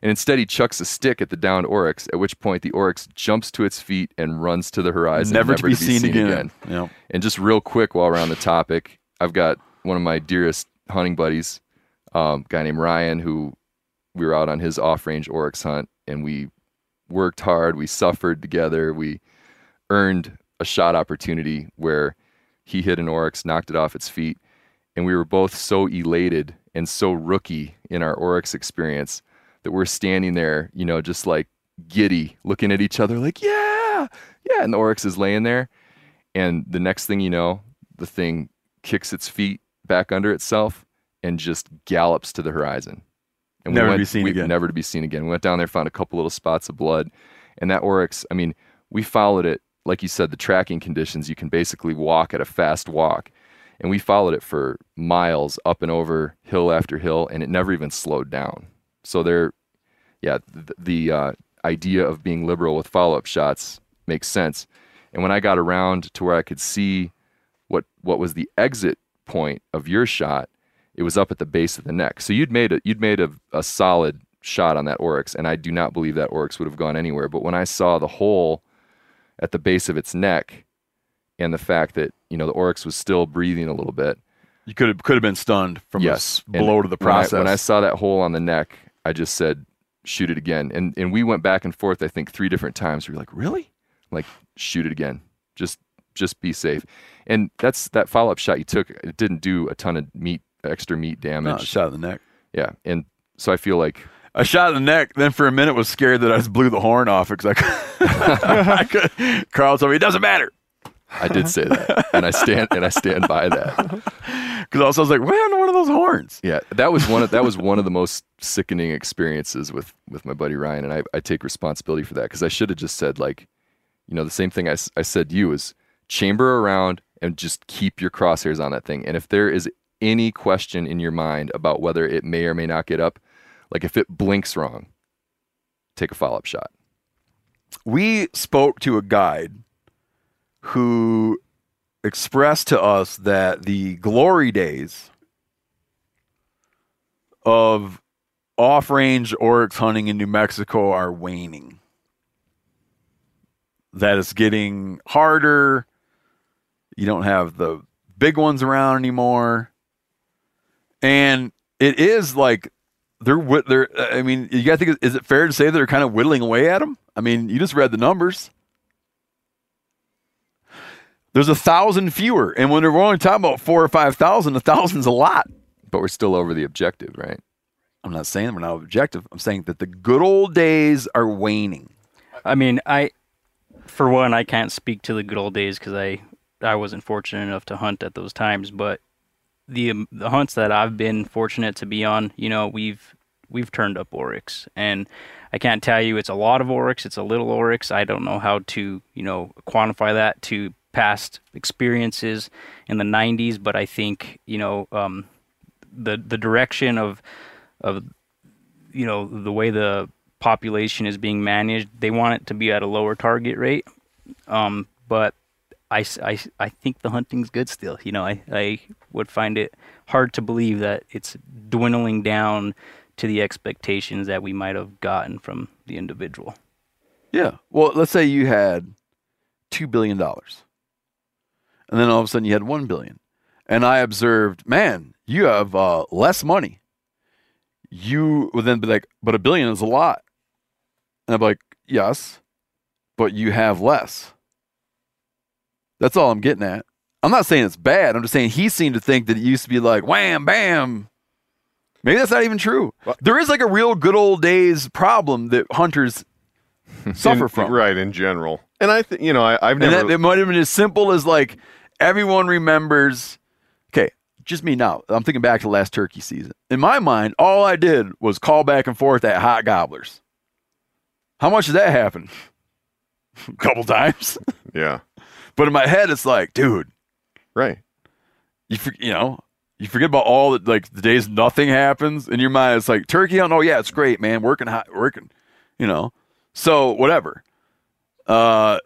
And instead, he chucks a stick at the downed oryx. At which point, the oryx jumps to its feet and runs to the horizon, never, to be, seen, again. Yeah. And just real quick, while we're on the topic, I've got one of my dearest hunting buddies, um, a guy named Ryan, who we were out on his off-range oryx hunt, and we worked hard. We suffered together. We earned a shot opportunity where he hit an oryx, knocked it off its feet, and we were both so elated and so rookie in our oryx experience that we're standing there, you know, just like giddy, looking at each other, like, yeah, yeah. And the oryx is laying there. And the next thing you know, the thing kicks its feet back under itself and just gallops to the horizon. And Never to went, be seen we- again. Never to be seen again. We went down there, found a couple little spots of blood. And that oryx, I mean, we followed it, like you said, the tracking conditions, you can basically walk at a fast walk. And we followed it for miles up and over hill after hill, and it never even slowed down. So there, yeah, the, the uh, idea of being liberal with follow up shots makes sense. And when I got around to where I could see what what was the exit point of your shot, it was up at the base of the neck. So you'd made a you'd made a, a solid shot on that oryx, and I do not believe that oryx would have gone anywhere. But when I saw the hole at the base of its neck, and the fact that you know the oryx was still breathing a little bit, You could have could have been stunned from yes, a blow to the when I- process. When I, saw that hole on the neck, I just said, "Shoot it again." And and we went back and forth. I think three different times. We were like, "Really?" Like, shoot it again. Just just be safe. And that's that follow up shot you took. It didn't do a ton of meat extra meat damage. No, shot in the neck. Yeah, and so I feel like A shot in the neck. Then for a minute was scared that I just blew the horn off because I, I could. Karl told me it doesn't matter I did say that, and I stand and I stand by that. because also I was like, happened one of those horns? Yeah, that was one of that was one of the most sickening experiences with with my buddy Ryan, and I, I take responsibility for that because I should have just said like, you know, the same thing I said to you is chamber around and just keep your crosshairs on that thing, and if there is any question in your mind about whether it may or may not get up, like if it blinks wrong, take a follow up shot. we spoke to a guide who expressed to us that the glory days of off range oryx hunting in New Mexico are waning. That it's getting harder. You don't have the big ones around anymore. And it is like they're they're I mean, you got to think is it fair to say they're kind of whittling away at them? I mean, you just read the numbers. There's a thousand fewer, and when we're only talking about four or five thousand, a thousand's a lot. But we're still over the objective, right? I'm not saying we're not objective. I'm saying that the good old days are waning. I mean, I, for one, I can't speak to the good old days because I, I wasn't fortunate enough to hunt at those times. But the the hunts that I've been fortunate to be on, you know, we've we've turned up oryx, and I can't tell you it's a lot of oryx, it's a little oryx. I don't know how to, you know, quantify that to past experiences in the 90s, but I think, you know, um, the the direction of of you know the way the population is being managed they want it to be at a lower target rate. Um, but I think the hunting's good still you know I, I would find it hard to believe that it's dwindling down to the expectations that we might have gotten from the individual. Yeah. Well, let's say you had two billion dollars, and then all of a sudden you had one billion, and I observed, man, you have uh, less money. You would then be like, but a billion is a lot, and I'm like, yes, but you have less. That's all I'm getting at. I'm not saying it's bad. I'm just saying he seemed to think that it used to be like wham bam. Maybe that's not even true. There is like a real good old days problem that hunters suffer In- from. right in general. And I think you know I, I've And that, it might have been as simple as like everyone remembers. Okay, just me now. I'm thinking back to last turkey season. In my mind, all I did was call back and forth at hot gobblers. How much did that happen? a couple times. yeah But in my head, it's like, dude, right you for, you know you forget about all the like the days nothing happens in your mind. It's like turkey hunt. Oh yeah, it's great, man. Working hot, working. You know, so whatever. Uh,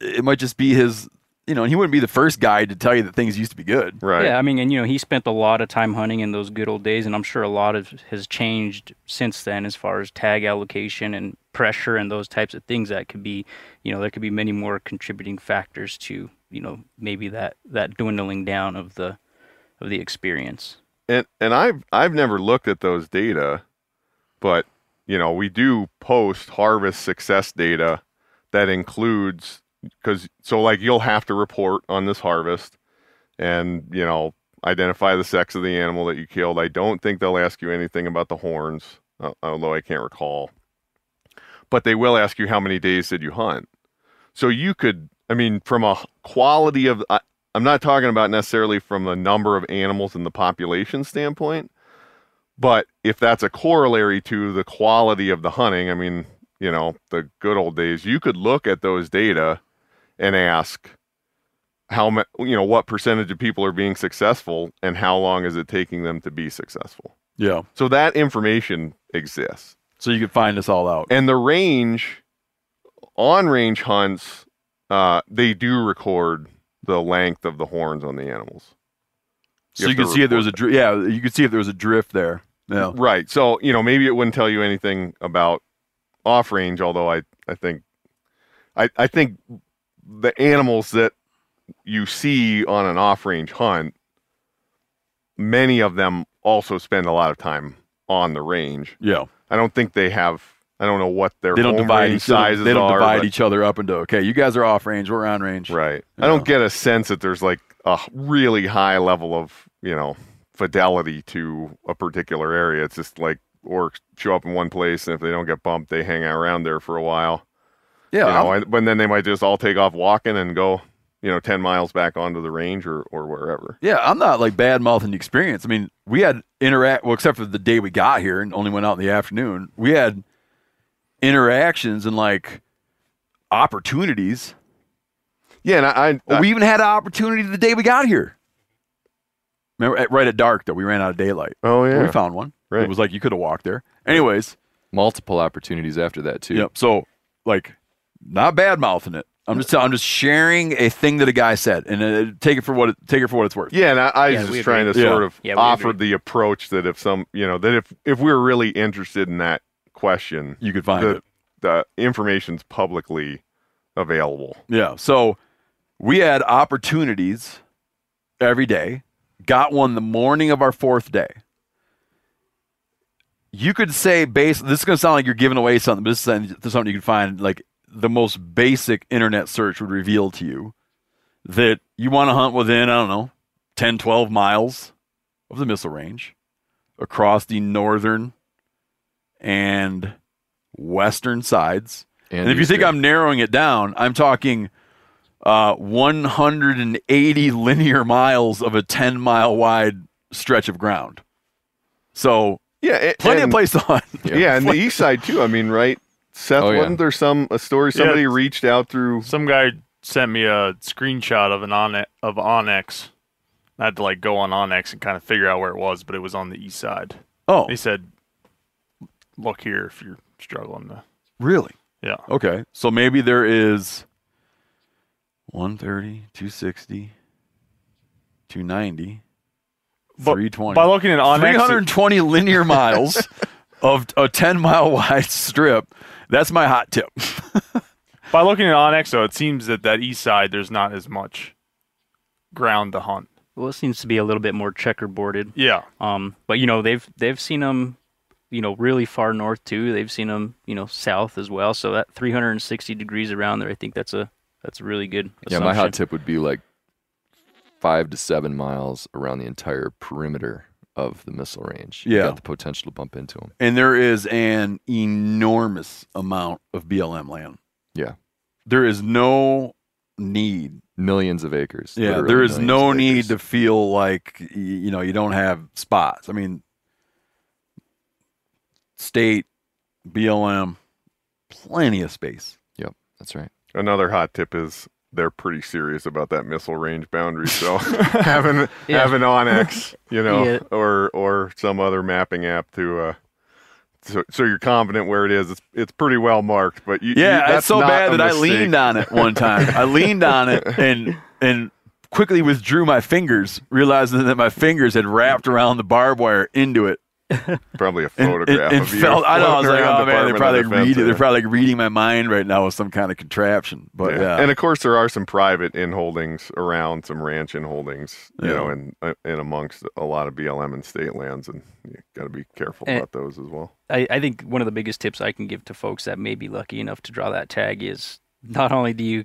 it might just be his. You know, and he wouldn't be the first guy to tell you that things used to be good. right Yeah, I mean, and you know, he spent a lot of time hunting in those good old days, and I'm sure a lot of has changed since then as far as tag allocation and pressure and those types of things. That could be, you know, there could be many more contributing factors to, you know, maybe that that dwindling down of the of the experience. and and I've I've never looked at those data, but you know we do post harvest success data that includes because so like you'll have to report on this harvest, and you know identify the sex of the animal that you killed. I don't think they'll ask you anything about the horns, uh, although I can't recall. But they will ask you how many days did you hunt. So you could, I mean, from a quality of, I, I'm not talking about necessarily from the number of animals in the population standpoint, but if that's a corollary to the quality of the hunting, I mean, you know, the good old days, you could look at those data and ask how ma- you know what percentage of people are being successful and how long is it taking them to be successful. Yeah. So that information exists. So you could find this all out. And the range, on range hunts, uh, they do record the length of the horns on the animals. So you can see if there was a dri- yeah, you could see if there was a drift there. Yeah. Right. So, you know, maybe it wouldn't tell you anything about off range, although I, I think I, I think the animals that you see on an off range hunt, many of them also spend a lot of time on the range. Yeah. I don't think they have I don't know what their They don't home divide range each sizes They don't are. divide each other up into okay, you guys are off range, we're on range. Right. Yeah. I don't get a sense that there's like a really high level of, you know, fidelity to a particular area. It's just like oryx show up in one place and if they don't get bumped, they hang out around there for a while. Yeah. you know, I'm- and, but then they might just all take off walking and go, you know, 10 miles back onto the range or, or wherever. Yeah, I'm not like bad mouthing the experience. I mean, we had interact well, except for the day we got here and only went out in the afternoon. We had interactions and like opportunities. Yeah, and I, I, we even had an opportunity the day we got here. Remember, at, right at dark though, we ran out of daylight. Oh yeah. we found one. Right. It was like you could have walked there. Anyways, Multiple opportunities after that too. Yep. So, like, not bad mouthing it. I'm just I'm just sharing a thing that a guy said, and uh, take it for what it, take it for what it's worth. Yeah, and I, I Yeah, was we just trying to agree. sort Yeah. of Yeah, offer agree. the approach that if some, you know, that if if we are really interested in that question, You could find the, it. the information's publicly available. Yeah. So we had opportunities every day. Got one the morning of our fourth day. You could say base. This is going to sound like you're giving away something, but this is something you can find. Like the most basic internet search would reveal to you that you want to hunt within I don't know 10, 12 miles of the missile range across the northern and western sides. And, if you think. I'm narrowing it down, I'm talking uh, 180 linear miles of a 10 mile wide stretch of ground. So Yeah, it, plenty and, of place to hunt. Yeah, and the east side too. I mean, right? Seth, Oh, yeah. wasn't there some a story somebody reached out through? Some guy sent me a screenshot of an on of onX. I had to like go on onX and kind of figure out where it was, but it was on the east side. Oh, He said, "Look here if you're struggling to." really? Yeah. Okay. So maybe there is 130, 260, 290, But 320. By looking at onX, 320 linear miles of a 10 mile wide strip. That's my hot tip. by looking at onX, though, it seems that that east side there's not as much ground to hunt. Well, it seems to be a little bit more checkerboarded. Yeah. Um, but you know they've they've seen them, you know, really far north too. They've seen them, you know, south as well. So that 360 degrees around there, I think that's a that's a really good. Yeah, my hot tip would be like five to seven miles around the entire perimeter of the missile range. You Yeah. got the potential to bump into them. And there is an enormous amount of BLM land. Yeah. There is no need. Millions of acres. Yeah, there is no need to feel like you know you don't have spots. I mean, state BLM, plenty of space. Yep, that's right. Another hot tip is they're pretty serious about that missile range boundary. So having Yeah. having onX, you know, Yeah. or or some other mapping app to. Uh, so, so you're confident where it is. It's it's pretty well marked, but you, Yeah, you, that's it's so not bad a that I leaned on it one time. I leaned on it and and quickly withdrew my fingers, realizing that my fingers had wrapped around the barbed wire into it. Probably a And, photograph and, and of you. felt, I know. I was floating like, around oh man, they're probably of reading. They're there. probably reading my mind right now with some kind of contraption. But yeah, And of course, there are some private in holdings around, some ranch in holdings, you Yeah. know, and uh, and amongst a lot of BLM and state lands, and you got to be careful And- about those as well. I, I think one of the biggest tips I can give to folks that may be lucky enough to draw that tag is not only do you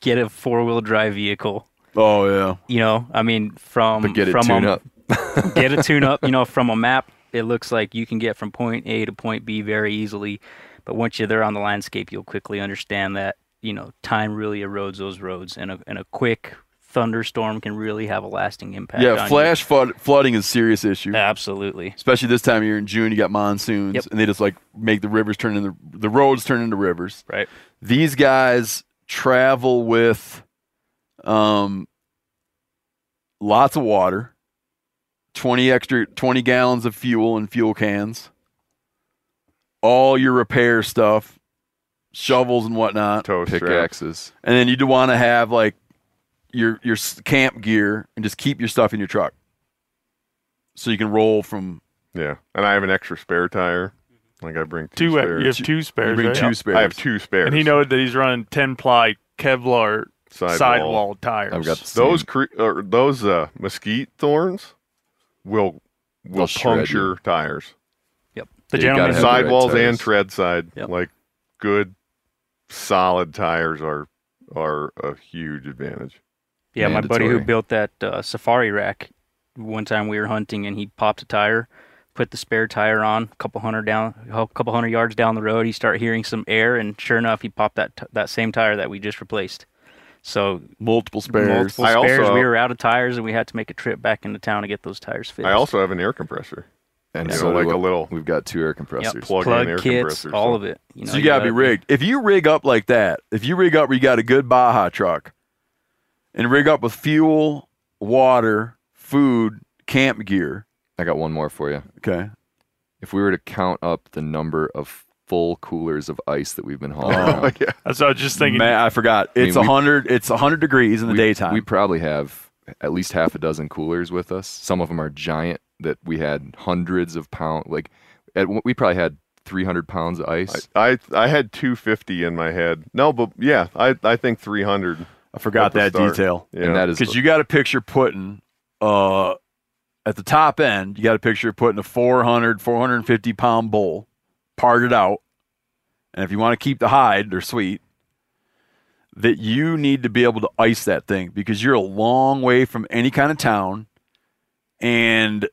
get a four wheel drive vehicle, oh yeah, you know, I mean from But get it from tuned a, up. Get a tune up, you know, from a map, it looks like you can get from point A to point B very easily. But once you're there on the landscape, you'll quickly understand that, you know, time really erodes those roads and a, and a quick thunderstorm can really have a lasting impact. yeah. Flash flood, flooding is a serious issue. Absolutely. Especially this time of year in June, you got monsoons, Yep. and they just like make the rivers turn into the roads turn into rivers. Right. These guys travel with, um, lots of water, twenty extra twenty gallons of fuel in fuel cans. all your repair stuff, shovels and whatnot, Toe straps. Pickaxes. and then you do want to have like your your camp gear and just keep your stuff in your truck, so you can roll from. Yeah, and I have an extra spare tire. Like I bring two, Two, spares. you have two spares. you bring right? two spares. I have two spares. And he knows that he's running ten ply Kevlar Sidewall. sidewall, tires. I've got those cre- or those uh, mesquite thorns will will They'll shred puncture tires. Yep. the Yeah, you gentleman gotta the right Sidewalls and tread side, Yep. like good, solid tires are are a huge advantage. Yeah, my buddy who built that uh, safari rack, one time we were hunting and he popped a tire, put the spare tire on, a couple hundred down, a couple hundred yards down the road. He started hearing some air, and sure enough, he popped that t- that same tire that we just replaced. So multiple spares. multiple I spares. also- we were out of tires, and we had to make a trip back into town to get those tires fixed. I also have an air compressor. and you so know, like a little We've got two air yep, compressors. plug-in plug air kits, compressor, all so- of it. You know, so you gotta be gotta- rigged. If you rig up like that, if you rig up where you got a good Baja truck, and rig up with fuel, water, food, camp gear. I got one more for you. Okay. If we were to count up the number of full coolers of ice that we've been hauling Oh, yeah. That's what I was just thinking. Man, I forgot. I mean, It's a hundred. It's a hundred degrees in the we, daytime. we probably have at least half a dozen coolers with us. Some of them are giant that we had hundreds of pound. Like at, we probably had 300 pounds of ice. I, I I had 250 in my head. No, but yeah, I I think 300. I forgot that start. detail Yeah. and that is because you got a picture putting uh at the top end. You got a picture putting a 400, 450 pound bull, parted out, and if you want to keep the hide, they're sweet. That you need to be able to ice that thing because you're a long way from any kind of town, and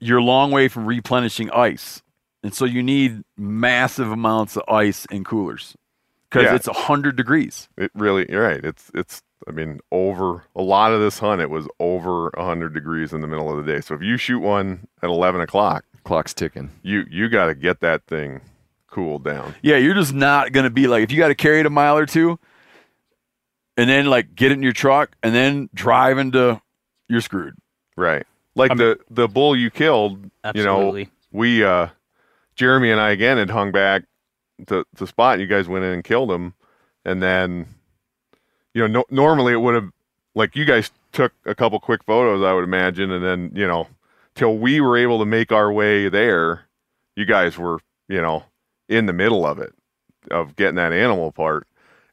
you're a long way from replenishing ice. And so you need massive amounts of ice in coolers because Yeah. it's 100 degrees. It really, you're right. It's it's. I mean, over a lot of this hunt, it was over 100 degrees in the middle of the day. So if you shoot one at 11 o'clock, clock's ticking. you you got to get that thing cooled down. Yeah, you're just not going to be like, if you got to carry it a mile or two and then like get it in your truck and then drive into, you're screwed. Right. Like I mean- the the bull you killed, you know, Absolutely. we uh Jeremy and I again had hung back to the spot And you guys went in and killed him and then you know no, normally it would have like you guys took a couple quick photos I would imagine and then you know till we were able to make our way there you guys were you know in the middle of it of getting that animal apart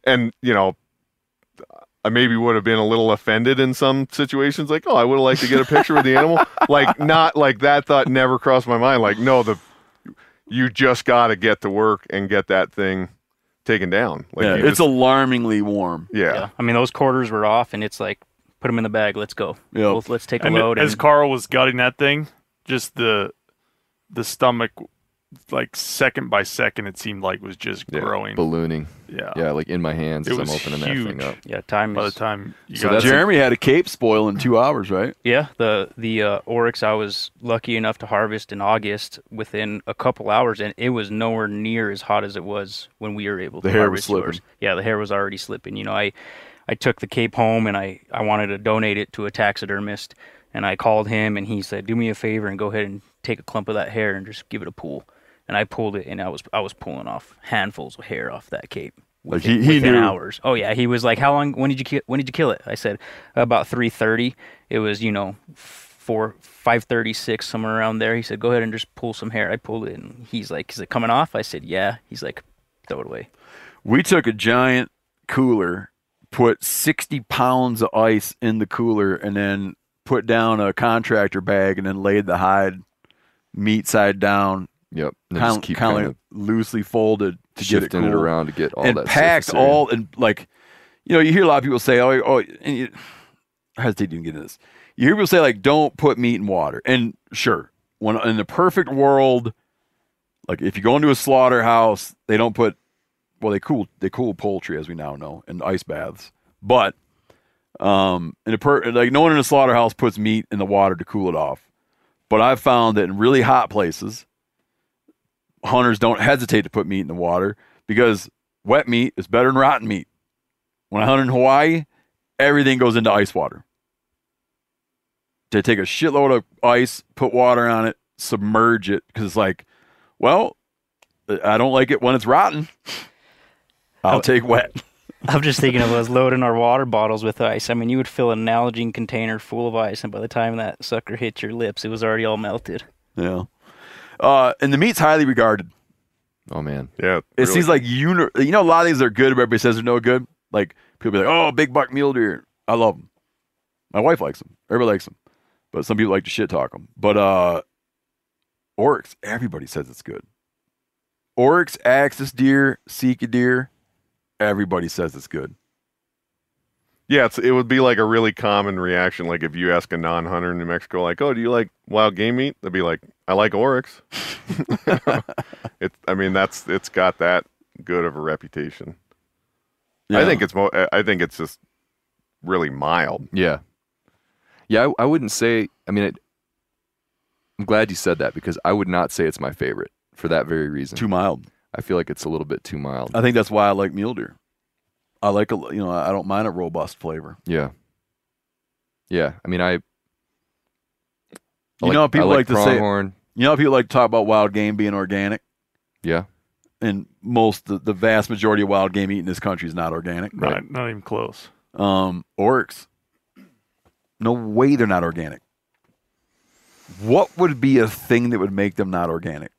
and you know I maybe would have been a little offended in some situations, like, oh, I would have liked to get a picture with the animal. Like, not like that thought never crossed my mind. Like, no, the you just got to get to work and get that thing taken down. Like, yeah, it's just- alarmingly warm. yeah. Yeah. I mean, those quarters were off, and it's like, put them in the bag. Let's go. Yep. Well, let's take a and load. as and, Karl was gutting that thing, just the the stomach, like second by second, it seemed like was just Yeah. growing. Ballooning. Yeah. Yeah, like in my hands It as I'm was opening that thing huge. up. yeah, time By the time you So got that's to- Jeremy had a cape spoil in two hours, right? Yeah, the the uh, oryx I was lucky enough to harvest in August within a couple hours, and it was nowhere near as hot as it was when we were able to The hair was slipping. yours. Yeah, the hair was already slipping. You know, I I took the cape home and I I wanted to donate it to a taxidermist, and I called him and he said, "Do me a favor and go ahead and take a clump of that hair and just give it a pull." And I pulled it, and I was I was pulling off handfuls of hair off that cape. Like, within- he- he within knew. hours. Oh yeah, he was like, "How long? When did you ki- when did you kill it?" I said, "About 3:30." It was you know four five thirty six somewhere around there. He said, "Go ahead and just pull some hair." I pulled it, and he's like, "Is it coming off?" I said, "Yeah." He's like, "Throw it away." We took a giant cooler, put 60 pounds of ice in the cooler, and then put down a contractor bag and then laid the hide meat side down, Yep. And kind just keep kind kind of loosely folded to get it shifting cool. it around to get all and that packed all and like you know you hear a lot of people say oh oh and you, I hesitate to even get into this you hear people say like don't put meat in water and sure when in the perfect world like if you go into a slaughterhouse they don't put well they cool they cool poultry as we now know in ice baths but um in a per like no one in a slaughterhouse puts meat in the water to cool it off but I've found that in really hot places hunters don't hesitate to put meat in the water because wet meat is better than rotten meat. When I hunt in Hawaii, everything goes into ice water. They take a shitload of ice, put water on it, submerge it because it's like, well, I don't like it when it's rotten. I'll take wet. I'm just thinking of us loading our water bottles with ice. I mean, you would fill an Nalgene container full of ice, and by the time that sucker hit your lips, it was already all melted. Yeah. Uh, and the meat's highly regarded. Oh man. Yeah. It really. seems like uni- you know a lot of things are good, but everybody says they're no good. Like people be like, "Oh, big buck mule deer, I love them." My wife likes them. Everybody likes them, but some people like to shit talk them. But uh, oryx, everybody says it's good. Oryx, axis deer, sika deer, everybody says it's good. Yeah, it's, it would be like a really common reaction. Like if you ask a non-hunter in New Mexico, like, "Oh, do you like wild game meat?" They'd be like, "I like oryx." it, I mean, that's it's got that good of a reputation. I think it's mo- I think it's just really mild. Yeah. Yeah, I, I wouldn't say. I mean, it, I'm glad you said that because I would not say it's my favorite for that very reason. too mild. I feel like it's a little bit too mild. I think that's why I like mule deer. I like a you know I don't mind a robust flavor. yeah. Yeah. I mean, I. I You know how people I like to say- pronghorn. You know how people like to talk about wild game being organic, Yeah. and most the, the vast majority of wild game eaten in this country is not organic. Not, not even close. Um, oryx, no way they're not organic. What would be a thing that would make them not organic?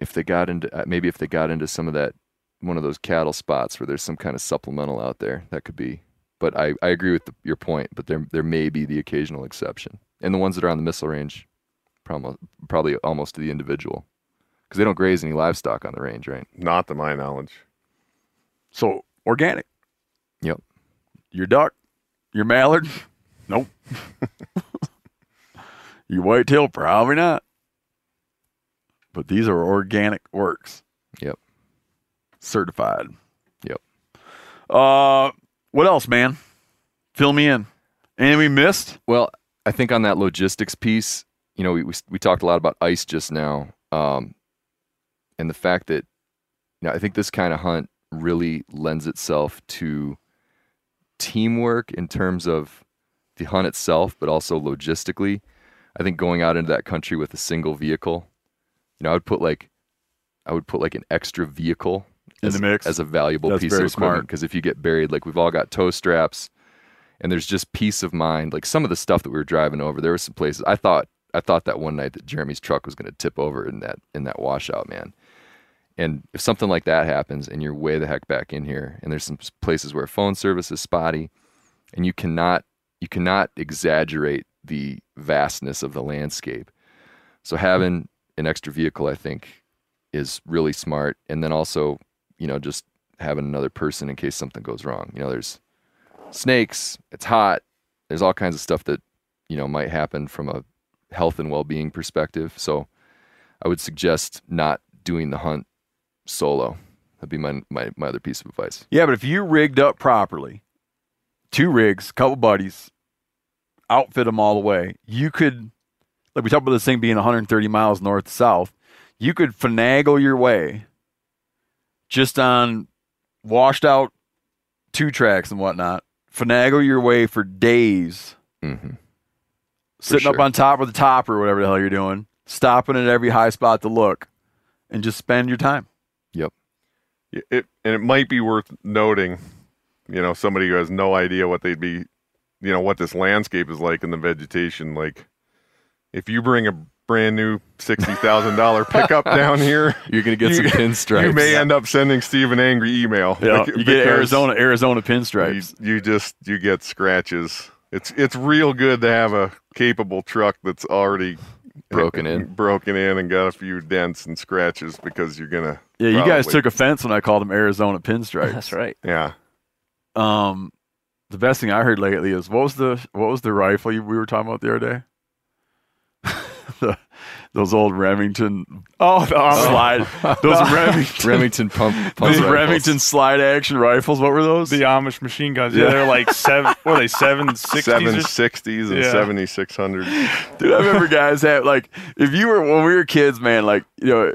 If they got into uh, maybe if they got into some of that one of those cattle spots where there's some kind of supplemental out there, that could be. But I, I agree with the, your point. But there there may be the occasional exception, and the ones that are on the missile range, probably probably almost to the individual, because they don't graze any livestock on the range, right? Not to my knowledge. So organic. Yep. Your duck, your mallard, nope. your whitetail, probably not. But these are organic works. Yep. Certified. Yep. Uh, what else, man? Fill me in. Anything we missed? Well, I think on that logistics piece, you know, we we, we talked a lot about ice just now, um, and the fact that, you know, I think this kind of hunt really lends itself to teamwork in terms of the hunt itself, but also logistically. I think going out into that country with a single vehicle, you know, I would put like, I would put like an extra vehicle In as, the mix? as a valuable That's piece of equipment. Because if you get buried, like we've all got tow straps, and there's just peace of mind. Like some of the stuff that we were driving over, there were some places I thought I thought that one night that Jeremy's truck was going to tip over in that in that washout, man. And if something like that happens, and you're way the heck back in here, and there's some places where phone service is spotty, and you cannot you cannot exaggerate the vastness of the landscape. So having an extra vehicle, I think, is really smart. And then also, you know, just having another person in case something goes wrong. You know, there's snakes, it's hot, there's all kinds of stuff that, you know, might happen from a health and well being perspective. So I would suggest not doing the hunt solo. That'd be my, my, my other piece of advice. Yeah, but if you rigged up properly, two rigs, couple buddies, outfit them all the way, you could, like we talked about this thing being 130 miles north to south, you could finagle your way just on washed out two tracks and whatnot, finagle your way for days, Mm-hmm. sitting up sure. on top of the top or whatever the hell you're doing, stopping at every high spot to look, and just spend your time. Yep. It and it might be worth noting, you know, somebody who has no idea what they'd be, you know, what this landscape is like in the vegetation. Like, if you bring a brand new sixty thousand dollar pickup down here, You're going to get You- some pinstripes. you may end up sending Steve an angry email. Yeah, you get Arizona Arizona You, pinstripes. you just you get scratches. It's it's real good to have a capable truck that's already Broken in. broken in, and got a few dents and scratches because you're gonna. Yeah, you guys took offense when I called them Arizona pinstripes. That's right. Yeah, Um, the best thing I heard lately is what was the what was the rifle you, we were talking about the other day? the, those old Remington Oh, the Amish. Oh. slide, those Remington, Remington pump, pump those rifles. Remington slide action rifles. What were those? The Amish machine guns. Yeah, Yeah. they're like seven. What are they? Seven sixties. seven sixties and Yeah. seventy six hundreds. Dude, I remember guys have like if you were when we were kids, man, like you know,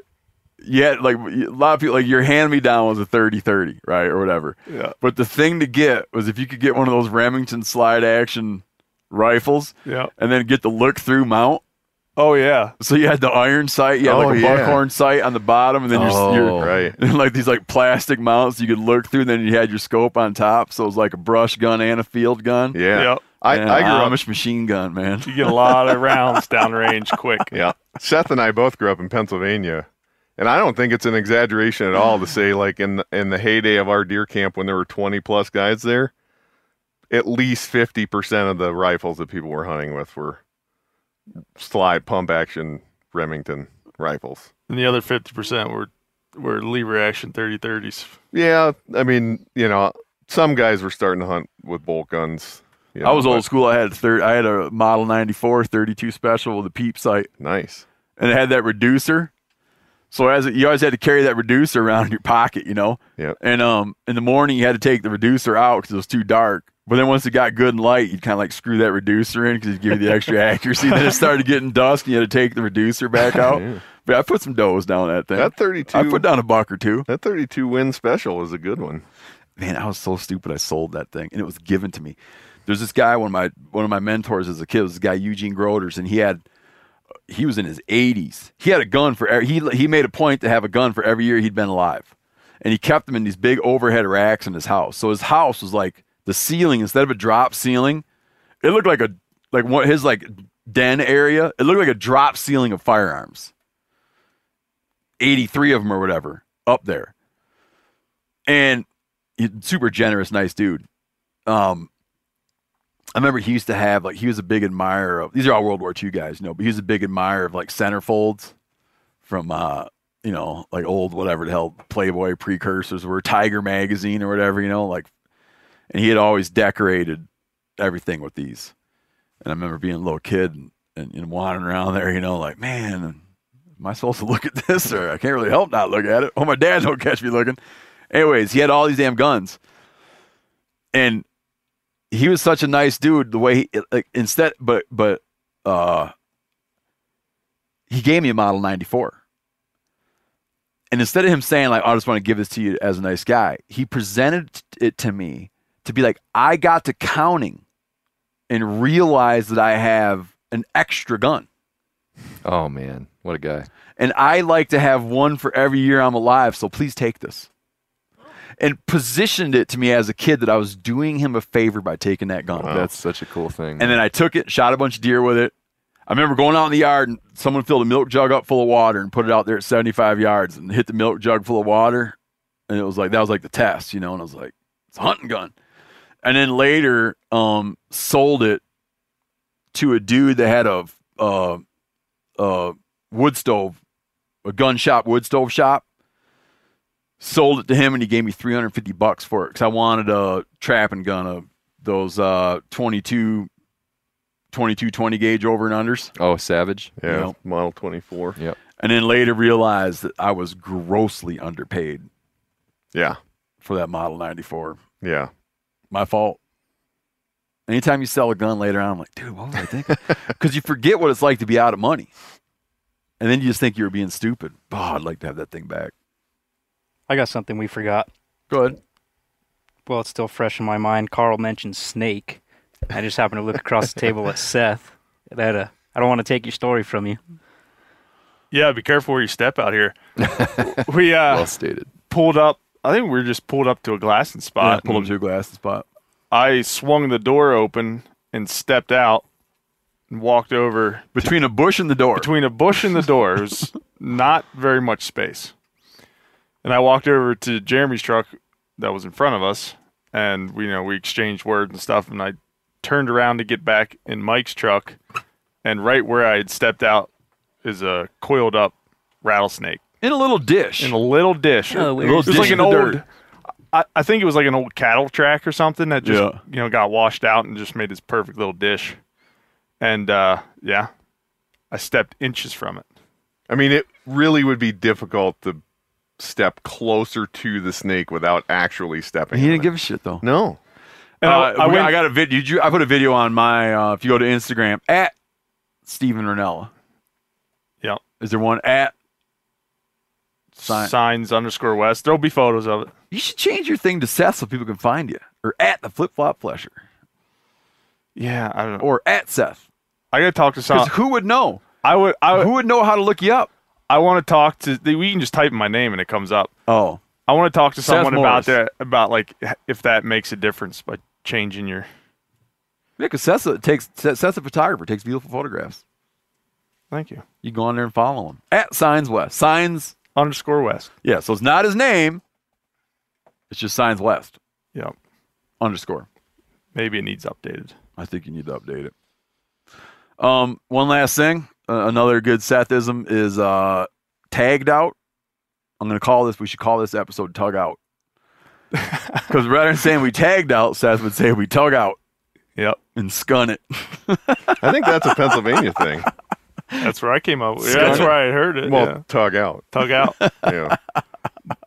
yet like a lot of people like your hand me down was a 30-30, right, or whatever. Yeah. But the thing to get was if you could get one of those Remington slide action rifles, Yeah. and then get the look through mount. Oh yeah. So you had the iron sight, you had Oh, like a yeah. buckhorn sight on the bottom, and then your, Oh, your right. and like these like plastic mounts you could look through. And then you had your scope on top, so it was like a brush gun and a field gun. Yeah. Yep. I, And I an grew up. Amish machine gun, man. You get a lot of rounds downrange quick. Yeah. Seth and I both grew up in Pennsylvania. And I don't think it's an exaggeration at all to say like in in the heyday of our deer camp when there were 20 plus guys there, at least 50% of the rifles that people were hunting with were slide pump action Remington rifles. And the other fifty percent were were lever action thirty thirties. Yeah, I mean, you know, some guys were starting to hunt with bolt guns. you I was know, old but- school. I had third. I had a Model 94 32 special with a peep sight, Nice. and it had that reducer. So as it, you always had to carry that reducer around in your pocket, you know. Yep. And um, in the morning you had to take the reducer out because it was too dark. But then once it got good and light, you'd kind of like screw that reducer in because it'd give you the extra accuracy. then it started getting dusk, and you had to take the reducer back out. But I put some does down that thing. That 32 I put down a buck or two. that 32 win special was a good one. man, I was so stupid. I sold that thing, and it was given to me. There's this guy, one of my one of my mentors as a kid was this guy Eugene Groders, and he had uh, he was in his 80s. He had a gun for every, he he made a point to have a gun for every year he'd been alive, and he kept them in these big overhead racks in his house. So his house was like the ceiling instead of a drop ceiling, it looked like a like one his like den area. It looked like a drop ceiling of firearms. 83 of them or whatever up there. And super generous, nice dude. Um, I remember he used to have like he was a big admirer of these are all World War II guys, you know, but he was a big admirer of like centerfolds from uh, you know, like old whatever the hell Playboy precursors were, Tiger magazine or whatever, you know, like and he had always decorated everything with these. And I remember being a little kid and, and, and wandering around there, you know, like, man, am I supposed to look at this or I can't really help not look at it? Oh, my dad don't catch me looking. Anyways, he had all these damn guns. And he was such a nice dude the way he like instead but but uh he gave me a model 94 and instead of him saying like i just want to give this to you as a nice guy he presented it to me to be like i got to counting and realize that i have an extra gun Oh man, what a guy. and I like to have one for every year I'm alive. So please take this. And positioned it to me as a kid that I was doing him a favor by taking that gun. That's such a cool thing. And then I took it, shot a bunch of deer with it. I remember going out in the yard and someone filled a milk jug up full of water and put it out there at 75 yards and hit the milk jug full of water. And it was like, that was like the test, you know? And I was like, it's a hunting gun. And then later, um, sold it to a dude that had a, uh, uh, wood stove, a gun shop, wood stove shop. Sold it to him and he gave me 350 bucks for it because I wanted a trapping gun of those uh 22 22 20 gauge over and unders. oh, Savage. Yeah, Yep. Model 24. Yep. And then later realized that I was grossly underpaid Yeah, for that Model 94. yeah. My fault. Anytime you sell a gun later on, I'm like, dude, what was I thinking? Because you forget what it's like to be out of money. And then you just think you were being stupid. Oh, I'd like to have that thing back. I got something we forgot. Go ahead. Well, it's still fresh in my mind. Karl mentioned snake. I just happened to look across the table at Seth. That uh, I don't want to take your story from you. Yeah, be careful where you step out here. we uh, Well stated. pulled up. I think we were just pulled up to a glassing Yeah, spot. pull up and to a glass spot. I swung the door open and stepped out and walked over Between a bush and the door. between a bush and the door. It was not very much space. And I walked over to Jeremy's truck that was in front of us, and we you know we exchanged words and stuff. And I turned around to get back in Mike's truck, and right where I had stepped out is a coiled up rattlesnake in a little dish. in a little dish. Oh, it weird. was Little like dish an in the old. dirt. I, I think it was like an old cattle track or something that just Yeah. you know got washed out and just made this perfect little dish. And uh, yeah, I stepped inches from it. I mean, it really would be difficult to step closer to the snake without actually stepping. he didn't it. give a shit though. no. And uh, I, I went, I got a video. You, I put a video on my. Uh, if you go to Instagram at Steven Rinella, yeah, is there one at? Sign. signs underscore west. There'll be photos of it. You should change your thing to Seth so people can find you, or at the flip flop flesher, Yeah, I don't know. or at Seth. I gotta talk to some. Because who would know? I would. I would. Who would know how to look you up? I want to talk to. We can just type in my name and it comes up. Oh, I want to talk to Seth someone Morris. about that. About like if that makes a difference by changing your. yeah, because Seth's a, uh, takes Seth's a photographer, takes beautiful photographs. Thank you. You go on there and follow him at Signs West. Signs, Underscore West. yeah. So it's not his name. It's just Signs West Yep. underscore. Maybe it needs updated. I think you need to update it. Um, one last thing, uh, another good Sethism is uh, tagged out. I'm going to call this. We should call this episode "Tug Out," because rather than saying we tagged out, Seth would say we tug out Yep. and scun it. I think that's a Pennsylvania thing. That's where I came up. with That's where I heard it. Well, yeah. tug out. Tug out. Yeah.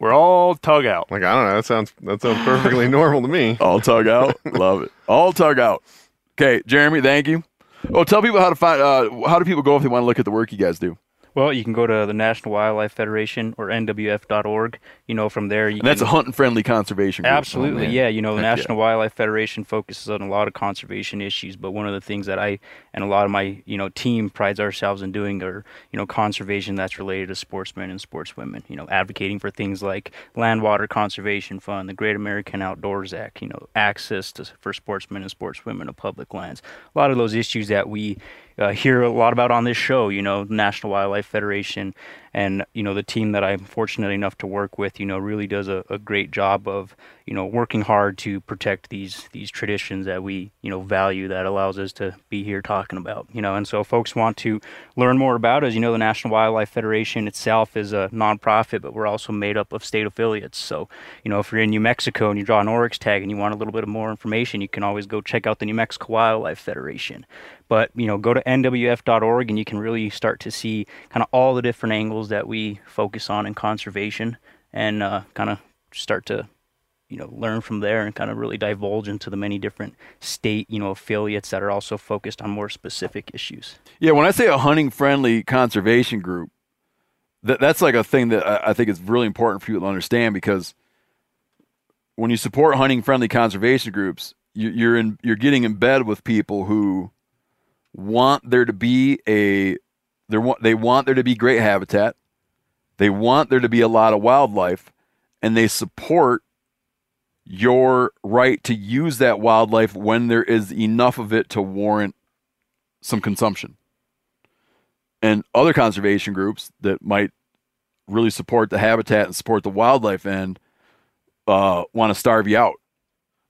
We're all tug out. Like I don't know. That sounds that sounds perfectly normal to me. All tug out, love it. All tug out. Okay, Jeremy, thank you. Oh, tell people how to find. Uh, how do people go if they want to look at the work you guys do? Well, you can go to the National Wildlife Federation or NWF.org. You know, from there you And that's a can, hunting friendly conservation group. Absolutely, Oh, yeah. You know, the Heck yeah. National Wildlife Federation focuses on a lot of conservation issues, but one of the things that I and a lot of my you know team prides ourselves in doing are you know conservation that's related to sportsmen and sportswomen. You know, advocating for things like Land Water Conservation Fund, the Great American Outdoors Act. You know, access to for sportsmen and sportswomen of public lands. A lot of those issues that we uh, hear a lot about on this show. You know, National Wildlife Federation, and you know the team that I'm fortunate enough to work with. You know, really does a, a great job of you know working hard to protect these these traditions that we you know value that allows us to be here talking about. You know, and so folks want to learn more about as You know, the National Wildlife Federation itself is a nonprofit, but we're also made up of state affiliates. So you know, if you're in New Mexico and you draw an Oryx tag and you want a little bit of more information, you can always go check out the New Mexico Wildlife Federation but you know go to nwf.org and you can really start to see kind of all the different angles that we focus on in conservation and uh, kind of start to you know learn from there and kind of really divulge into the many different state you know affiliates that are also focused on more specific issues. Yeah, when I say a hunting friendly conservation group, that that's like a thing that I, I think is really important for people to understand because when you support hunting friendly conservation groups, you, you're in you're getting in bed with people who want there to be a they want they want there to be great habitat, they want there to be a lot of wildlife, and they support your right to use that wildlife when there is enough of it to warrant some consumption. And other conservation groups that might really support the habitat and support the wildlife end uh, want to starve you out.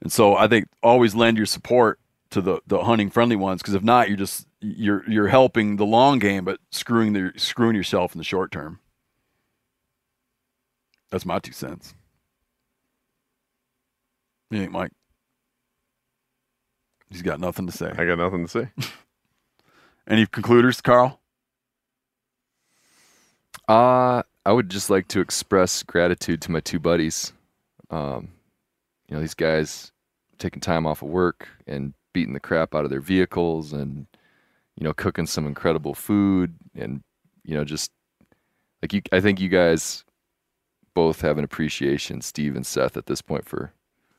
And so I think always lend your support to the, the hunting friendly ones because if not, you're just you're you're helping the long game but screwing the screwing yourself in the short term. That's my two cents. You think, Mike? He's got nothing to say. I got nothing to say. Any concluders, Karl? Uh, I would just like to express gratitude to my two buddies. Um, you know, these guys taking time off of work and beating the crap out of their vehicles and, you know, cooking some incredible food and, you know, just like you, I think you guys both have an appreciation, Steve and Seth, at this point for.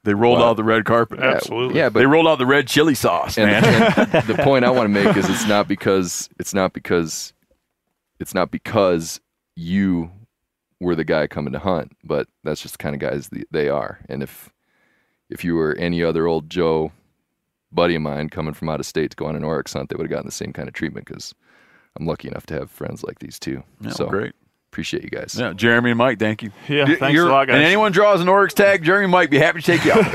They rolled Wow. out the red carpet. Yeah. Absolutely. Yeah, but They rolled out the red chili sauce, and, man. and the point I want to make is it's not because it's not because it's not because you were the guy coming to hunt, but that's just the kind of guys they are. And if if you were any other old Joe buddy of mine coming from out of state to go on an oryx hunt, they would have gotten the same kind of treatment because I'm lucky enough to have friends like these too. Yeah, so great. appreciate you guys. Yeah, Jeremy and Mike, thank you. Yeah, Y- thanks you're- a lot, guys. And anyone draws an Oryx tag, Jeremy and Mike be happy to take you out.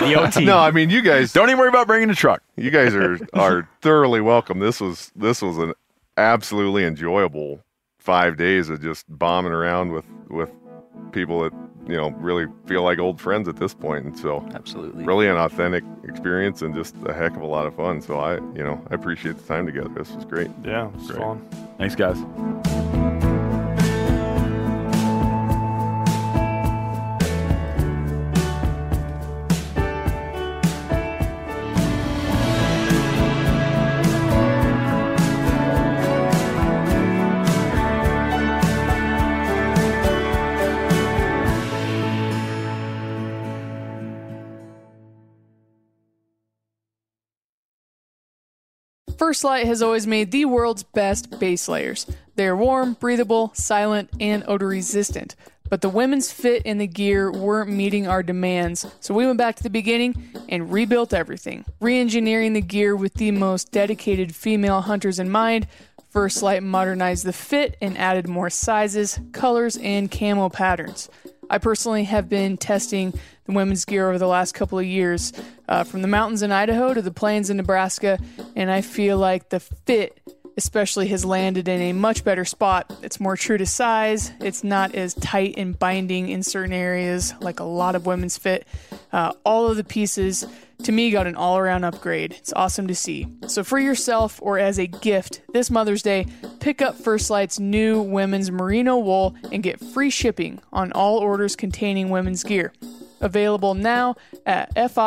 the ot No, I mean you guys. Don't even worry about bringing the truck. You guys are are thoroughly welcome. This was this was an absolutely enjoyable five days of just bombing around with with people that you know really feel like old friends at this point, and so absolutely really an authentic experience and just a heck of a lot of fun. So I you know I appreciate the time together. This was great. Yeah, it's Great. fun. Thanks, guys. First Lite has always made the world's best base layers. They are warm, breathable, silent, and odor resistant. But the women's fit and the gear weren't meeting our demands, so we went back to the beginning and rebuilt everything. Re engineering the gear with the most dedicated female hunters in mind, First Lite modernized the fit and added more sizes, colors, and camo patterns. I personally have been testing the women's gear over the last couple of years, uh, from the mountains in Idaho to the plains in Nebraska, and I feel like the fit especially has landed in a much better spot. It's more true to size. It's not as tight and binding in certain areas like a lot of women's fit. Uh, all of the pieces to me got an all around upgrade. It's awesome to see. So, for yourself or as a gift this Mother's Day, pick up First Lite's new women's merino wool and get free shipping on all orders containing women's gear. Available now at F